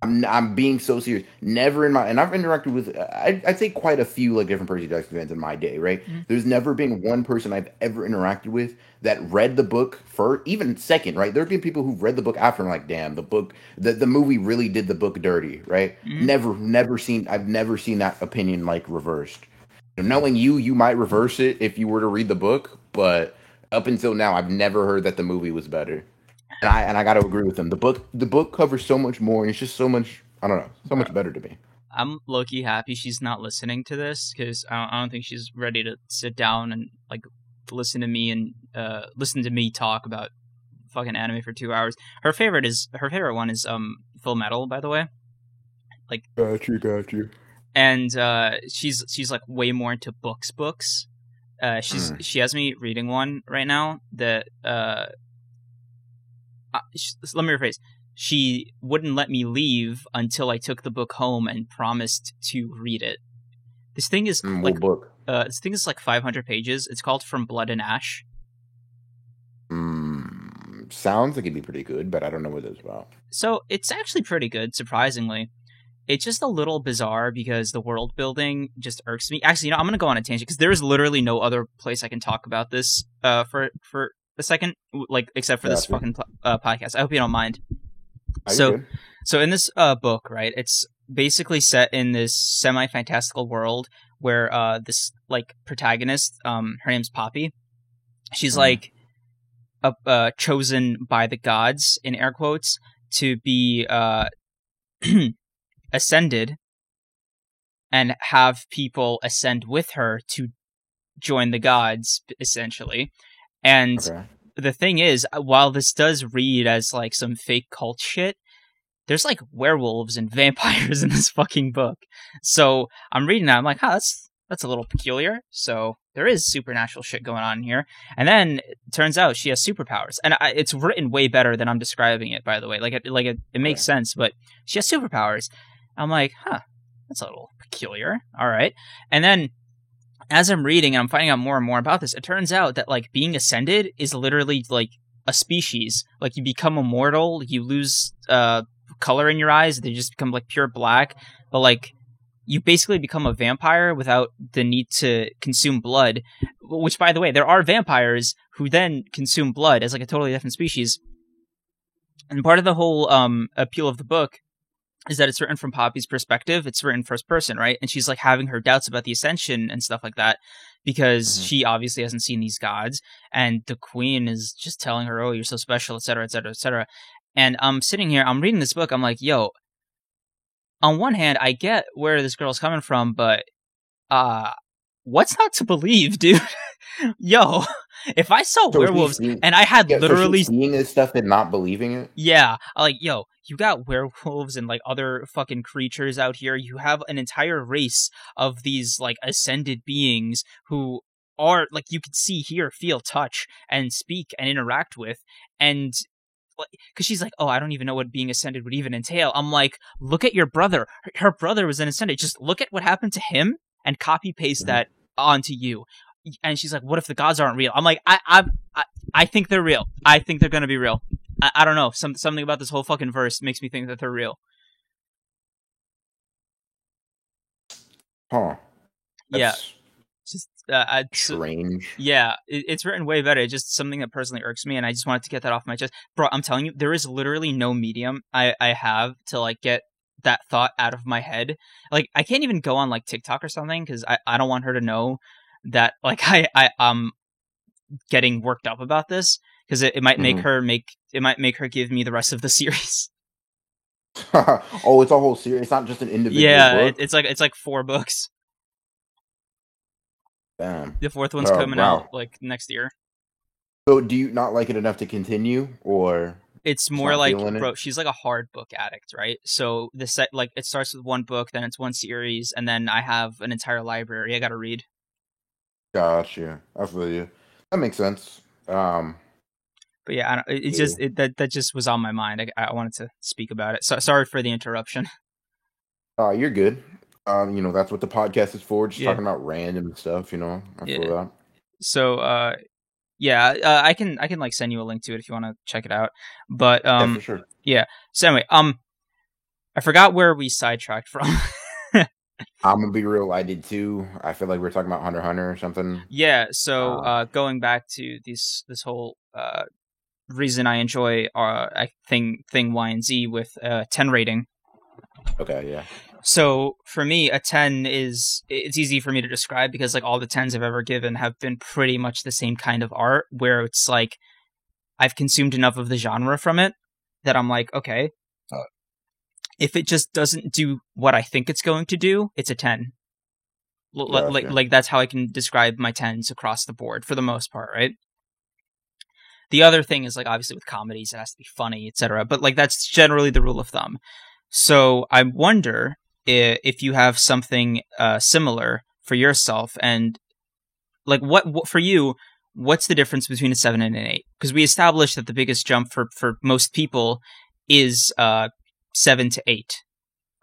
I'm I'm being so serious. Never in my and I've interacted with I, I'd say quite a few like different Percy Jackson fans in my day, right? Mhm. There's never been one person I've ever interacted with that read the book for even second, right? There have been people who've read the book after and like, damn, the book the, the movie really did the book dirty, right? Mhm. Never never seen I've never seen that opinion like reversed. Knowing you, you might reverse it if you were to read the book, but up until now I've never heard that the movie was better. And I and I got to agree with them. The book the book covers so much more, and it's just so much. I don't know, so much better to me. I'm low key happy she's not listening to this because I, I don't think she's ready to sit down and like listen to me and uh listen to me talk about fucking anime for two hours. Her favorite is her favorite one is um Full Metal, by the way. Like Got you, got you. and uh, she's she's like way more into books books uh, she's she has me reading one right now that uh, uh sh- let me rephrase she wouldn't let me leave until i took the book home and promised to read it this thing is Mm, like book? Uh, this thing is like 500 pages it's called from blood and ash Mm, sounds like it'd be pretty good, but I don't know what it's about. so it's actually pretty good surprisingly it's just a little bizarre because the world building just irks me. Actually, you know, I'm gonna go on a tangent because there is literally no other place I can talk about this uh for for a second, like except for this fucking uh, podcast. I hope you don't mind. So-? So in this uh book, right, it's basically set in this semi fantastical world where uh this like protagonist, um, her name's Poppy. She's Mhm. like uh, uh chosen by the gods in air quotes to be uh ascended and have people ascend with her to join the gods essentially. And okay. the thing is, while this does read as like some fake cult shit, there's like werewolves and vampires in this fucking book. So I'm reading that, I'm like, huh, that's that's a little peculiar. So there is supernatural shit going on here. And then it turns out she has superpowers, and I, it's written way better than I'm describing it. By the way, like it like it, it makes sense, but she has superpowers. I'm like, huh, that's a little peculiar. All right, and then as I'm reading and I'm finding out more and more about this, it turns out that like being ascended is literally like a species. Like you become immortal, you lose uh color in your eyes, they just become like pure black. But like you basically become a vampire without the need to consume blood. Which by the way, there are vampires who then consume blood as like a totally different species. And part of the whole um appeal of the book is that it's written from Poppy's perspective. It's written first person, right? And she's like having her doubts about the ascension and stuff like that because Mhm. she obviously hasn't seen these gods, and the queen is just telling her, "Oh, you're so special," etc., etc., etc. And I'm sitting here, I'm reading this book. I'm like, "Yo." On one hand, I get where this girl's coming from, but uh what's not to believe, dude? Yo, if I saw So werewolves and I had yeah, so literally seeing this stuff and not believing it. yeah, like yo, you got werewolves and like other fucking creatures out here. You have an entire race of these like ascended beings who are like you can see, hear, feel, touch, and speak and interact with, and because she's like, oh, I don't even know what being ascended would even entail. I'm like, look at your brother. Her, her brother was an ascended. Just look at what happened to him and copy paste Mhm. that onto you. And she's like, what if the gods aren't real? I'm like, I, I, I, I think they're real. I think they're gonna be real. I, I don't know. Some something about this whole fucking verse makes me think that they're real. Huh. Yeah, That's just uh, I, Strange. yeah, it, it's written way better. It's just something that personally irks me, and I just wanted to get that off my chest, bro. I'm telling you, there is literally no medium I I have to like get that thought out of my head. Like I can't even go on like TikTok or something because I I don't want her to know that like I I um getting worked up about this because it, it might make Mhm. her make it might make her give me the rest of the series. oh, it's a whole series. It's not just an individual yeah, book. it, it's like it's like four books. Damn. The fourth one's Oh, coming wow. out like next year. So, do you not like it enough to continue, or It's more like it? bro, she's like a hard book addict, right? So the set like it starts with one book, then it's one series, and then I have an entire library I got to read. gotcha? I feel you. That makes sense. Um, But yeah, I don't, it, it just it, that that just was on my mind. I, I wanted to speak about it. So sorry for the interruption. uh, you're good. Um, you know that's what the podcast is for. Just Yeah. talking about random stuff. You know, I Yeah. So uh, yeah, uh, I can I can like send you a link to it if you want to check it out. But yeah, um, for sure. so anyway, um, I forgot where we sidetracked from. I'm gonna be real. I did too. I feel like we are talking about Hunter Hunter or something. Yeah, so Uh, uh, going back to this this whole uh, reason I enjoy uh, I thing thing Y and Z with uh, ten rating. Okay, yeah. So for me, a ten is it's easy for me to describe because like all the tens I've ever given have been pretty much the same kind of art where it's like I've consumed enough of the genre from it that I'm like okay. Uh. if it just doesn't do what I think it's going to do, it's a ten. L- l- Like Gotcha. like that's how I can describe my tens across the board for the most part, right? The other thing is like obviously with comedies it has to be funny, etc. But like that's generally the rule of thumb. So I wonder if you have something uh, similar for yourself, and like what, what for you, what's the difference between a seven and an eight? Because we established that the biggest jump for for most people is uh, seven to eight,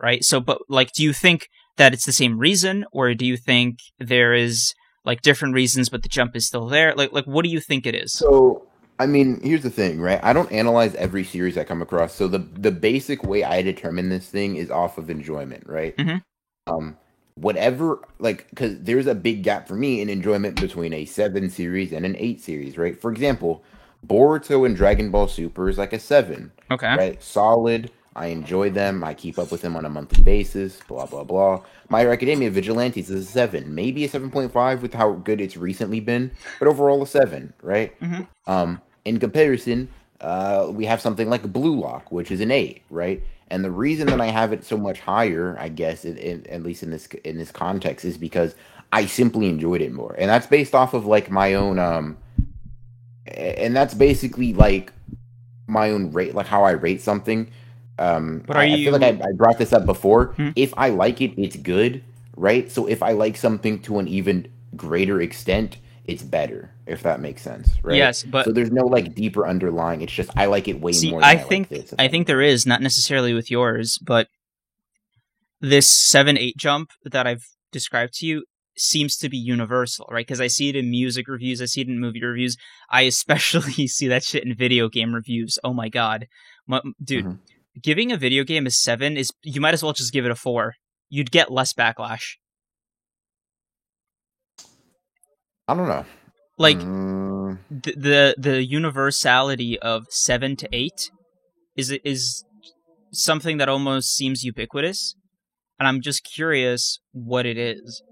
right? So, but like, do you think that it's the same reason, or do you think there is like different reasons, but the jump is still there? Like, like what do you think it is? So I mean, here's the thing, right? I don't analyze every series I come across. So the the basic way I determine this thing is off of enjoyment, right? Mhm. Um, whatever, like, because there's a big gap for me in enjoyment between a seven series and an eight series, right? For example, Boruto and Dragon Ball Super is like a seven, Okay. right? Solid. I enjoy them. I keep up with them on a monthly basis. Blah blah blah. My Hero Academia Vigilantes is a seven, maybe a seven point five with how good it's recently been, but overall a seven, right? Mhm. Um, in comparison, uh, we have something like Blue Lock, which is an eight, right? And the reason that I have it so much higher, I guess, in, in, at least in this in this context, is because I simply enjoyed it more, and that's based off of like my own, um, and that's basically like my own rate, like how I rate something. Um, But are I, I feel like I, I brought this up before. Hmm. If I like it, it's good, right? So if I like something to an even greater extent, it's better. If that makes sense, right? Yes, but so there's no like deeper underlying. It's just I like it way See, more. Than I I, like think this, I think there is not necessarily with yours, but this seven eight jump that I've described to you seems to be universal, right? Because I see it in music reviews, I see it in movie reviews. I especially see that shit in video game reviews. Oh my god, My, dude, Mhm. giving a video game a seven is you might as well just give it a four. You'd get less backlash. I don't know. Like Mm, the the, the universality of seven to eight is is something that almost seems ubiquitous, and I'm just curious what it is.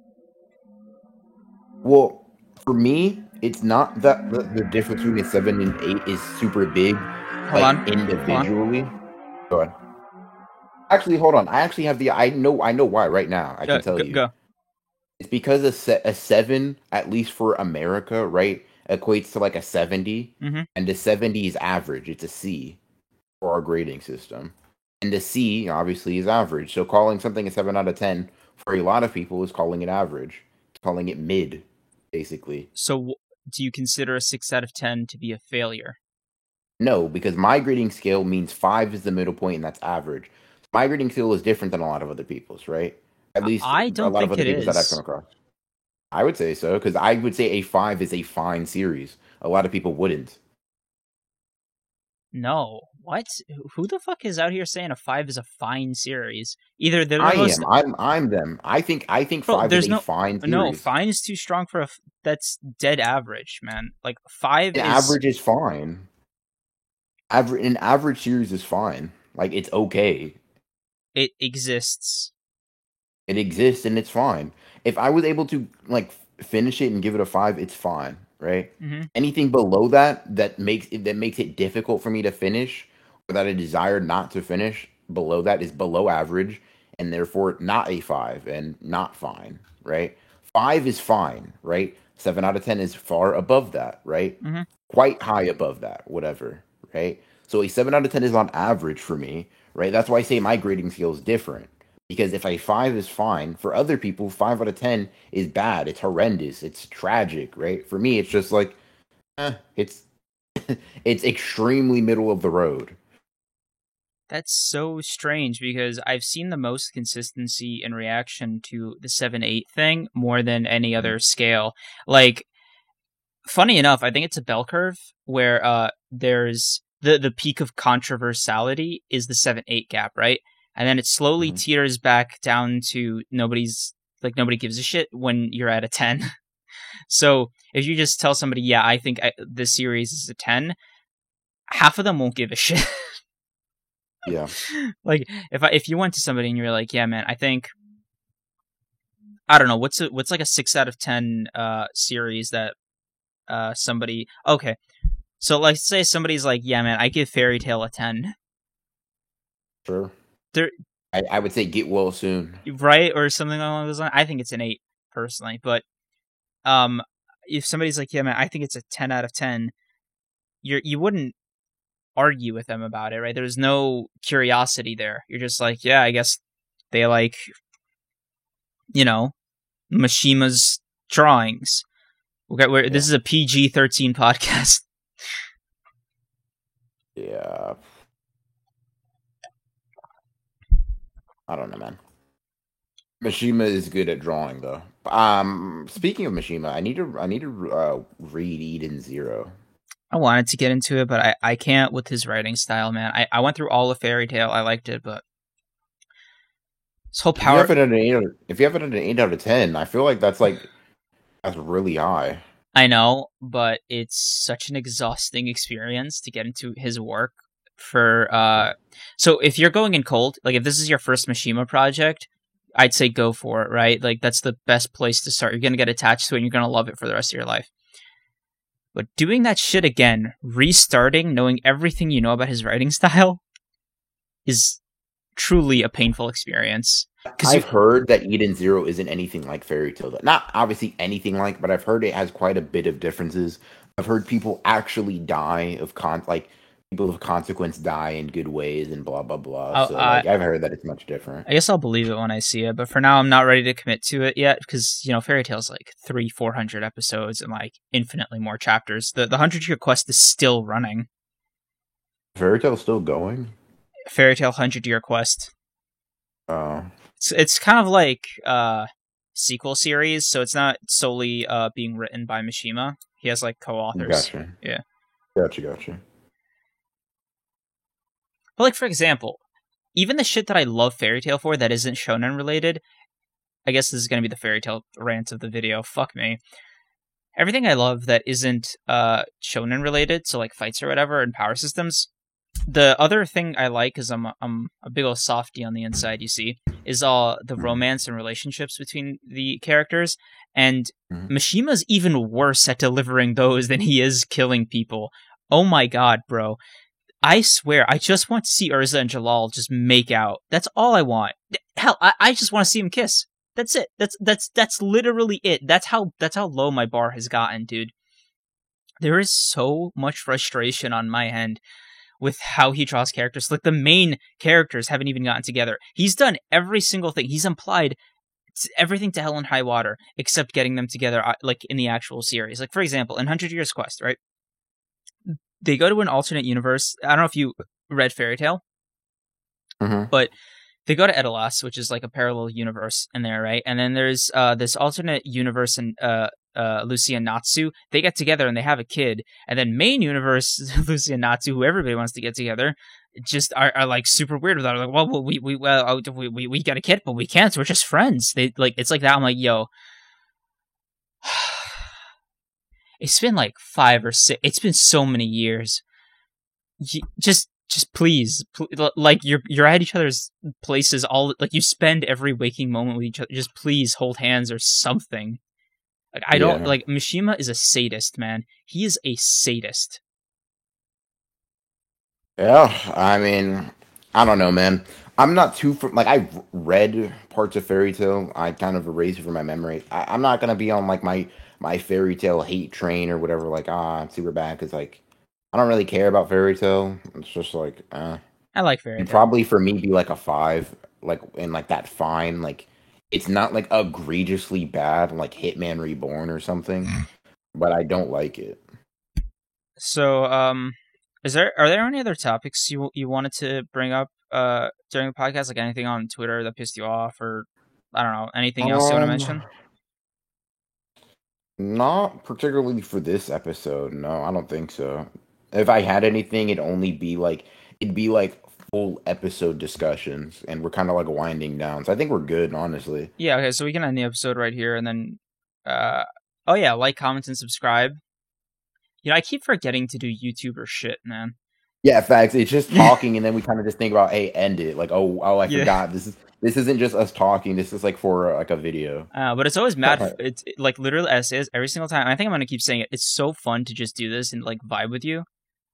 well, for me, it's not that the, the difference between a seven and eight is super big. Hold like, on. individually. Go ahead. Actually, hold on. I actually have the. I know. I know why. Right now, I Go, can tell go, you. go. It's because a, se- a seven, at least for America, right, equates to like a 70 Mhm. and a seventy is average. It's a C for our grading system, and a C obviously is average. So calling something a seven out of ten for a lot of people is calling it average, it's calling it mid, basically. So, w- do you consider a six out of ten to be a failure? No, because my grading scale means five is the middle point, and that's average. My grading scale is different than a lot of other people's, right? At least I a don't a lot think of other it people's that I've come across. I would say so because I would say a five is a fine series. A lot of people wouldn't. No. What? Who- the fuck is out here saying a five is a fine series? Either they're the I most. am. I'm. I'm them. I think. I think Bro, five there's is a no- fine series. No, fine is too strong for a. f- That's dead average, man. Like five is average is fine. Average. An average series is fine. Like it's okay. it exists. It exists and it's fine. If I was able to like finish it and give it a five, it's fine, right? hmm anything below that that makes it that makes it difficult for me to finish or that I desire not to finish below that is below average and therefore not a five and not fine, right? Five is fine, right? Seven out of ten is far above that, right? Mhm. Quite high above that, whatever, right? So a seven out of ten is on average for me, right? That's why I say my grading scale is different. Because if a five is fine, for other people, five out of ten is bad. It's horrendous. It's tragic, right? For me, it's just like, eh, it's it's extremely middle of the road. That's so strange because I've seen the most consistency in reaction to the 7 8 thing more than any other scale. Like, funny enough, I think it's a bell curve where uh, there's the, the peak of controversiality is the 7 8 gap, right? And then it slowly Mhm. teeters back down to nobody's, like, nobody gives a shit when you're at a 10. so if you just tell somebody, yeah, I think I, this series is a 10, half of them won't give a shit. Yeah. like if I, if you went to somebody and you're like, yeah, man, I think I don't know what's a, what's like a six out of ten uh series that uh somebody okay, so let's say somebody's like, yeah, man, I give Fairy Tail a ten, Sure. There- I, I would say get well soon. right, or something along those lines. I think it's an eight personally, but um, if somebody's like, yeah, man, I think it's a ten out of ten, you're you wouldn't argue with them about it, right? There's no curiosity there. You're just like, yeah, I guess they like, you know, Mashima's drawings. Okay, we're, this is a PG-13 podcast. Yeah. I don't know, man. Mishima is good at drawing, though. Um, speaking of Mishima, I need to I need to uh, read Eden Zero. I wanted to get into it, but I, I can't with his writing style, man. I, I went through all of Fairy Tail, I liked it, but this whole If you power. have it an eight, out of- if you have it at an eight out of ten, I feel like that's like that's really high. I know, but it's such an exhausting experience to get into his work for uh so if you're going in cold, like if this is your first Mishima project, I'd say go for it, right? Like that's the best place to start. You're to get attached to it and you're to love it for the rest of your life. But doing that shit again, restarting, knowing everything you know about his writing style is truly a painful experience. I've heard that Eden Zero isn't anything like Fairy Tail. Not obviously anything like, but I've heard it has quite a bit of differences. I've heard people actually die of con like people of consequence die in good ways and blah blah blah. Oh, so like, I've heard that it's much different. I guess I'll believe it when I see it, but for now I'm not ready to commit to it yet because you know Fairy Tail's like three, four hundred episodes and like infinitely more chapters. The the hundred year quest is still running. Fairy Tail's still going. Fairy Tail hundred year quest. Uh, It's it's kind of like uh sequel series, so it's not solely uh being written by Mishima. He has like co-authors. gotcha. Yeah. Gotcha. Gotcha. But like for example, even the shit that I love Fairy Tail for that isn't shonen related, I guess this is gonna be the Fairy Tail rant of the video. Fuck me. Everything I love that isn't uh shonen related, so like fights or whatever and power systems. The other thing I like is I'm a, I'm a big old softy on the inside. You see, is all the romance and relationships between the characters, and Mhm. Mishima's even worse at delivering those than he is killing people. Oh my god, bro. I swear, I just want to see Erza and Jellal just make out. That's all I want. Hell, I, I just want to see him kiss. That's it. That's that's that's literally it. That's how that's how low my bar has gotten, dude. There is so much frustration on my end with how he draws characters. Like the main characters haven't even gotten together. He's done every single thing. He's implied everything to hell and high water except getting them together uh, like in the actual series. Like for example, in 100 Years Quest, right? They go to an alternate universe. I don't know if you read Fairy Tail. Mhm. They go to Edolas, which is like a parallel universe in there, right? And then there's uh, this alternate universe and uh, uh, Lucy and Natsu. They get together and they have a kid. And then main universe, Lucy and Natsu, who everybody wants to get together, just are, are like super weird with that. Like, well, well we we well uh, we, we we got a kid, but we can't. So we're just friends. They like it's like that. I'm like, yo. It's been like five or six. It's been so many years. Just, just please, pl- like you're you're at each other's places all like you spend every waking moment with each other. Just please hold hands or something. Like I don't Yeah. like Mishima is a sadist, man. He is a sadist. Yeah, I mean, I don't know, man. I'm not too fr- like I've read parts of Fairy Tail. I kind of erased it from my memory. I, I'm not gonna be on like my my Fairy Tail hate train or whatever. Like ah, it's super bad because like I don't really care about Fairy Tail. It's just like uh, I like Fairy it'd probably for me be like a five, like in like that fine. Like it's not like egregiously bad, like Hitman Reborn or something. But I don't like it. So, um, is there are there any other topics you you wanted to bring up uh during the podcast? Like anything on Twitter that pissed you off, or I don't know, anything else you want to Um, mention? Not particularly for this episode. No, I don't think so. If I had anything, it'd only be like it'd be like full episode discussions, and we're kind of like winding down. So I think we're good, honestly. Yeah. Okay. So we can end the episode right here, and then, uh, oh yeah, like, comment, and subscribe. You know, I keep forgetting to do YouTuber shit, man. Yeah, facts. It's just talking, and then we kind of just think about, hey, end it. Like, oh, oh, I Yeah. forgot. This is this isn't just us talking. This is like for uh, like a video. Uh, but it's always mad. f- It's it- like literally as is every single time. I think I'm gonna keep saying it. It's so fun to just do this and like vibe with you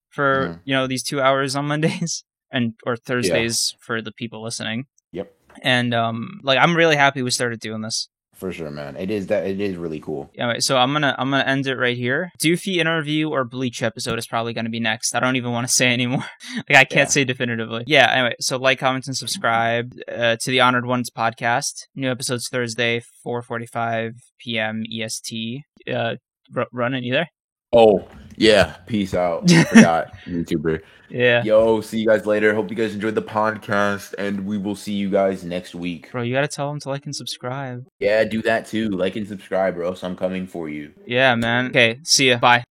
for Mhm. you know these two hours on Mondays and or Thursdays for the people listening. Yep. And um, like I'm really happy we started doing this. For sure, man. It is that. It is really cool. Anyway, so I'm gonna I'm gonna end it right here. Doofy interview or Bleach episode is probably gonna be next. I don't even want to say anymore. like I can't Yeah. say definitively. Yeah. Anyway, so like, comment, and subscribe uh, to the Honored Ones podcast. New episodes Thursday, 4:45 p.m. EST. Uh, r- running you there? Oh yeah. Peace out. Forgot YouTuber. Yeah. Yo, see you guys later. Hope you guys enjoyed the podcast, and we will see you guys next week. Bro, you gotta tell them to like and subscribe. Yeah, do that too. Like and subscribe, bro. So I'm coming for you. Yeah, man. Okay. See ya. Bye.